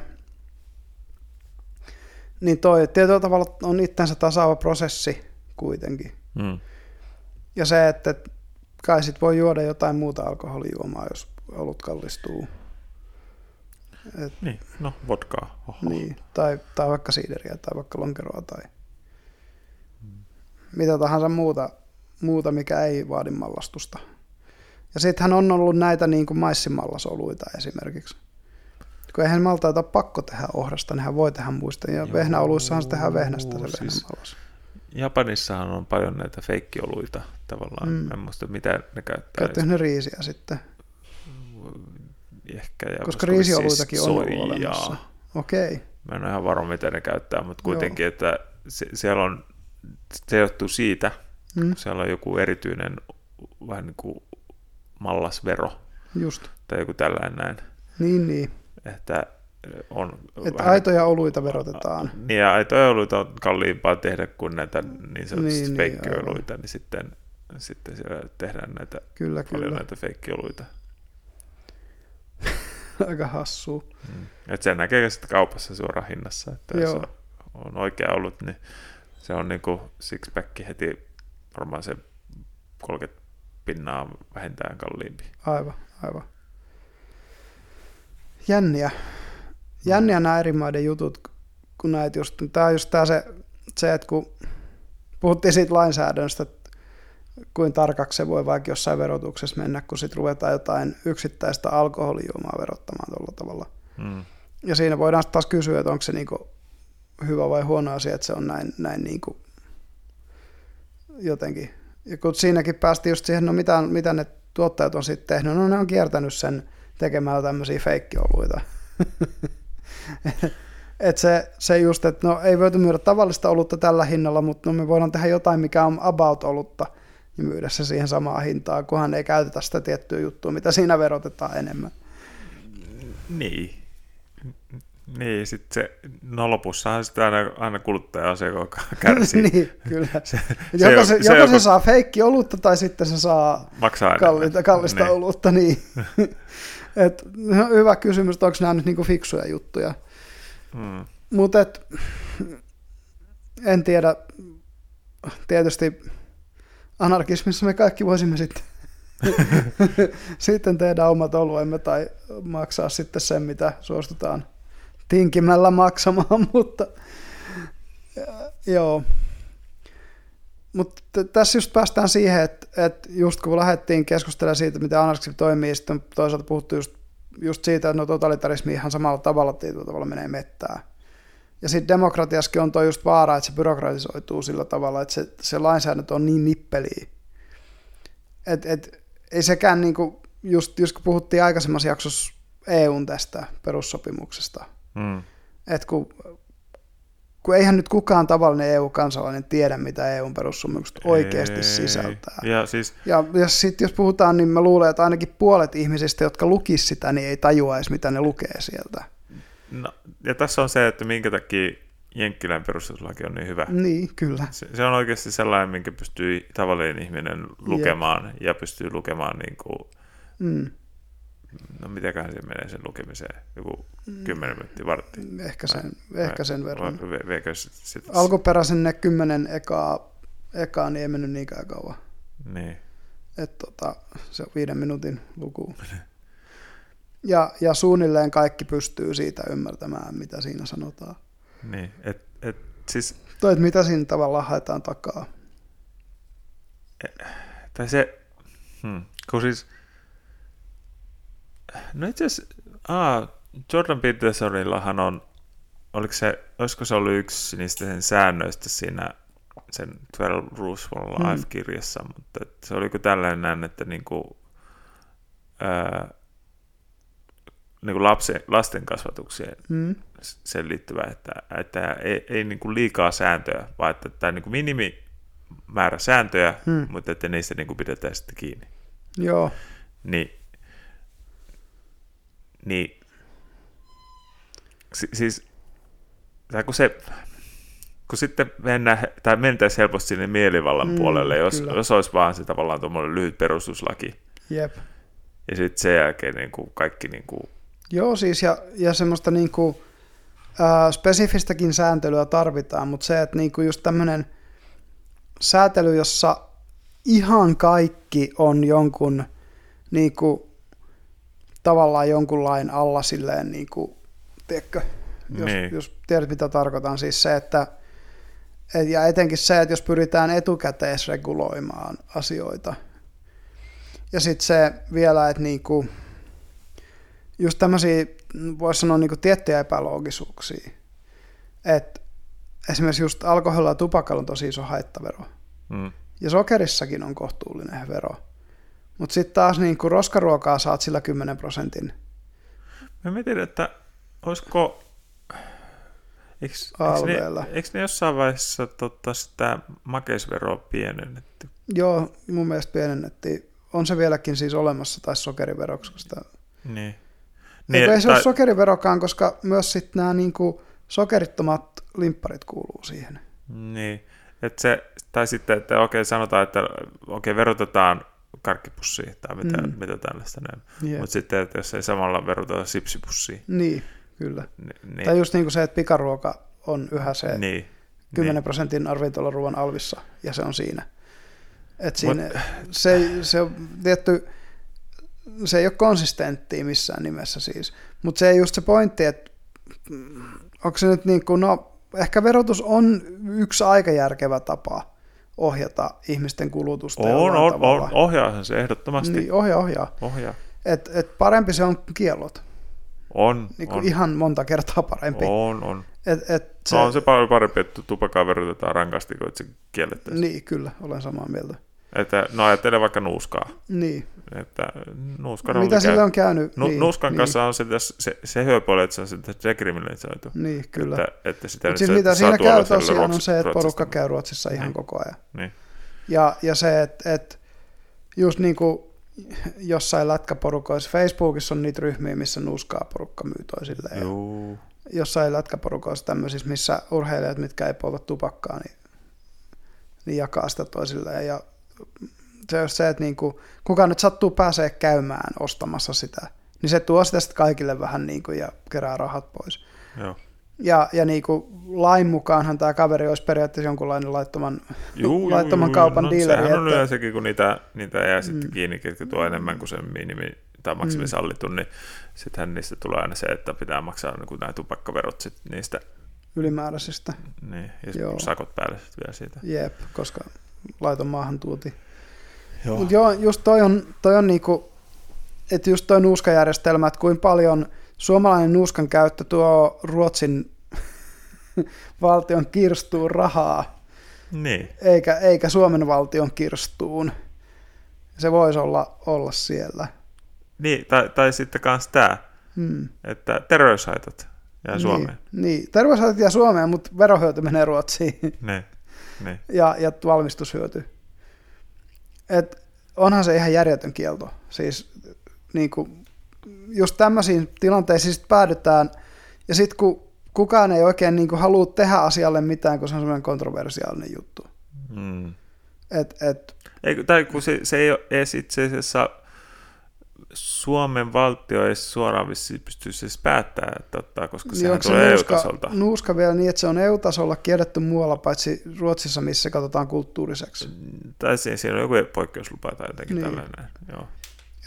niin toi tietyllä tavalla on itsensä tasaava prosessi kuitenkin. Hmm. Ja se, että kai sit voi juoda jotain muuta alkoholijuomaa, jos olut kallistuu. Et, niin, no vodkaa. Oho. Niin, tai, tai vaikka siideriä tai vaikka lonkeroa tai mitä tahansa muuta, muuta, mikä ei vaadi mallastusta. Ja sittenhän on ollut näitä niin kuin maissimallasoluita esimerkiksi. Kun eihän maltaita pakko tehdä ohrasta, nehän voi tehdä muista. Ja vehnäoluissahan se tehdään vehnästä se siis, vehnämallas. Japanissahan on paljon näitä feikkioluita tavallaan. Mm. En muista, mitä ne käyttää. Käyttää ne riisiä sitten? Ehkä. Ja koska riisioluitakin siis on ollut olemassa. Okei. Okay. Mä en ole ihan varma, mitä ne käyttää, mutta kuitenkin, Joo. että se, siellä on, se johtuu siitä, mm. siellä on joku erityinen vähän niin kuin mallasvero. Just. Tai joku tällainen näin. Niin, niin. Että on... Että vähän, aitoja oluita verotetaan. Niin, ja aitoja oluita on kalliimpaa tehdä kuin näitä niin sanotusti niin, feikkioluita, niin, niin sitten, sitten siellä tehdään näitä, kyllä, paljon kyllä. näitä feikkioluita. Aika hassu. Mm. Et sen näkee sitten kaupassa suoraan hinnassa, että Joo. jos on, oikea ollut, niin se on niin kuin six-pack heti varmaan se 30 pinnaa vähintään kalliimpi. Aivan, aivan. Jänniä jänniä nämä eri maiden jutut, kun näitä just, tämä on just tämä se, se, että kun puhuttiin siitä lainsäädännöstä, että kuin tarkaksi se voi vaikka jossain verotuksessa mennä, kun sitten ruvetaan jotain yksittäistä alkoholijuomaa verottamaan tuolla tavalla. Mm. Ja siinä voidaan taas kysyä, että onko se niinku hyvä vai huono asia, että se on näin, näin niinku jotenkin. Ja kun siinäkin päästiin just siihen, no mitä, mitä ne tuottajat on sitten tehnyt, no ne on kiertänyt sen tekemällä tämmöisiä feikkioluita. et se, se just, että no ei voitu myydä tavallista olutta tällä hinnalla, mutta no me voidaan tehdä jotain, mikä on about-olutta ja myydä se siihen samaan hintaan, kunhan ei käytetä sitä tiettyä juttua, mitä siinä verotetaan enemmän. Niin. Niin, sitten se, no lopussahan sitten aina, aina kuluttaja on se, joka kärsii. niin, kyllä. se, joko se, se, joko se, se saa feikki olutta tai sitten se saa Maksaa kallista, kallista niin. olutta. Niin. Et, no, hyvä kysymys, että onko nämä nyt niinku fiksuja juttuja. Hmm. Mutta en tiedä, tietysti anarkismissa me kaikki voisimme sitten sitten tehdä omat oluemme tai maksaa sitten sen, mitä suostutaan tinkimällä maksamaan, mutta joo. Mutta tässä just päästään siihen, että, että just kun lähdettiin keskustelemaan siitä, miten anarkismi toimii, sitten toisaalta puhuttu just, just siitä, että no totalitarismi ihan samalla tavalla tietyllä tavalla menee mettää. Ja sitten demokratiaskin on tuo just vaara, että se byrokratisoituu sillä tavalla, että se, se lainsäädäntö on niin nippeliä. Että et, ei sekään, niinku, just, just kun puhuttiin aikaisemmassa jaksossa EUn tästä perussopimuksesta, mm. että kun kun eihän nyt kukaan tavallinen EU-kansalainen tiedä, mitä EUn perussopimukset oikeasti sisältää. Ja, siis... ja, ja sitten jos puhutaan, niin mä luulen, että ainakin puolet ihmisistä, jotka lukis sitä, niin ei tajuaisi, mitä ne lukee sieltä. No, ja tässä on se, että minkä takia Jenkkilän perustuslaki on niin hyvä. Niin, kyllä. Se, se on oikeasti sellainen, minkä pystyy tavallinen ihminen lukemaan Jep. ja pystyy lukemaan niin kuin, mm no mitäköhän se menee sen lukemiseen, joku mm. kymmenen minuuttia, vartti. Ehkä sen, vai, ehkä sen verran. Vai, veikö sit, Alkuperäisen ne kymmenen ekaa, ekaa, niin ei mennyt niinkään kauan. Niin. Et tota, se on viiden minuutin luku. ja, ja suunnilleen kaikki pystyy siitä ymmärtämään, mitä siinä sanotaan. Niin, et, et siis... Toi, että mitä siinä tavallaan haetaan takaa. Tai se, hmm, kun siis No itse asiassa, aa, Jordan Petersonillahan on, oliko se, olisiko se ollut yksi niistä sen säännöistä siinä sen 12 Rules for Life-kirjassa, mm. mutta se oliko tällainen näin, että niinku, ää, niinku lapsen, lasten kasvatukseen mm. sen liittyvä, että, että ei, ei niinku liikaa sääntöjä, vaan että tämä niinku minimimäärä sääntöjä, mm. mutta että niistä niinku pidetään sitten kiinni. Joo. Niin niin si- siis kun se kun sitten mennään, tai mentäisiin helposti sinne mielivallan mm, puolelle, jos, jos olisi vaan se tavallaan tuommoinen lyhyt perustuslaki. Jep. Ja sitten sen jälkeen niin kuin kaikki... Niin kuin... Joo, siis ja, ja semmoista niin kuin, äh, spesifistäkin sääntelyä tarvitaan, mutta se, että niin kuin just tämmöinen säätely, jossa ihan kaikki on jonkun niin kuin, tavallaan jonkun lain alla silleen, niin kuin, tiedätkö, jos, niin. jos tiedät mitä tarkoitan, siis se, että et, ja etenkin se, että jos pyritään etukäteisreguloimaan asioita, ja sitten se vielä, että niinku, just tämmöisiä, voisi sanoa niinku tiettyjä epäloogisuuksia, että esimerkiksi just alkoholilla ja tupakalla on tosi iso haittavero, mm. ja sokerissakin on kohtuullinen vero, mutta sitten taas niin kun roskaruokaa saat sillä 10 prosentin. Mä mietin, että olisiko... Eikö, eikö, ne, eikö ne jossain vaiheessa tota, sitä makeisveroa pienennetty? Joo, mun mielestä pienennettiin. On se vieläkin siis olemassa, tai sokeriveroksi. Sitä... Niin. Niin ei tai... se ole sokeriverokaan, koska myös sitten nämä niinku sokerittomat limpparit kuuluu siihen. Niin. Et se, tai sitten, että okei, sanotaan, että okei, verotetaan karkkipussiin tai mitä, mm. mitä tällaista näin. Yeah. Mutta sitten, että jos ei samalla verrata sipsipussiin. Niin, kyllä. Ni, niin. Tai just niin kuin se, että pikaruoka on yhä se niin. 10 niin. prosentin ruoan alvissa, ja se on siinä. Et siinä Mut... se, se on tietty, se ei ole konsistenttia missään nimessä siis. Mutta se ei just se pointti, että onko se nyt niin kuin, no ehkä verotus on yksi aika järkevä tapa ohjata ihmisten kulutusta. On, on, on, ohjaa se ehdottomasti. Niin, ohjaa, ohjaa. ohjaa. Et, et parempi se on kiellot. On, niin kuin on. Ihan monta kertaa parempi. On, on. Et, et se, no on se paljon parempi, että tupakaa verotetaan rankasti, kuin että se kiellettäisiin. Niin, kyllä, olen samaa mieltä. Että, no ajattele vaikka nuuskaa. Niin. Että nuuska Mitä sille on käynyt? Nu, niin, nuuskan niin. kanssa on se, se, se hyöpuoli, että se on sitten dekriminalisoitu. Niin, kyllä. Että, että sitä Mutta siis mitä siinä käy tosiaan on se, että porukka käy Ruotsissa ihan niin. koko ajan. Niin. Ja, ja se, että, että just niin kuin jossain lätkäporukoissa, Facebookissa on niitä ryhmiä, missä nuuskaa porukka myy toisilleen. Joo. Jossain lätkäporukoissa tämmöisissä, missä urheilijat, mitkä ei polta tupakkaa, niin, niin jakaa sitä toisilleen. Ja se on se, että niin kuin, kuka nyt sattuu pääsee käymään ostamassa sitä, niin se tuo sitä sitten kaikille vähän niin kuin ja kerää rahat pois. Joo. Ja, ja niin kuin lain mukaanhan tämä kaveri olisi periaatteessa jonkunlainen laittoman, juu, laittoman juu, kaupan no, diileri. Sehän on yleensäkin, kun niitä, niitä jää sitten mm. kiinni, ketkä tuo enemmän kuin sen minimi tai maksimi mm. sallittu, niin sittenhän niistä tulee aina se, että pitää maksaa niin nämä tupakkaverot sit niistä ylimääräisistä. Niin, ja sakot päälle sitten vielä siitä. Jep, koska laiton maahan tuoti. Joo. Mut joo, just toi on, toi on niinku, että just toi nuuskajärjestelmä, että kuinka paljon suomalainen nuuskan käyttö tuo Ruotsin valtion kirstuun rahaa, niin. eikä, eikä Suomen valtion kirstuun. Se voisi olla, olla siellä. Niin, tai, tai sitten kans tämä, hmm. että terveyshaitat jää niin, Suomeen. Niin, terveyshaitat jää Suomeen, mutta verohyöty menee Ruotsiin. Niin, niin. Ja, ja valmistushyöty. Et onhan se ihan järjetön kielto. Siis niin kuin, just tämmöisiin tilanteisiin sit päädytään, ja sitten kun kukaan ei oikein niin kuin, halua tehdä asialle mitään, kun se on semmoinen kontroversiaalinen juttu. Mm. Et, et, ei, tai kun se, se ei ole edes itse asiassa Suomen valtio ei suoraan pysty siis päättämään, että ottaa, koska niin sehän tulee nuuska, EU-tasolta. Nuuska vielä niin, että se on EU-tasolla kielletty muualla, paitsi Ruotsissa, missä se katsotaan kulttuuriseksi. Tai siinä on joku poikkeuslupa tai jotenkin niin. tällainen. Joo.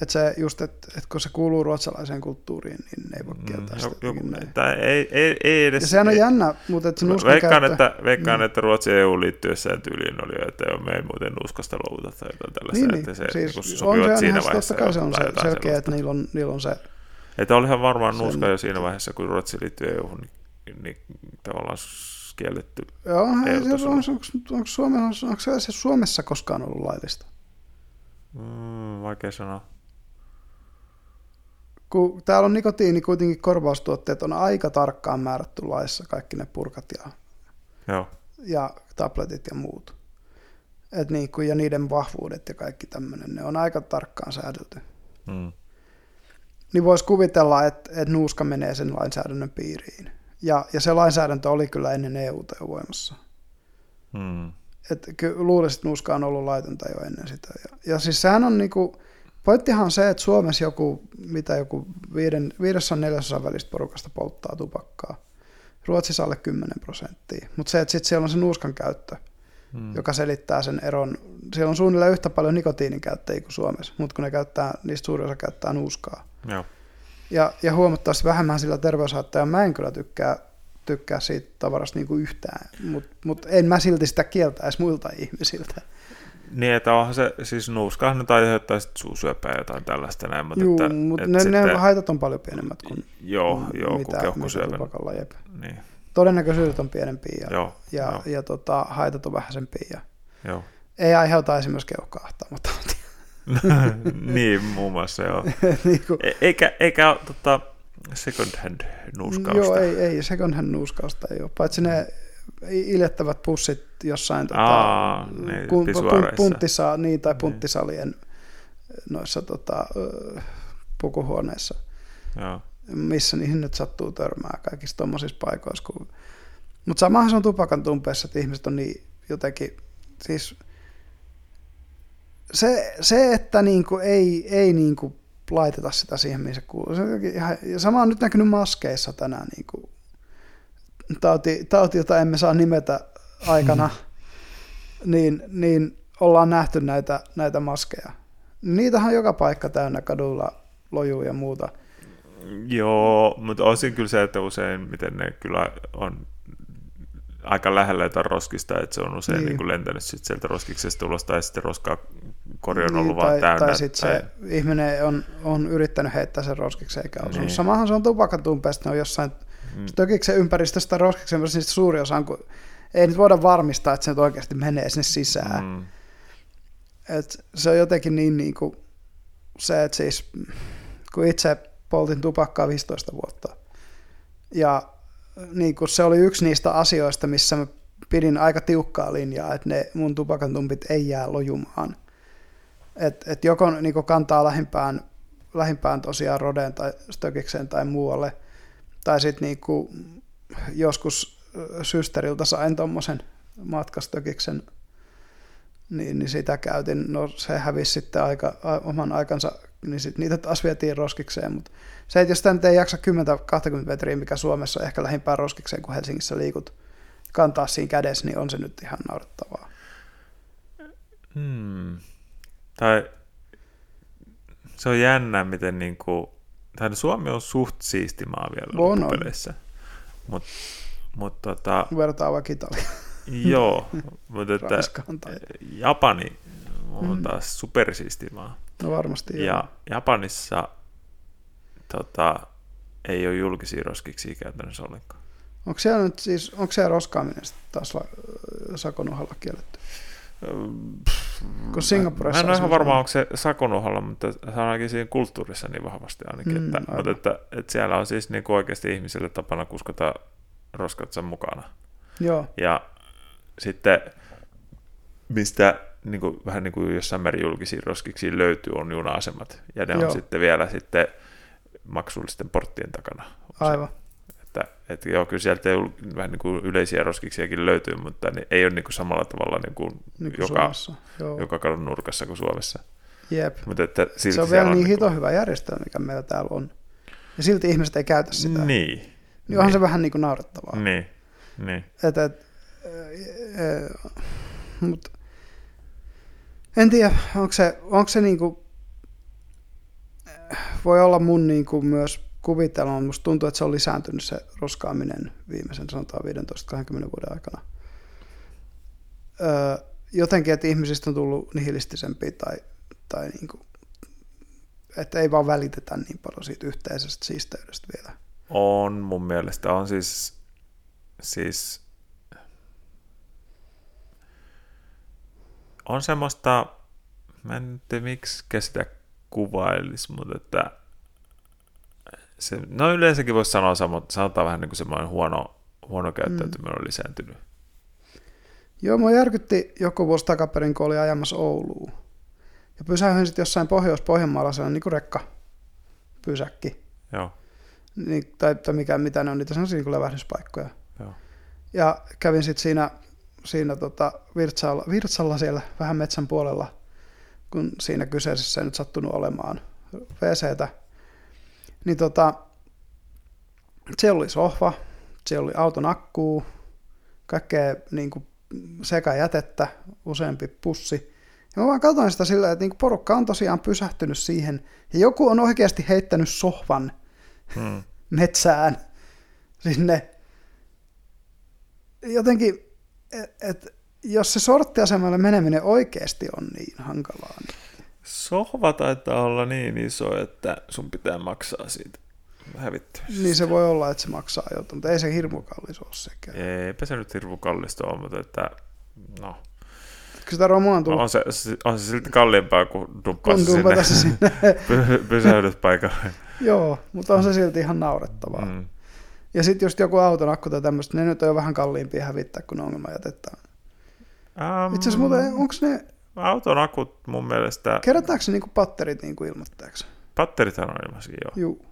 Että se just, että, että kun se kuuluu ruotsalaiseen kulttuuriin, niin ne ei voi mm, kieltää mm, sitä. Joku. Tai ei, ei, ei edes... Ja sehän on jännä, mutta että se veikkaan, käyttö... että, veikkaan, mm. että Ruotsin EU liittyessään tyyliin oli, että me ei muuten nuuskasta luovuta tai jotain tällaista. Niin, että se, siis niin sopivat on se siinä vaiheessa. Totta kai se on se, selkeä, että niillä on, niillä on se... Että olihan varmaan nuuska jo siinä vaiheessa, kun Ruotsi liittyy EU, niin, niin tavallaan kielletty. Joo, onko, onko, onko, Suomessa, onko se Suomessa koskaan ollut laillista? Mm, vaikea sanoa kun täällä on nikotiini kuitenkin korvaustuotteet on aika tarkkaan määrätty laissa, kaikki ne purkat ja, Joo. ja tabletit ja muut. Et niin kuin, ja niiden vahvuudet ja kaikki tämmöinen, ne on aika tarkkaan säädelty. Mm. Niin voisi kuvitella, että, että nuuska menee sen lainsäädännön piiriin. Ja, ja se lainsäädäntö oli kyllä ennen EUta jo voimassa. Mm. Et luulisin, että nuuska on ollut laitonta jo ennen sitä. Ja, ja siis sehän on niinku, Pointtihan on se, että Suomessa joku, mitä joku viiden, viidessä neljäsosa välistä porukasta polttaa tupakkaa. Ruotsissa alle 10 prosenttia. Mutta se, että sitten siellä on se nuuskan käyttö, hmm. joka selittää sen eron. Siellä on suunnilleen yhtä paljon nikotiinin käyttäjiä kuin Suomessa, mutta kun ne käyttää, niistä suurin osa käyttää nuuskaa. Joo. Ja, ja huomattavasti vähemmän sillä terveyshaittaa. Mä en kyllä tykkää, tykkää siitä tavarasta niin kuin yhtään, mutta mut en mä silti sitä kieltäisi muilta ihmisiltä. Niin, että onhan se, siis nuuskahan nyt aiheuttaa sitten suusyöpää jotain tällaista näin, mutta, Juu, että, mutta että ne, sitten, ne haitat on paljon pienemmät kuin joo, joo, mitä, kuin keuhkosyövän. Mitä jep. Niin. Todennäköisyydet on pienempiä ja, joo, ja, joo. ja tota, haitat on vähäisempiä ja joo. ei aiheuta esimerkiksi keuhkoahtaamatta. niin, muun muassa joo. niin kuin, e- eikä, eikä tota, second hand nuuskausta. Joo, ei, ei second hand nuuskausta ei ole, paitsi ne iljettävät pussit jossain tota, Aa, niin, kun, punttisa, niin, tai niin. punttisalien noissa tota, pukuhuoneissa, Joo. missä niihin nyt sattuu törmää kaikissa tuommoisissa paikoissa. Kun... Mutta samahan se on tupakan tumpeessa, että ihmiset on niin jotenkin, siis se, se että niinku ei, ei niinku laiteta sitä siihen, mihin se kuuluu. Se ihan, ja sama on nyt näkynyt maskeissa tänään niinku tauti, tauti, jota emme saa nimetä aikana, niin, niin ollaan nähty näitä, näitä maskeja. Niitähän on joka paikka täynnä kadulla lojuu ja muuta. Joo, mutta osin kyllä se, että usein miten ne kyllä on aika lähellä jotain roskista, että se on usein niin. Niin kuin lentänyt sit sieltä roskiksesta ulos, tai sitten roskaa kori on niin, ollut tai, vaan täynnä. Tai sitten tai... se ihminen on, on yrittänyt heittää sen roskiksi eikä osunut. Niin. Samahan se on tupakantumpeesta, ne on jossain Mm. Tökiksen ympäristöstä roskiksen niin suuri osa on, kun ei nyt voida varmistaa, että se nyt oikeasti menee sinne sisään. Mm. Et se on jotenkin niin, niin kuin se, että siis kun itse poltin tupakkaa 15 vuotta ja niin kuin se oli yksi niistä asioista, missä mä pidin aika tiukkaa linjaa, että ne mun tupakantumpit ei jää lojumaan. että et joko niin kantaa lähimpään, lähimpään tosiaan rodeen tai stökikseen tai muualle – tai sitten niinku joskus systeriltä sain tuommoisen matkastökiksen, niin, niin sitä käytin. No se hävisi sitten aika, oman aikansa niin sit niitä taas vietiin roskikseen. Mutta se, että jos nyt ei jaksa 10-20 metriä, mikä Suomessa on ehkä lähimpään roskikseen, kun Helsingissä liikut, kantaa siinä kädessä, niin on se nyt ihan naurettavaa. Hmm. Tai se on jännä, miten niin kuin, tai Suomi on suht siisti maa vielä on, loppupeleissä. Mutta mut, tota, Vertaa vaikka Italia. Joo, mutta että Japani on mm. taas supersiisti maa. No varmasti Ja joo. Japanissa tota, ei ole julkisia roskiksi käytännössä ollenkaan. Onko siellä nyt siis, onko siellä roskaaminen taas sakon uhalla kielletty? Kun Singaporessa... Mä en ole ihan varma, onko se sakon uhalla, mutta se on ainakin siinä kulttuurissa niin vahvasti ainakin. Mm, että, mutta että, että, siellä on siis niin kuin oikeasti ihmisille tapana kuskata roskat mukana. Joo. Ja sitten mistä niin kuin, vähän niin kuin jossain määrin julkisiin roskiksi löytyy, on juna-asemat. Ja ne Joo. on sitten vielä sitten maksullisten porttien takana. Aivan. Että, että joo, kyllä sieltä vähän niin kuin yleisiä roskiksiakin löytyy, mutta ne ei ole niin kuin samalla tavalla niin kuin niin kuin joka, joka kadun nurkassa kuin Suomessa. Jep. Mutta että silti se on vielä on niin hito niin kuin... hyvä järjestelmä, mikä meillä täällä on. Ja silti ihmiset ei käytä sitä. Niin. Niin, niin. onhan se vähän niin kuin naurettavaa. Niin. niin. Että, et, mutta en tiedä, onko se, onko se niinku, voi olla mun niinku myös kuvitelma, musta tuntuu, että se on lisääntynyt se roskaaminen viimeisen sanotaan 15-20 vuoden aikana. Öö, jotenkin, että ihmisistä on tullut nihilistisempi tai, tai niinku, että ei vaan välitetä niin paljon siitä yhteisestä siisteydestä vielä. On mun mielestä, on siis, siis on semmoista, mä en tiedä miksi sitä kuvailisi, mutta että se, no yleensäkin voisi sanoa, sanotaan vähän niin kuin semmoinen huono, huono käyttäytyminen mm. on lisääntynyt. Joo, mua järkytti joku vuosi takaperin, kun oli ajamassa Ouluun. Ja pysähdyin sitten jossain Pohjois-Pohjanmaalla sellainen niin kuin rekka pysäkki. Joo. Niin, tai, tai mikä, mitä ne on, niitä sellaisia niin levähdyspaikkoja. Joo. Ja kävin sitten siinä siinä tota virtsalla, virtsalla siellä vähän metsän puolella, kun siinä kyseisessä ei nyt sattunut olemaan wc Niin tota, siellä oli sohva, siellä oli auton akkuu, kaikkea niin kuin sekajätettä, useampi pussi. Ja mä vaan katsoin sitä sillä, että niin porukka on tosiaan pysähtynyt siihen, ja joku on oikeasti heittänyt sohvan hmm. metsään sinne. Jotenkin et, et, jos se sorttiasemalle meneminen oikeasti on niin hankalaa. Niin... Sohva taitaa olla niin iso, että sun pitää maksaa siitä hävittämisestä. Niin se voi olla, että se maksaa jotain, mutta ei se hirmu kallis ole sekään. Eipä se nyt hirmu kallista ole, mutta että no. Kun sitä romua on tullut... On se, on se silti kalliimpaa kuin dumppasi sinne, sinne. pysähdyspaikalle. Joo, mutta on se silti ihan naurettavaa. Mm. Ja sitten just joku auton akku tai tämmöistä, ne nyt on jo vähän kalliimpia hävittää kuin ongelmajätettä. Um, Itse asiassa muuten, onko ne... Auton akut mun mielestä... Kerätäänkö se niinku patterit niinku ilmoittajaksi? Patterithan on ilmaisia, joo. Juu.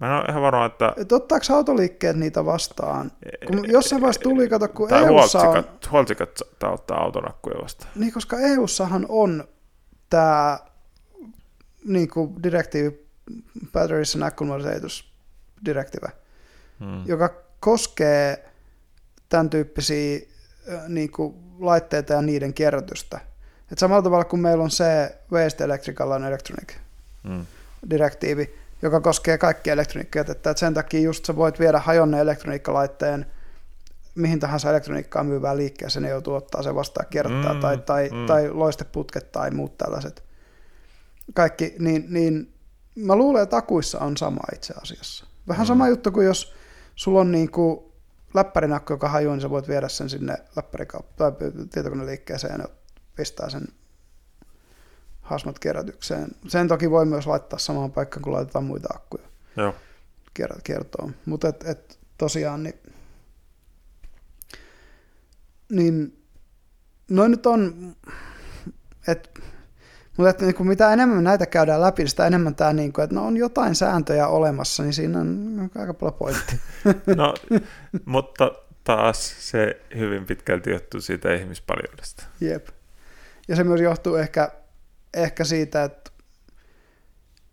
Mä en ole ihan varma, että... Et ottaako autoliikkeet niitä vastaan? Kun jossain vaiheessa tuli, kato, kun tai EUssa on... huoltsikat ottaa auton akkuja vastaan. Niin, koska EUssahan on tämä niin direktiivi Batteries and Accumulators Directive, hmm. joka koskee tämän tyyppisiä niin kuin, laitteita ja niiden kierrätystä. Et samalla tavalla kuin meillä on se Waste Electrical and Electronic hmm. direktiivi, joka koskee kaikkia elektroniikkajätettä. Et sen takia just sä voit viedä hajonneen elektroniikkalaitteen mihin tahansa elektroniikkaa myyvään liikkeeseen, ne joutuu ottaa se vastaan kierrättää, mm, tai, tai, mm. tai loisteputket tai muut tällaiset. Kaikki, niin, niin mä luulen, että akuissa on sama itse asiassa. Vähän mm. sama juttu kuin jos sulla on niin kuin läppärinakku, joka hajuu, niin sä voit viedä sen sinne läppärikauppaan tai tietokoneliikkeeseen ja pistää sen hasmat kerätykseen. Sen toki voi myös laittaa samaan paikkaan, kun laitetaan muita akkuja. Joo. Kertoo. Mutta et, et, tosiaan, niin, niin noin nyt on, että mutta että niin kuin mitä enemmän näitä käydään läpi, niin sitä enemmän tämä, niin kuin, että no on jotain sääntöjä olemassa, niin siinä on aika paljon pointti. No, mutta taas se hyvin pitkälti johtuu siitä ihmispaljoudesta. Jep. Ja se myös johtuu ehkä, ehkä siitä, että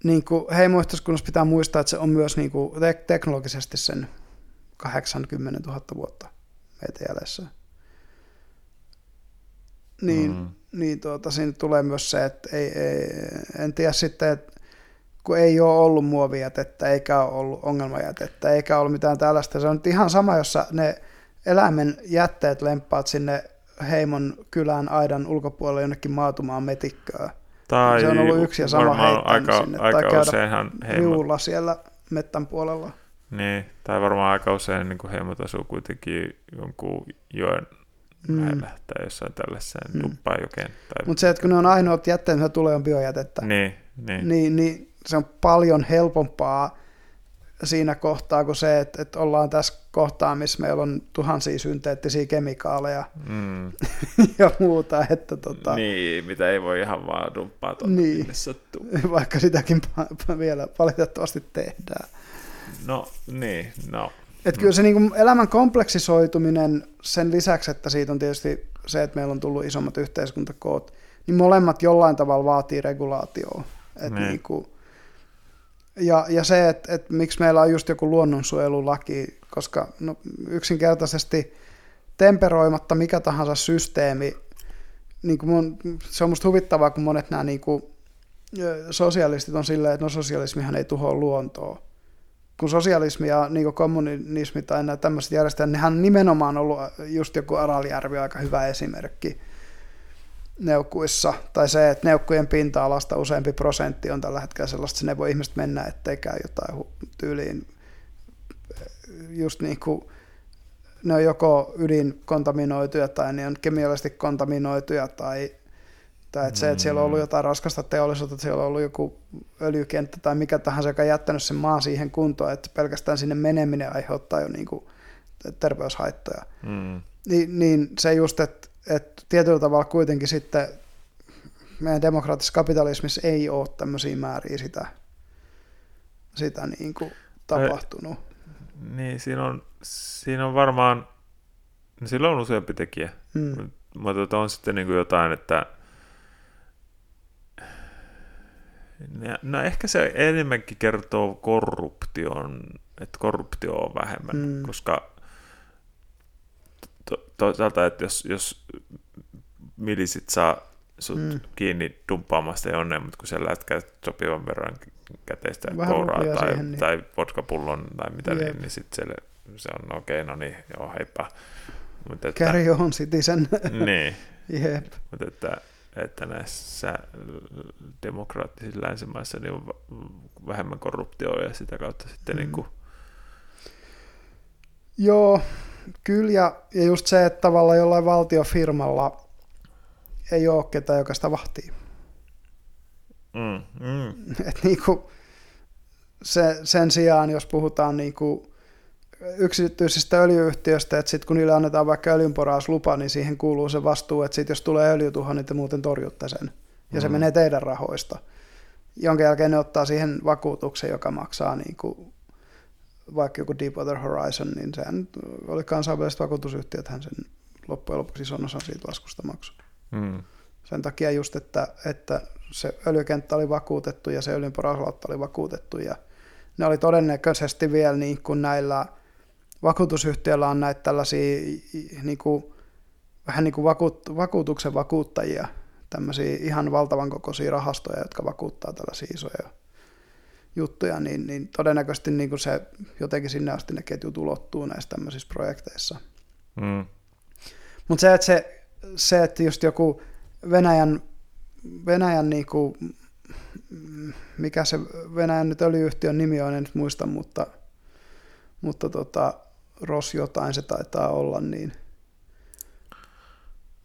niin kuin heimoyhteiskunnassa pitää muistaa, että se on myös niin kuin te- teknologisesti sen 80 000 vuotta meitä jäljessä. Niin, mm. niin tuota, siinä tulee myös se, että ei, ei, en tiedä sitten, että kun ei ole ollut muovijätettä, eikä ole ollut ongelmajätettä, eikä ollut mitään tällaista. Se on nyt ihan sama, jossa ne eläimen jätteet lemppaat sinne heimon kylän aidan ulkopuolelle jonnekin maatumaan metikköön. Tai se on ollut yksi ja sama aika, sinne, aika tai useinhan heimo... siellä mettän puolella. Niin, tai varmaan aika usein niin kuin heimot asuu kuitenkin jonkun joen mm. lähellä tai jossain tällaiseen mm. jokeen. Tai... Mutta se, että kun ne on ainoat jätteet, mitä tulee, on biojätettä. Niin, niin. niin, niin se on paljon helpompaa siinä kohtaa kuin se, että, että ollaan tässä kohtaa, missä meillä on tuhansia synteettisiä kemikaaleja mm. ja muuta. Että tota, niin, mitä ei voi ihan vaan dumppaa tuonne, niin, minne sattuu. Vaikka sitäkin vielä valitettavasti tehdään. No niin, no. Et kyllä se niin elämän kompleksisoituminen sen lisäksi, että siitä on tietysti se, että meillä on tullut isommat yhteiskuntakoot, niin molemmat jollain tavalla vaatii regulaatioa. Et niin. Niin kuin, ja, ja se, että, että miksi meillä on just joku luonnonsuojelulaki, koska no, yksinkertaisesti temperoimatta mikä tahansa systeemi, niin kuin mun, se on musta huvittavaa, kun monet nämä niin kuin, sosialistit on silleen, että no sosialismihan ei tuhoa luontoa. Kun sosialismi ja niin kommunismi tai nämä tämmöiset järjestelmät, nehän on nimenomaan ollut just joku Araljärvi aika hyvä esimerkki neukkuissa, tai se, että neukkujen pinta-alasta useampi prosentti on tällä hetkellä sellaista, että ne voi ihmiset mennä, ettei käy jotain tyyliin, just niin kuin ne on joko ydinkontaminoituja tai ne on kemiallisesti kontaminoituja tai, tai että se, että siellä on ollut mm. jotain raskasta teollisuutta, että siellä on ollut joku öljykenttä tai mikä tahansa, joka on jättänyt sen maan siihen kuntoon, että pelkästään sinne meneminen aiheuttaa jo niin kuin terveyshaittoja. Mm. Niin, niin se just, että että tietyllä tavalla kuitenkin sitten meidän demokraattisessa kapitalismissa ei ole tämmöisiä määriä sitä, sitä niin kuin tapahtunut. Niin, siinä on, siinä on varmaan, niin sillä on useampi tekijä. Hmm. Mutta tota on sitten niin kuin jotain, että No ehkä se enemmänkin kertoo korruption, että korruptio on vähemmän, hmm. koska toisaalta, että jos, jos milisit saa sut mm. kiinni dumppaamasta onneen, mutta kun sä lätkä sopivan verran käteistä Vähän kouraa tai, siihen, niin. tai vodkapullon tai mitä niin, niin sitten se, se on okei, okay, no niin, joo, heippa. Mutta että, Carry on citizen. niin. Jep. Mutta että, että näissä demokraattisissa länsimaissa niin on vähemmän korruptioa ja sitä kautta sitten mm. niin kuin... Joo, Kyllä, ja, ja just se, että tavallaan jollain valtiofirmalla ei ole ketään, joka sitä vahtii. Mm, mm. Et niinku, se, sen sijaan, jos puhutaan niinku yksityisistä öljyyhtiöistä, että sitten kun niille annetaan vaikka öljynporauslupa, niin siihen kuuluu se vastuu, että sit jos tulee öljytuho, niin te muuten torjutte sen. Ja mm. se menee teidän rahoista. Jonka jälkeen ne ottaa siihen vakuutuksen, joka maksaa niinku vaikka joku Deepwater Horizon, niin sehän oli kansainväliset vakuutusyhtiöt, hän sen loppujen lopuksi ison osan siitä laskusta maksoi. Mm. Sen takia just, että, että se öljykenttä oli vakuutettu ja se öljynporauslautta oli vakuutettu ja ne oli todennäköisesti vielä niin kuin näillä vakuutusyhtiöillä on näitä tällaisia niin kuin, vähän niin kuin vakuut, vakuutuksen vakuuttajia, tämmöisiä ihan valtavan kokoisia rahastoja, jotka vakuuttaa tällaisia isoja juttuja, niin, niin todennäköisesti niin kuin se jotenkin sinne asti ne ketjut ulottuu näissä tämmöisissä projekteissa. Mm. Mutta se, että se, se, että just joku Venäjän, Venäjän niin kuin, mikä se Venäjän nyt öljyyhtiön nimi on, en nyt muista, mutta, mutta tota, Ros jotain se taitaa olla, niin,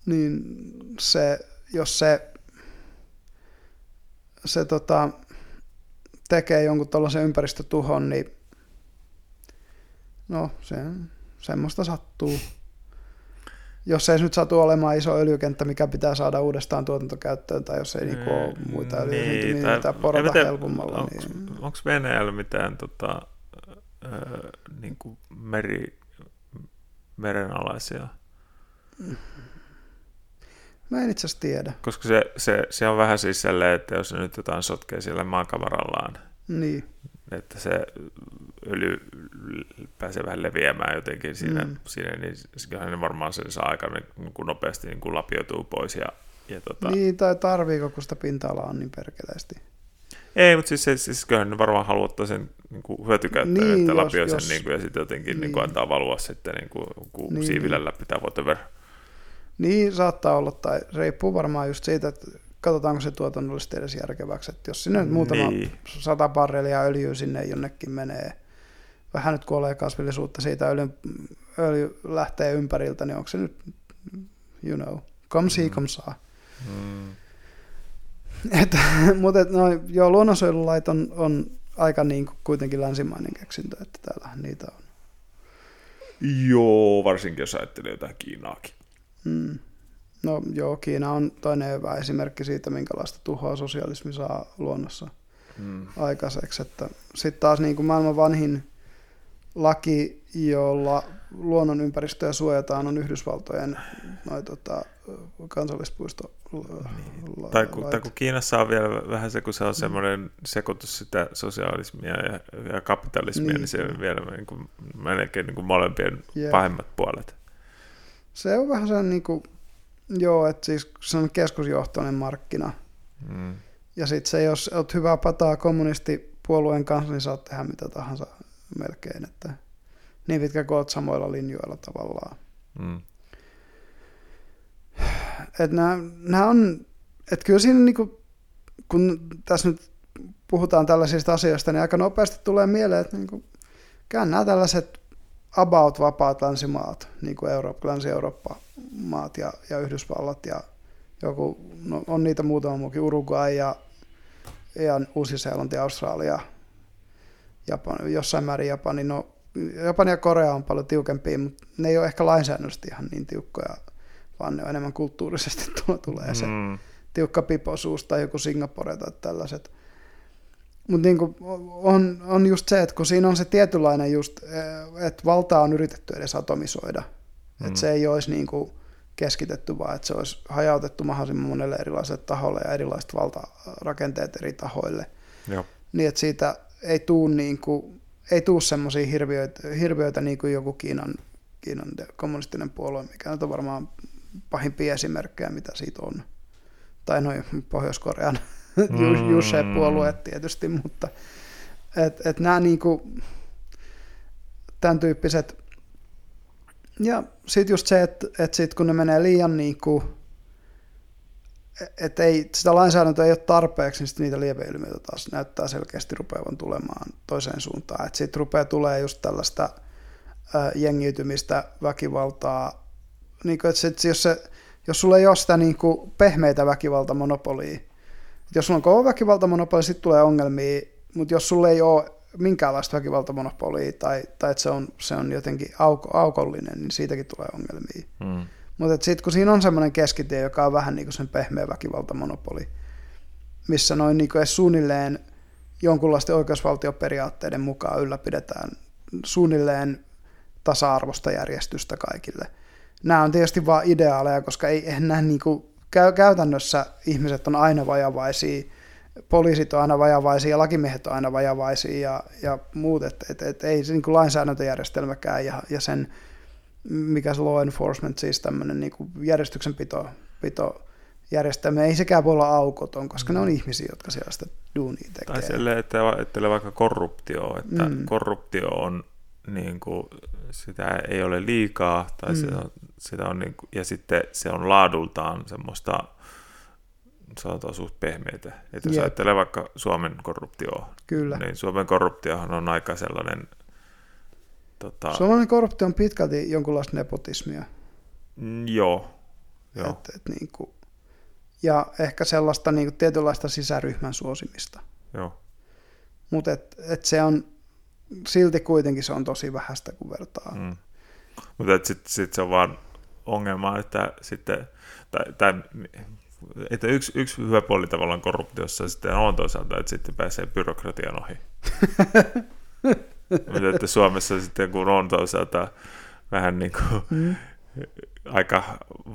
niin se, jos se, se tota, tekee jonkun tällaisen ympäristötuhon, niin no se, semmoista sattuu. Jos ei nyt satu olemaan iso öljykenttä, mikä pitää saada uudestaan tuotantokäyttöön, tai jos ei niinku ole muita öljyjä, niin, tai, porata tiedä, helpommalla. Onko niin... Venäjällä mitään tota, äh, niin kuin meri, merenalaisia? Mä en itse asiassa tiedä. Koska se, se, se on vähän siis sellainen, että jos se nyt jotain sotkee siellä maakamarallaan, niin. että se öljy pääsee vähän leviämään jotenkin siinä, mm. siinä niin kyllähän ne varmaan sen saa aika niin kuin nopeasti niin kuin lapioituu pois. Ja, ja tota... Niin, tai tarviiko, kun sitä pinta-alaa on niin perkeleesti. Ei, mutta siis, siis, siis kyllähän ne varmaan haluaa sen niin kuin hyötykäyttöön, niin, että lapioi sen niin kuin, ja sitten jotenkin niin. Niin kuin antaa valua sitten niin kuin, kun niin, siivillä niin. läpi tai whatever. Niin, saattaa olla, tai riippuu varmaan just siitä, että katsotaanko se tuotannollisesti edes järkeväksi, että jos sinne nyt muutama niin. sata barrelia öljyä sinne jonnekin menee, vähän nyt kuolee kasvillisuutta siitä öljy, öljy lähtee ympäriltä, niin onko se nyt, you know, come see, come saa. Mm. Et, mutta et, no, joo, luonnonsuojelulait on, on aika niin kuin kuitenkin länsimainen keksintö, että täällä niitä on. Joo, varsinkin jos ajattelee jotain Kiinaakin. Mm. No joo, Kiina on toinen hyvä esimerkki siitä, minkälaista tuhoa sosialismi saa luonnossa mm. aikaiseksi. Sitten taas niin kuin maailman vanhin laki, jolla luonnon ympäristöä suojataan, on Yhdysvaltojen noi, tota, kansallispuisto. Niin. Tai, kun, tai kun Kiinassa on vielä vähän se, kun se on semmoinen sekoitus sitä sosialismia ja, ja kapitalismia, niin, niin se on vielä niin kuin, melkein niin kuin molempien yeah. pahimmat puolet. Se on vähän sellainen, niin kuin, joo, että siis se on keskusjohtoinen markkina. Mm. Ja sitten se, jos olet hyvä pataa kommunistipuolueen kanssa, niin saat tehdä mitä tahansa melkein. Että niin pitkä kuin olet samoilla linjoilla tavallaan. Mm. Että nämä, nämä on, että kyllä siinä niin kuin, kun tässä nyt puhutaan tällaisista asioista, niin aika nopeasti tulee mieleen, että niin kuin, nämä tällaiset about vapaat länsimaat, niin kuin Eurooppa, Länsi-Eurooppa-maat ja, ja Yhdysvallat ja joku, no, on niitä muutama muukin, Uruguay ja, ja Uusi-Seelanti, Australia, Japani, jossain määrin Japani, no Japani ja Korea on paljon tiukempia, mutta ne ei ole ehkä lainsäädännöllisesti ihan niin tiukkoja, vaan ne on enemmän kulttuurisesti tulee se mm. tiukka piposuus tai joku Singapore tai tällaiset. Mutta niinku on, on just se, että kun siinä on se tietynlainen just, eh, että valtaa on yritetty edes atomisoida. Mm. Että se ei olisi niinku keskitetty, vaan että se olisi hajautettu mahdollisimman monelle erilaiselle taholle ja erilaiset valtarakenteet eri tahoille. Joo. Niin, että siitä ei tuu, niinku, ei tuu semmoisia hirviöitä, hirviöitä niin kuin joku Kiinan, Kiinan kommunistinen puolue, mikä on varmaan pahimpia esimerkkejä, mitä siitä on. Tai noin Pohjois-Korean mm. Jusse-puolueet tietysti, mutta et, et nämä niinku, tämän tyyppiset. Ja sitten just se, että et sit kun ne menee liian niinku, että ei, sitä lainsäädäntöä ei ole tarpeeksi, niin niitä lieveilmiöitä taas näyttää selkeästi rupeavan tulemaan toiseen suuntaan. Että sitten rupeaa tulee just tällaista ää, jengiytymistä, väkivaltaa. Niin kuin, että sit, jos, se, jos sulla ei ole sitä niin kuin pehmeitä väkivaltamonopolia, jos sulla on kova väkivaltamonopoli, sitten tulee ongelmia, mutta jos sulla ei ole minkäänlaista väkivaltamonopolia tai, tai että se on, se on jotenkin auko, aukollinen, niin siitäkin tulee ongelmia. Mm. Mutta sitten kun siinä on semmoinen keskitie, joka on vähän niin kuin sen pehmeä väkivaltamonopoli, missä noin niin kuin edes suunnilleen jonkunlaisten oikeusvaltioperiaatteiden mukaan ylläpidetään suunnilleen tasa-arvosta järjestystä kaikille. Nämä on tietysti vain ideaaleja, koska ei, nämä niin kuin käytännössä ihmiset on aina vajavaisia, poliisit on aina vajavaisia ja lakimiehet on aina vajavaisia ja, ja muut, että et, et, ei se niin kuin lainsäädäntöjärjestelmäkään ja, ja sen, mikä se law enforcement, siis tämmöinen niin kuin järjestyksenpito pito, järjestelmä, ei sekään voi olla aukoton, koska mm. ne on mm. ihmisiä, jotka siellä sitä duunia tekee. Tai silleen, että ajattelee vaikka korruptio, että mm. korruptio on niin kuin, sitä ei ole liikaa, tai mm. sitä on, sitä on niin kuin, ja sitten se on laadultaan semmoista, sanotaan suht pehmeitä. Että jos Jep. ajattelee vaikka Suomen korruptioa, Kyllä. niin Suomen korruptiohan on aika sellainen... Tota... Suomen korruptio on pitkälti jonkunlaista nepotismia. Mm, joo. joo. Et, et niin kuin, ja ehkä sellaista niin kuin tietynlaista sisäryhmän suosimista. Joo. Mutta et, et se on silti kuitenkin se on tosi vähäistä, kun vertaa. Mm. Mutta sitten sit se on vaan ongelma, että sitten, tai, tai että yksi, yksi hyvä puoli tavallaan korruptiossa sitten on toisaalta, että sitten pääsee byrokratian ohi. Mutta että Suomessa sitten kun on toisaalta vähän niin kuin mm. Aika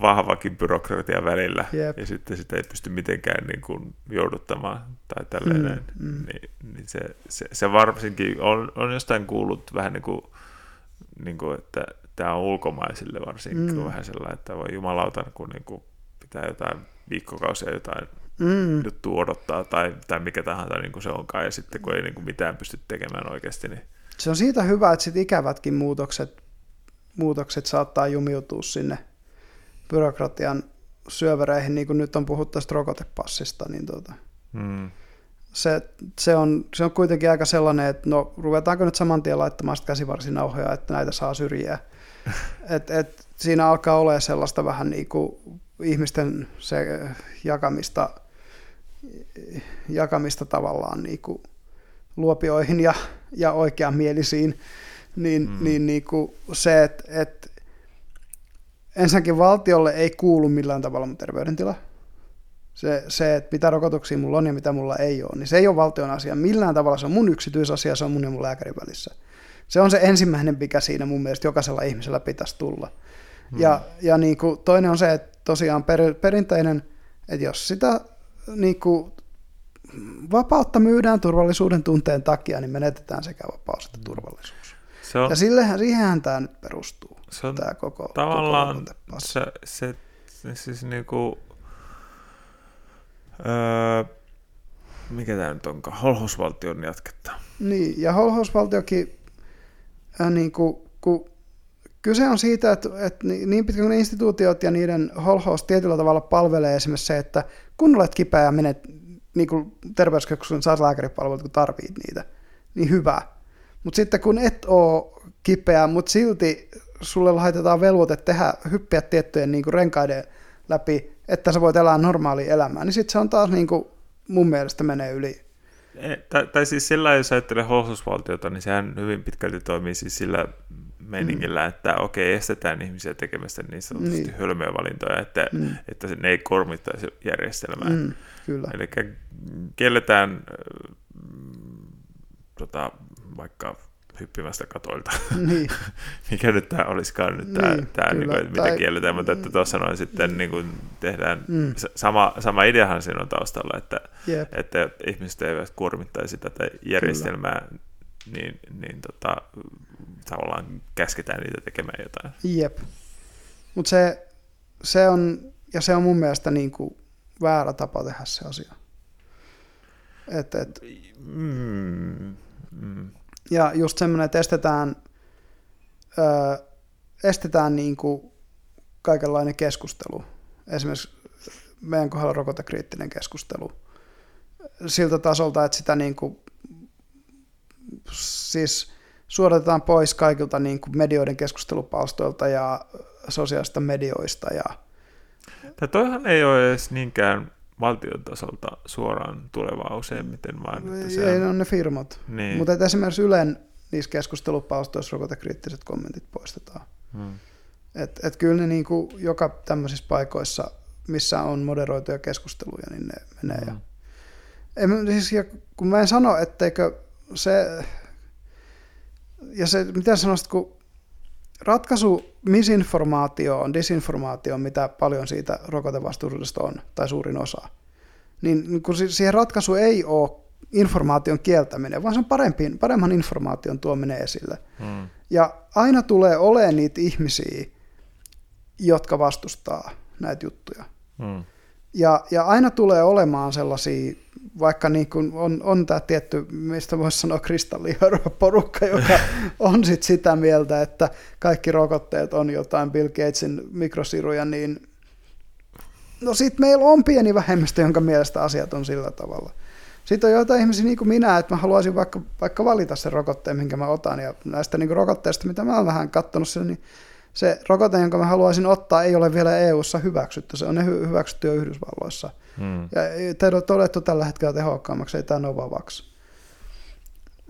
vahvakin byrokratia välillä, Jep. ja sitten sitä ei pysty mitenkään niin kuin jouduttamaan tai tälleen. Mm, mm. Niin, niin se, se, se, varsinkin on, on jostain kuullut vähän niin kuin, niin kuin että tämä on ulkomaisille varsinkin mm. vähän sellainen, että voi jumalauta, kun niin kuin pitää jotain viikkokausia jotain mm. juttua odottaa tai, tai mikä tahansa niin kuin se onkaan, ja sitten kun ei niin kuin mitään pysty tekemään oikeasti, niin se on siitä hyvä, että sit ikävätkin muutokset, muutokset saattaa jumiutua sinne byrokratian syövereihin, niin kuin nyt on puhuttu tästä rokotepassista, niin tuota, mm. se, se, on, se on kuitenkin aika sellainen, että no ruvetaanko nyt saman tien laittamaan käsivarsinauhoja, että näitä saa syrjiä. et, et, siinä alkaa olla sellaista vähän niin kuin ihmisten se jakamista, jakamista tavallaan niin kuin luopioihin ja, ja oikeamielisiin, niin, mm. niin, niin kuin se, että, että ensinnäkin valtiolle ei kuulu millään tavalla mun terveydentila. Se, se, että mitä rokotuksia mulla on ja mitä mulla ei ole, niin se ei ole valtion asia. Millään tavalla se on mun yksityisasia, se on mun ja mun lääkärin välissä. Se on se ensimmäinen, mikä siinä mun mielestä jokaisella ihmisellä pitäisi tulla. Mm. Ja, ja niin kuin toinen on se, että tosiaan per, perinteinen, että jos sitä niin kuin vapautta myydään turvallisuuden tunteen takia, niin menetetään sekä vapaus että turvallisuus. Se on, ja sillehän, siihenhän tämä nyt perustuu, se on tämä koko Tavallaan koko se, se, se siis niinku, öö, mikä tämä nyt onkaan, holhousvaltion jatketta. Niin, ja holhousvaltiokin, äh, niin kuin, kun kyse on siitä, että, että niin pitkään kuin instituutiot ja niiden holhous tietyllä tavalla palvelee esimerkiksi se, että kun olet kipeä ja menet niin kuin terveyskeskuksen saat lääkäripalvelut, kun tarvit niitä, niin hyvä. Mutta sitten kun et ole kipeä, mutta silti sulle laitetaan velvoite tehdä, hyppiä tiettyjen niin kuin renkaiden läpi, että sä voit elää normaalia elämää, niin sitten se on taas niin kuin, mun mielestä menee yli. Tai, tai siis sillä, jos ajattelee holhusvaltiota, niin sehän hyvin pitkälti toimii siis sillä meiningillä, mm. että okei, estetään ihmisiä tekemästä niin sanotusti niin. hölmöjä valintoja, että, mm. että ne ei kormittaisi järjestelmää. Mm, kyllä. Eli kielletään äh, tota, vaikka hyppimästä katoilta. Niin. Mikä nyt tämä olisikaan nyt tämä, niin, tämä niin kuin, mitä tai... kielletään, mutta että tuossa noin sitten niin kuin tehdään, mm. sama, sama ideahan siinä on taustalla, että, yep. että ihmiset eivät kuormittaisi tätä järjestelmää, kyllä. niin, niin tota, tavallaan käsketään niitä tekemään jotain. Jep. Mutta se, se on, ja se on mun mielestä niin kuin väärä tapa tehdä se asia. Et, et. Mm, mm. Ja just semmoinen, että estetään, ö, estetään niin kuin kaikenlainen keskustelu. Esimerkiksi meidän kohdalla rokotekriittinen keskustelu siltä tasolta, että sitä niin kuin, siis suodatetaan pois kaikilta niin kuin medioiden keskustelupalstoilta ja sosiaalista medioista. Ja... Tämä toihan ei ole edes niinkään valtion tasolta suoraan tulevaa useimmiten, vaan että se ei, on... ne on ne firmat. Niin. Mutta esimerkiksi Ylen niissä keskustelupalstoissa rokotekriittiset kommentit poistetaan. Hmm. Et, et kyllä ne niin kuin joka tämmöisissä paikoissa, missä on moderoituja keskusteluja, niin ne menee. Hmm. Ja, en, siis, ja kun mä en sano, etteikö se ja se, mitä sanoisit, kun ratkaisu misinformaatioon, disinformaatioon, mitä paljon siitä rokotevastuullisuudesta on, tai suurin osa, niin kun siihen ratkaisu ei ole informaation kieltäminen, vaan se on parempi, paremman informaation tuominen esille. Hmm. Ja aina tulee olemaan niitä ihmisiä, jotka vastustaa näitä juttuja. Hmm. Ja, ja aina tulee olemaan sellaisia vaikka niin kuin on, on tämä tietty, mistä voisi sanoa kristallihörvä porukka, joka on sit sitä mieltä, että kaikki rokotteet on jotain Bill Gatesin mikrosiruja, niin no sitten meillä on pieni vähemmistö, jonka mielestä asiat on sillä tavalla. Sitten on joitain ihmisiä niin kuin minä, että mä haluaisin vaikka, vaikka valita sen rokotteen, minkä mä otan, ja näistä niin rokotteista, mitä mä oon vähän katsonut sen, niin se rokote, jonka mä haluaisin ottaa, ei ole vielä EU-ssa hyväksytty. Se on ne hyväksytty jo Yhdysvalloissa. Hmm. Ja todettu tällä hetkellä tehokkaammaksi, ei tämä Novavax.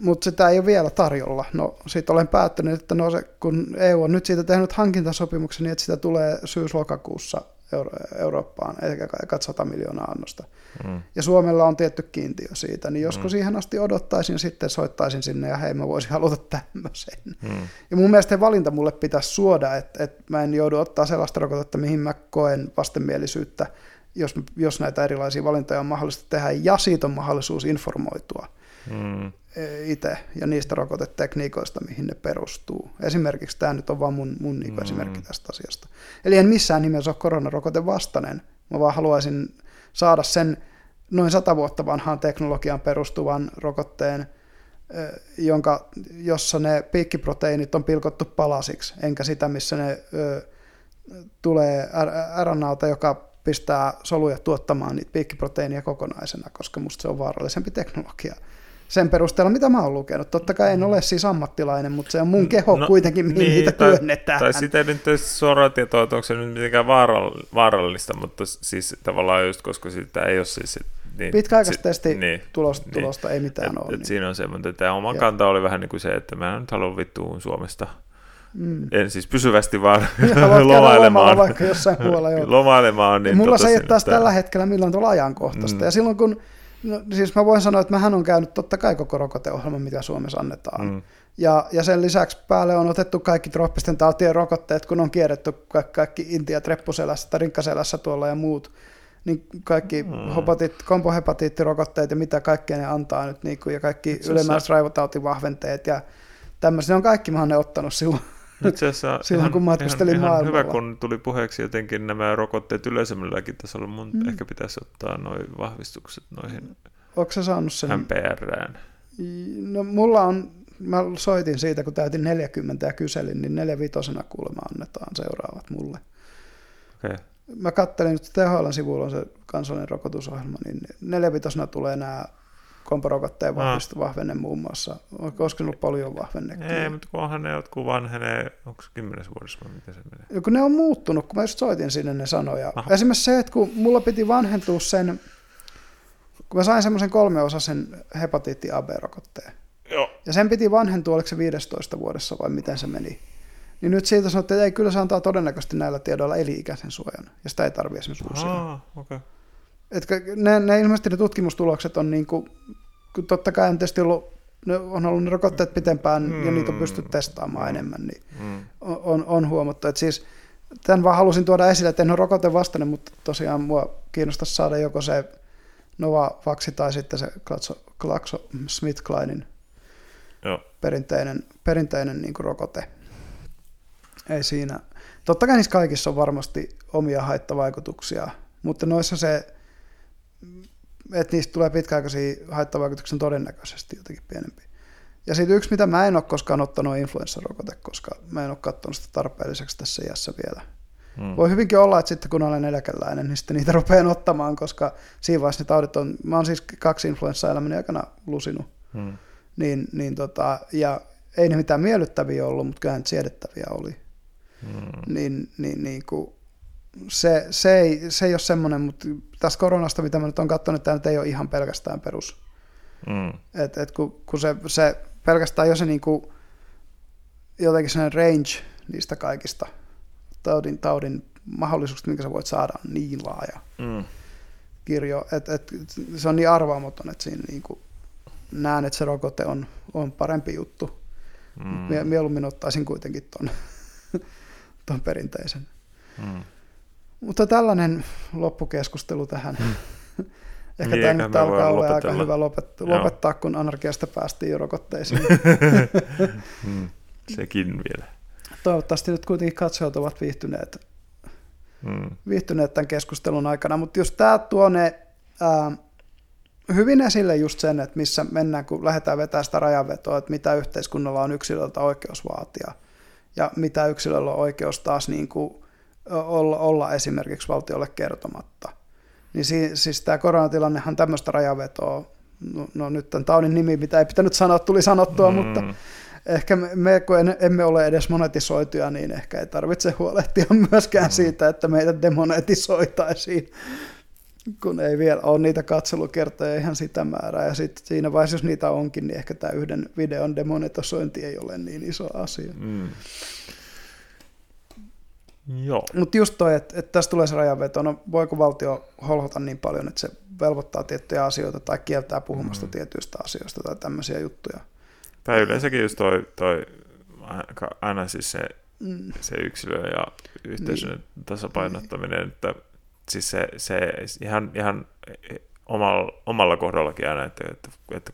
Mutta sitä ei ole vielä tarjolla. No sitten olen päättänyt, että no se, kun EU on nyt siitä tehnyt hankintasopimuksen, niin että sitä tulee syys-lokakuussa Euro- Eurooppaan, eikä kai 100 miljoonaa annosta. Mm. Ja Suomella on tietty kiintiö siitä, niin joskus mm. siihen asti odottaisin, sitten soittaisin sinne ja hei mä voisin haluta tämmöisen. Mm. Ja mun mielestä valinta mulle pitäisi suoda, että, että mä en joudu ottaa sellaista rokotetta, mihin mä koen vastenmielisyyttä, jos, jos näitä erilaisia valintoja on mahdollista tehdä, ja siitä on mahdollisuus informoitua mm. E, itse ja niistä rokotetekniikoista, mihin ne perustuu. Esimerkiksi tämä nyt on vaan mun, mun niin mm. esimerkki tästä asiasta. Eli en missään nimessä ole koronarokote vastainen, mä vaan haluaisin saada sen noin sata vuotta vanhaan teknologiaan perustuvan rokotteen, jonka, jossa ne piikkiproteiinit on pilkottu palasiksi, enkä sitä, missä ne ö, tulee RNAlta, joka pistää soluja tuottamaan niitä piikkiproteiinia kokonaisena, koska musta se on vaarallisempi teknologia sen perusteella, mitä mä oon lukenut. Totta kai en ole siis ammattilainen, mutta se on mun keho no, kuitenkin, mihin niin, niitä tai, työnnetään. Tai sitä ei nyt suoraan tietoa, että onko se nyt mitenkään vaarallista, mutta siis tavallaan just, koska sitä ei ole siis niin, Pitkäaikaistesti niin, tulosta, niin, tulosta ei mitään et, ole. Et niin. Siinä on se, mutta tämä oma ja. kanta oli vähän niin kuin se, että mä en nyt halua vittuun Suomesta Mm. En siis pysyvästi, vaan lomailemaan. vaikka jossain muualla. lomailemaan. Niin Mulla tota se ei ole taas tällä hetkellä millään tuolla ajankohtaista. Mm. Ja silloin kun, no, siis mä voin sanoa, että mähän on käynyt totta kai koko rokoteohjelma, mitä Suomessa annetaan. Mm. Ja, ja sen lisäksi päälle on otettu kaikki trooppisten tautien rokotteet, kun on kierretty kaikki, kaikki Intia treppuselässä tai rinkkaselässä tuolla ja muut niin kaikki mm. hopatit, kompohepatiittirokotteet ja mitä kaikkea ne antaa nyt, niin kuin, ja kaikki ylimääräiset raivotautivahventeet ja tämmöisiä, on kaikki mä oon ne ottanut silloin. Itse asiassa Silloin ihan, kun matkustelin ihan, ihan hyvä, kun tuli puheeksi jotenkin nämä rokotteet yleisemmälläkin tasolla. Mun mm. ehkä pitäisi ottaa noin vahvistukset noihin Onko sä saanut sen? MPRään. No mulla on, mä soitin siitä, kun täytin 40 ja kyselin, niin 4 vitosena kuulemma annetaan seuraavat mulle. Okay. Mä kattelin nyt THL sivuilla on se kansallinen rokotusohjelma, niin 4 vitosena tulee nämä komporokotteen vahvistu, ah. vahvenne muun muassa. Onko ollut paljon vahvenne? Ei, mutta kunhan ne jotkut vanhenee, onko se kymmenes vuodessa vai miten se menee? Ja kun ne on muuttunut, kun mä just soitin sinne ne sanoja. Aha. Esimerkiksi se, että kun mulla piti vanhentua sen, kun mä sain semmoisen kolmeosaisen hepatiitti AB-rokotteen. Joo. Ja sen piti vanhentua, oliko se 15 vuodessa vai miten se meni. Niin nyt siitä sanottiin, että ei, kyllä se antaa todennäköisesti näillä tiedoilla eli-ikäisen suojan, ja sitä ei tarvitse esimerkiksi uusia. Ah, okay. Että ne, ne ilmeisesti ne tutkimustulokset on niin kuin, kun totta kai on tietysti ollut, ne on ollut ne rokotteet pitempään mm. ja niitä on pystytty testaamaan mm. enemmän, niin mm. on, on huomattu. Että siis, tämän vaan halusin tuoda esille, että en ole rokote vastainen, mutta tosiaan mua kiinnostaisi saada joko se Novavaxi tai sitten se Glaxo Smith Kleinin perinteinen, perinteinen niin kuin rokote. Ei siinä. Totta kai niissä kaikissa on varmasti omia haittavaikutuksia, mutta noissa se että niistä tulee pitkäaikaisia haittavaikutuksia todennäköisesti jotenkin pienempi. Ja sitten yksi, mitä mä en ole koskaan ottanut, on influenssarokote, koska mä en ole katsonut sitä tarpeelliseksi tässä iässä vielä. Hmm. Voi hyvinkin olla, että sitten kun olen eläkeläinen, niin sitten niitä rupean ottamaan, koska siinä vaiheessa ne taudit on, mä oon siis kaksi influenssaa elämäni aikana lusinut, hmm. niin, niin tota, ja ei ne mitään miellyttäviä ollut, mutta kyllä siedettäviä oli. Hmm. Niin, niin, niin kuin, se, se, ei, se ei ole semmoinen, mutta tässä koronasta, mitä mä nyt olen katsonut, tämä nyt ei ole ihan pelkästään perus. Mm. Et, et kun, kun se, se pelkästään jo se niin kuin, jotenkin sellainen range niistä kaikista taudin, taudin mahdollisuuksista, minkä sä voit saada, on niin laaja mm. kirjo. Et, et, se on niin arvaamaton, että siinä niin kuin, näen, että se rokote on, on parempi juttu. Mm. Mieluummin ottaisin kuitenkin ton, ton perinteisen. Mm. Mutta tällainen loppukeskustelu tähän. Hmm. Ehkä niin, tämä nyt alkaa olla aika hyvä lopettaa, lopettaa, kun anarkiasta päästiin jo rokotteisiin. hmm. Sekin vielä. Toivottavasti nyt kuitenkin katsojat ovat viihtyneet, hmm. viihtyneet tämän keskustelun aikana, mutta just tämä tuo ne ää, hyvin esille just sen, että missä mennään, kun lähdetään vetämään sitä rajanvetoa, että mitä yhteiskunnalla on yksilöltä oikeus vaatia ja mitä yksilöllä on oikeus taas niin kuin olla, olla esimerkiksi valtiolle kertomatta. Niin si, siis tämä koronatilannehan tämmöistä rajavetoa, no, no nyt tämän taudin nimi, mitä ei pitänyt sanoa, tuli sanottua, mm. mutta ehkä me, kun emme ole edes monetisoituja, niin ehkä ei tarvitse huolehtia myöskään mm. siitä, että meitä demonetisoitaisiin, kun ei vielä ole niitä katselukertoja ihan sitä määrää. Ja sitten siinä vaiheessa, jos niitä onkin, niin ehkä tämä yhden videon demonetisointi ei ole niin iso asia. Mm. Joo. Mutta just toi, että, että tässä tulee se rajanveto, no voiko valtio holhota niin paljon, että se velvoittaa tiettyjä asioita tai kieltää puhumasta mm. tietyistä asioista tai tämmöisiä juttuja. Tai yleensäkin just toi, toi aina siis se, mm. se yksilö ja yhteisön niin. tasapainottaminen, että siis se, se ihan, ihan omalla, omalla kohdallakin aina, että, että, että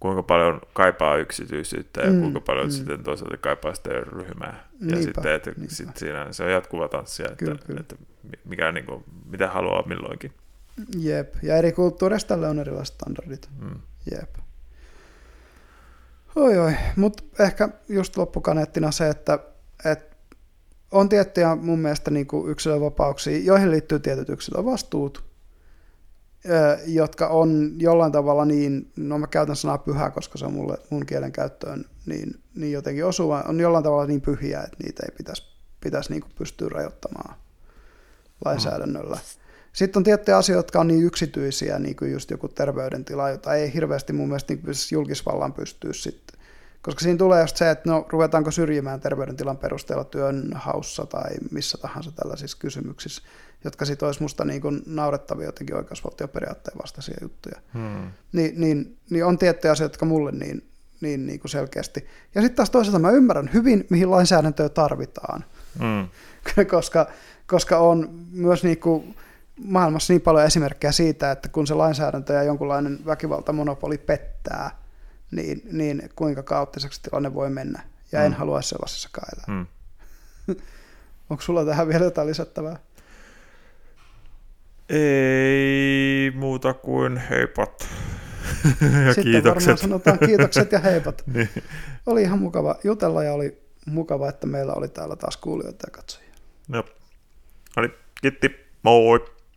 kuinka paljon kaipaa yksityisyyttä ja mm, kuinka paljon mm. sitten toisaalta kaipaa sitä ryhmää. Niinpä, ja sitten, että sit siinä se on jatkuva tanssia, että, kyllä, kyllä. että mikä, niin kuin, mitä haluaa milloinkin. Jep, ja eri kulttuureista tälle on erilaiset standardit. Mm. Jep. Oi oi, mutta ehkä just loppukaneettina se, että, että on tiettyjä mun mielestä niin kuin yksilövapauksia, joihin liittyy tietyt yksilövastuut, jotka on jollain tavalla niin, no mä käytän sanaa pyhä, koska se on mulle, mun kielen käyttöön niin, niin jotenkin osuva, on jollain tavalla niin pyhiä, että niitä ei pitäisi, pitäisi niin pystyä rajoittamaan lainsäädännöllä. Sitten on tiettyjä asioita, jotka on niin yksityisiä, niin kuin just joku terveydentila, jota ei hirveästi mun mielestä niin julkisvallan pystyä sitten. Koska siinä tulee just se, että no ruvetaanko syrjimään terveydentilan perusteella työnhaussa tai missä tahansa tällaisissa kysymyksissä, jotka sitten olisi musta niin kuin naurettavia jotenkin oikeusvaltioperiaatteen vastaisia juttuja. Hmm. Ni, niin, niin on tiettyjä asioita, jotka mulle niin, niin, niin kuin selkeästi. Ja sitten taas toisaalta mä ymmärrän hyvin, mihin lainsäädäntöä tarvitaan. Hmm. koska, koska on myös niin kuin, maailmassa niin paljon esimerkkejä siitä, että kun se lainsäädäntö ja jonkunlainen väkivaltamonopoli pettää, niin, niin kuinka kaoottiseksi tilanne voi mennä. Ja mm. en halua sellaisessa elää. Mm. Onko sulla tähän vielä jotain lisättävää? Ei muuta kuin heipat ja Sitten kiitokset. varmaan sanotaan kiitokset ja heipat. niin. Oli ihan mukava jutella ja oli mukava, että meillä oli täällä taas kuulijoita ja katsojia. No. Oli, kiitti, moi!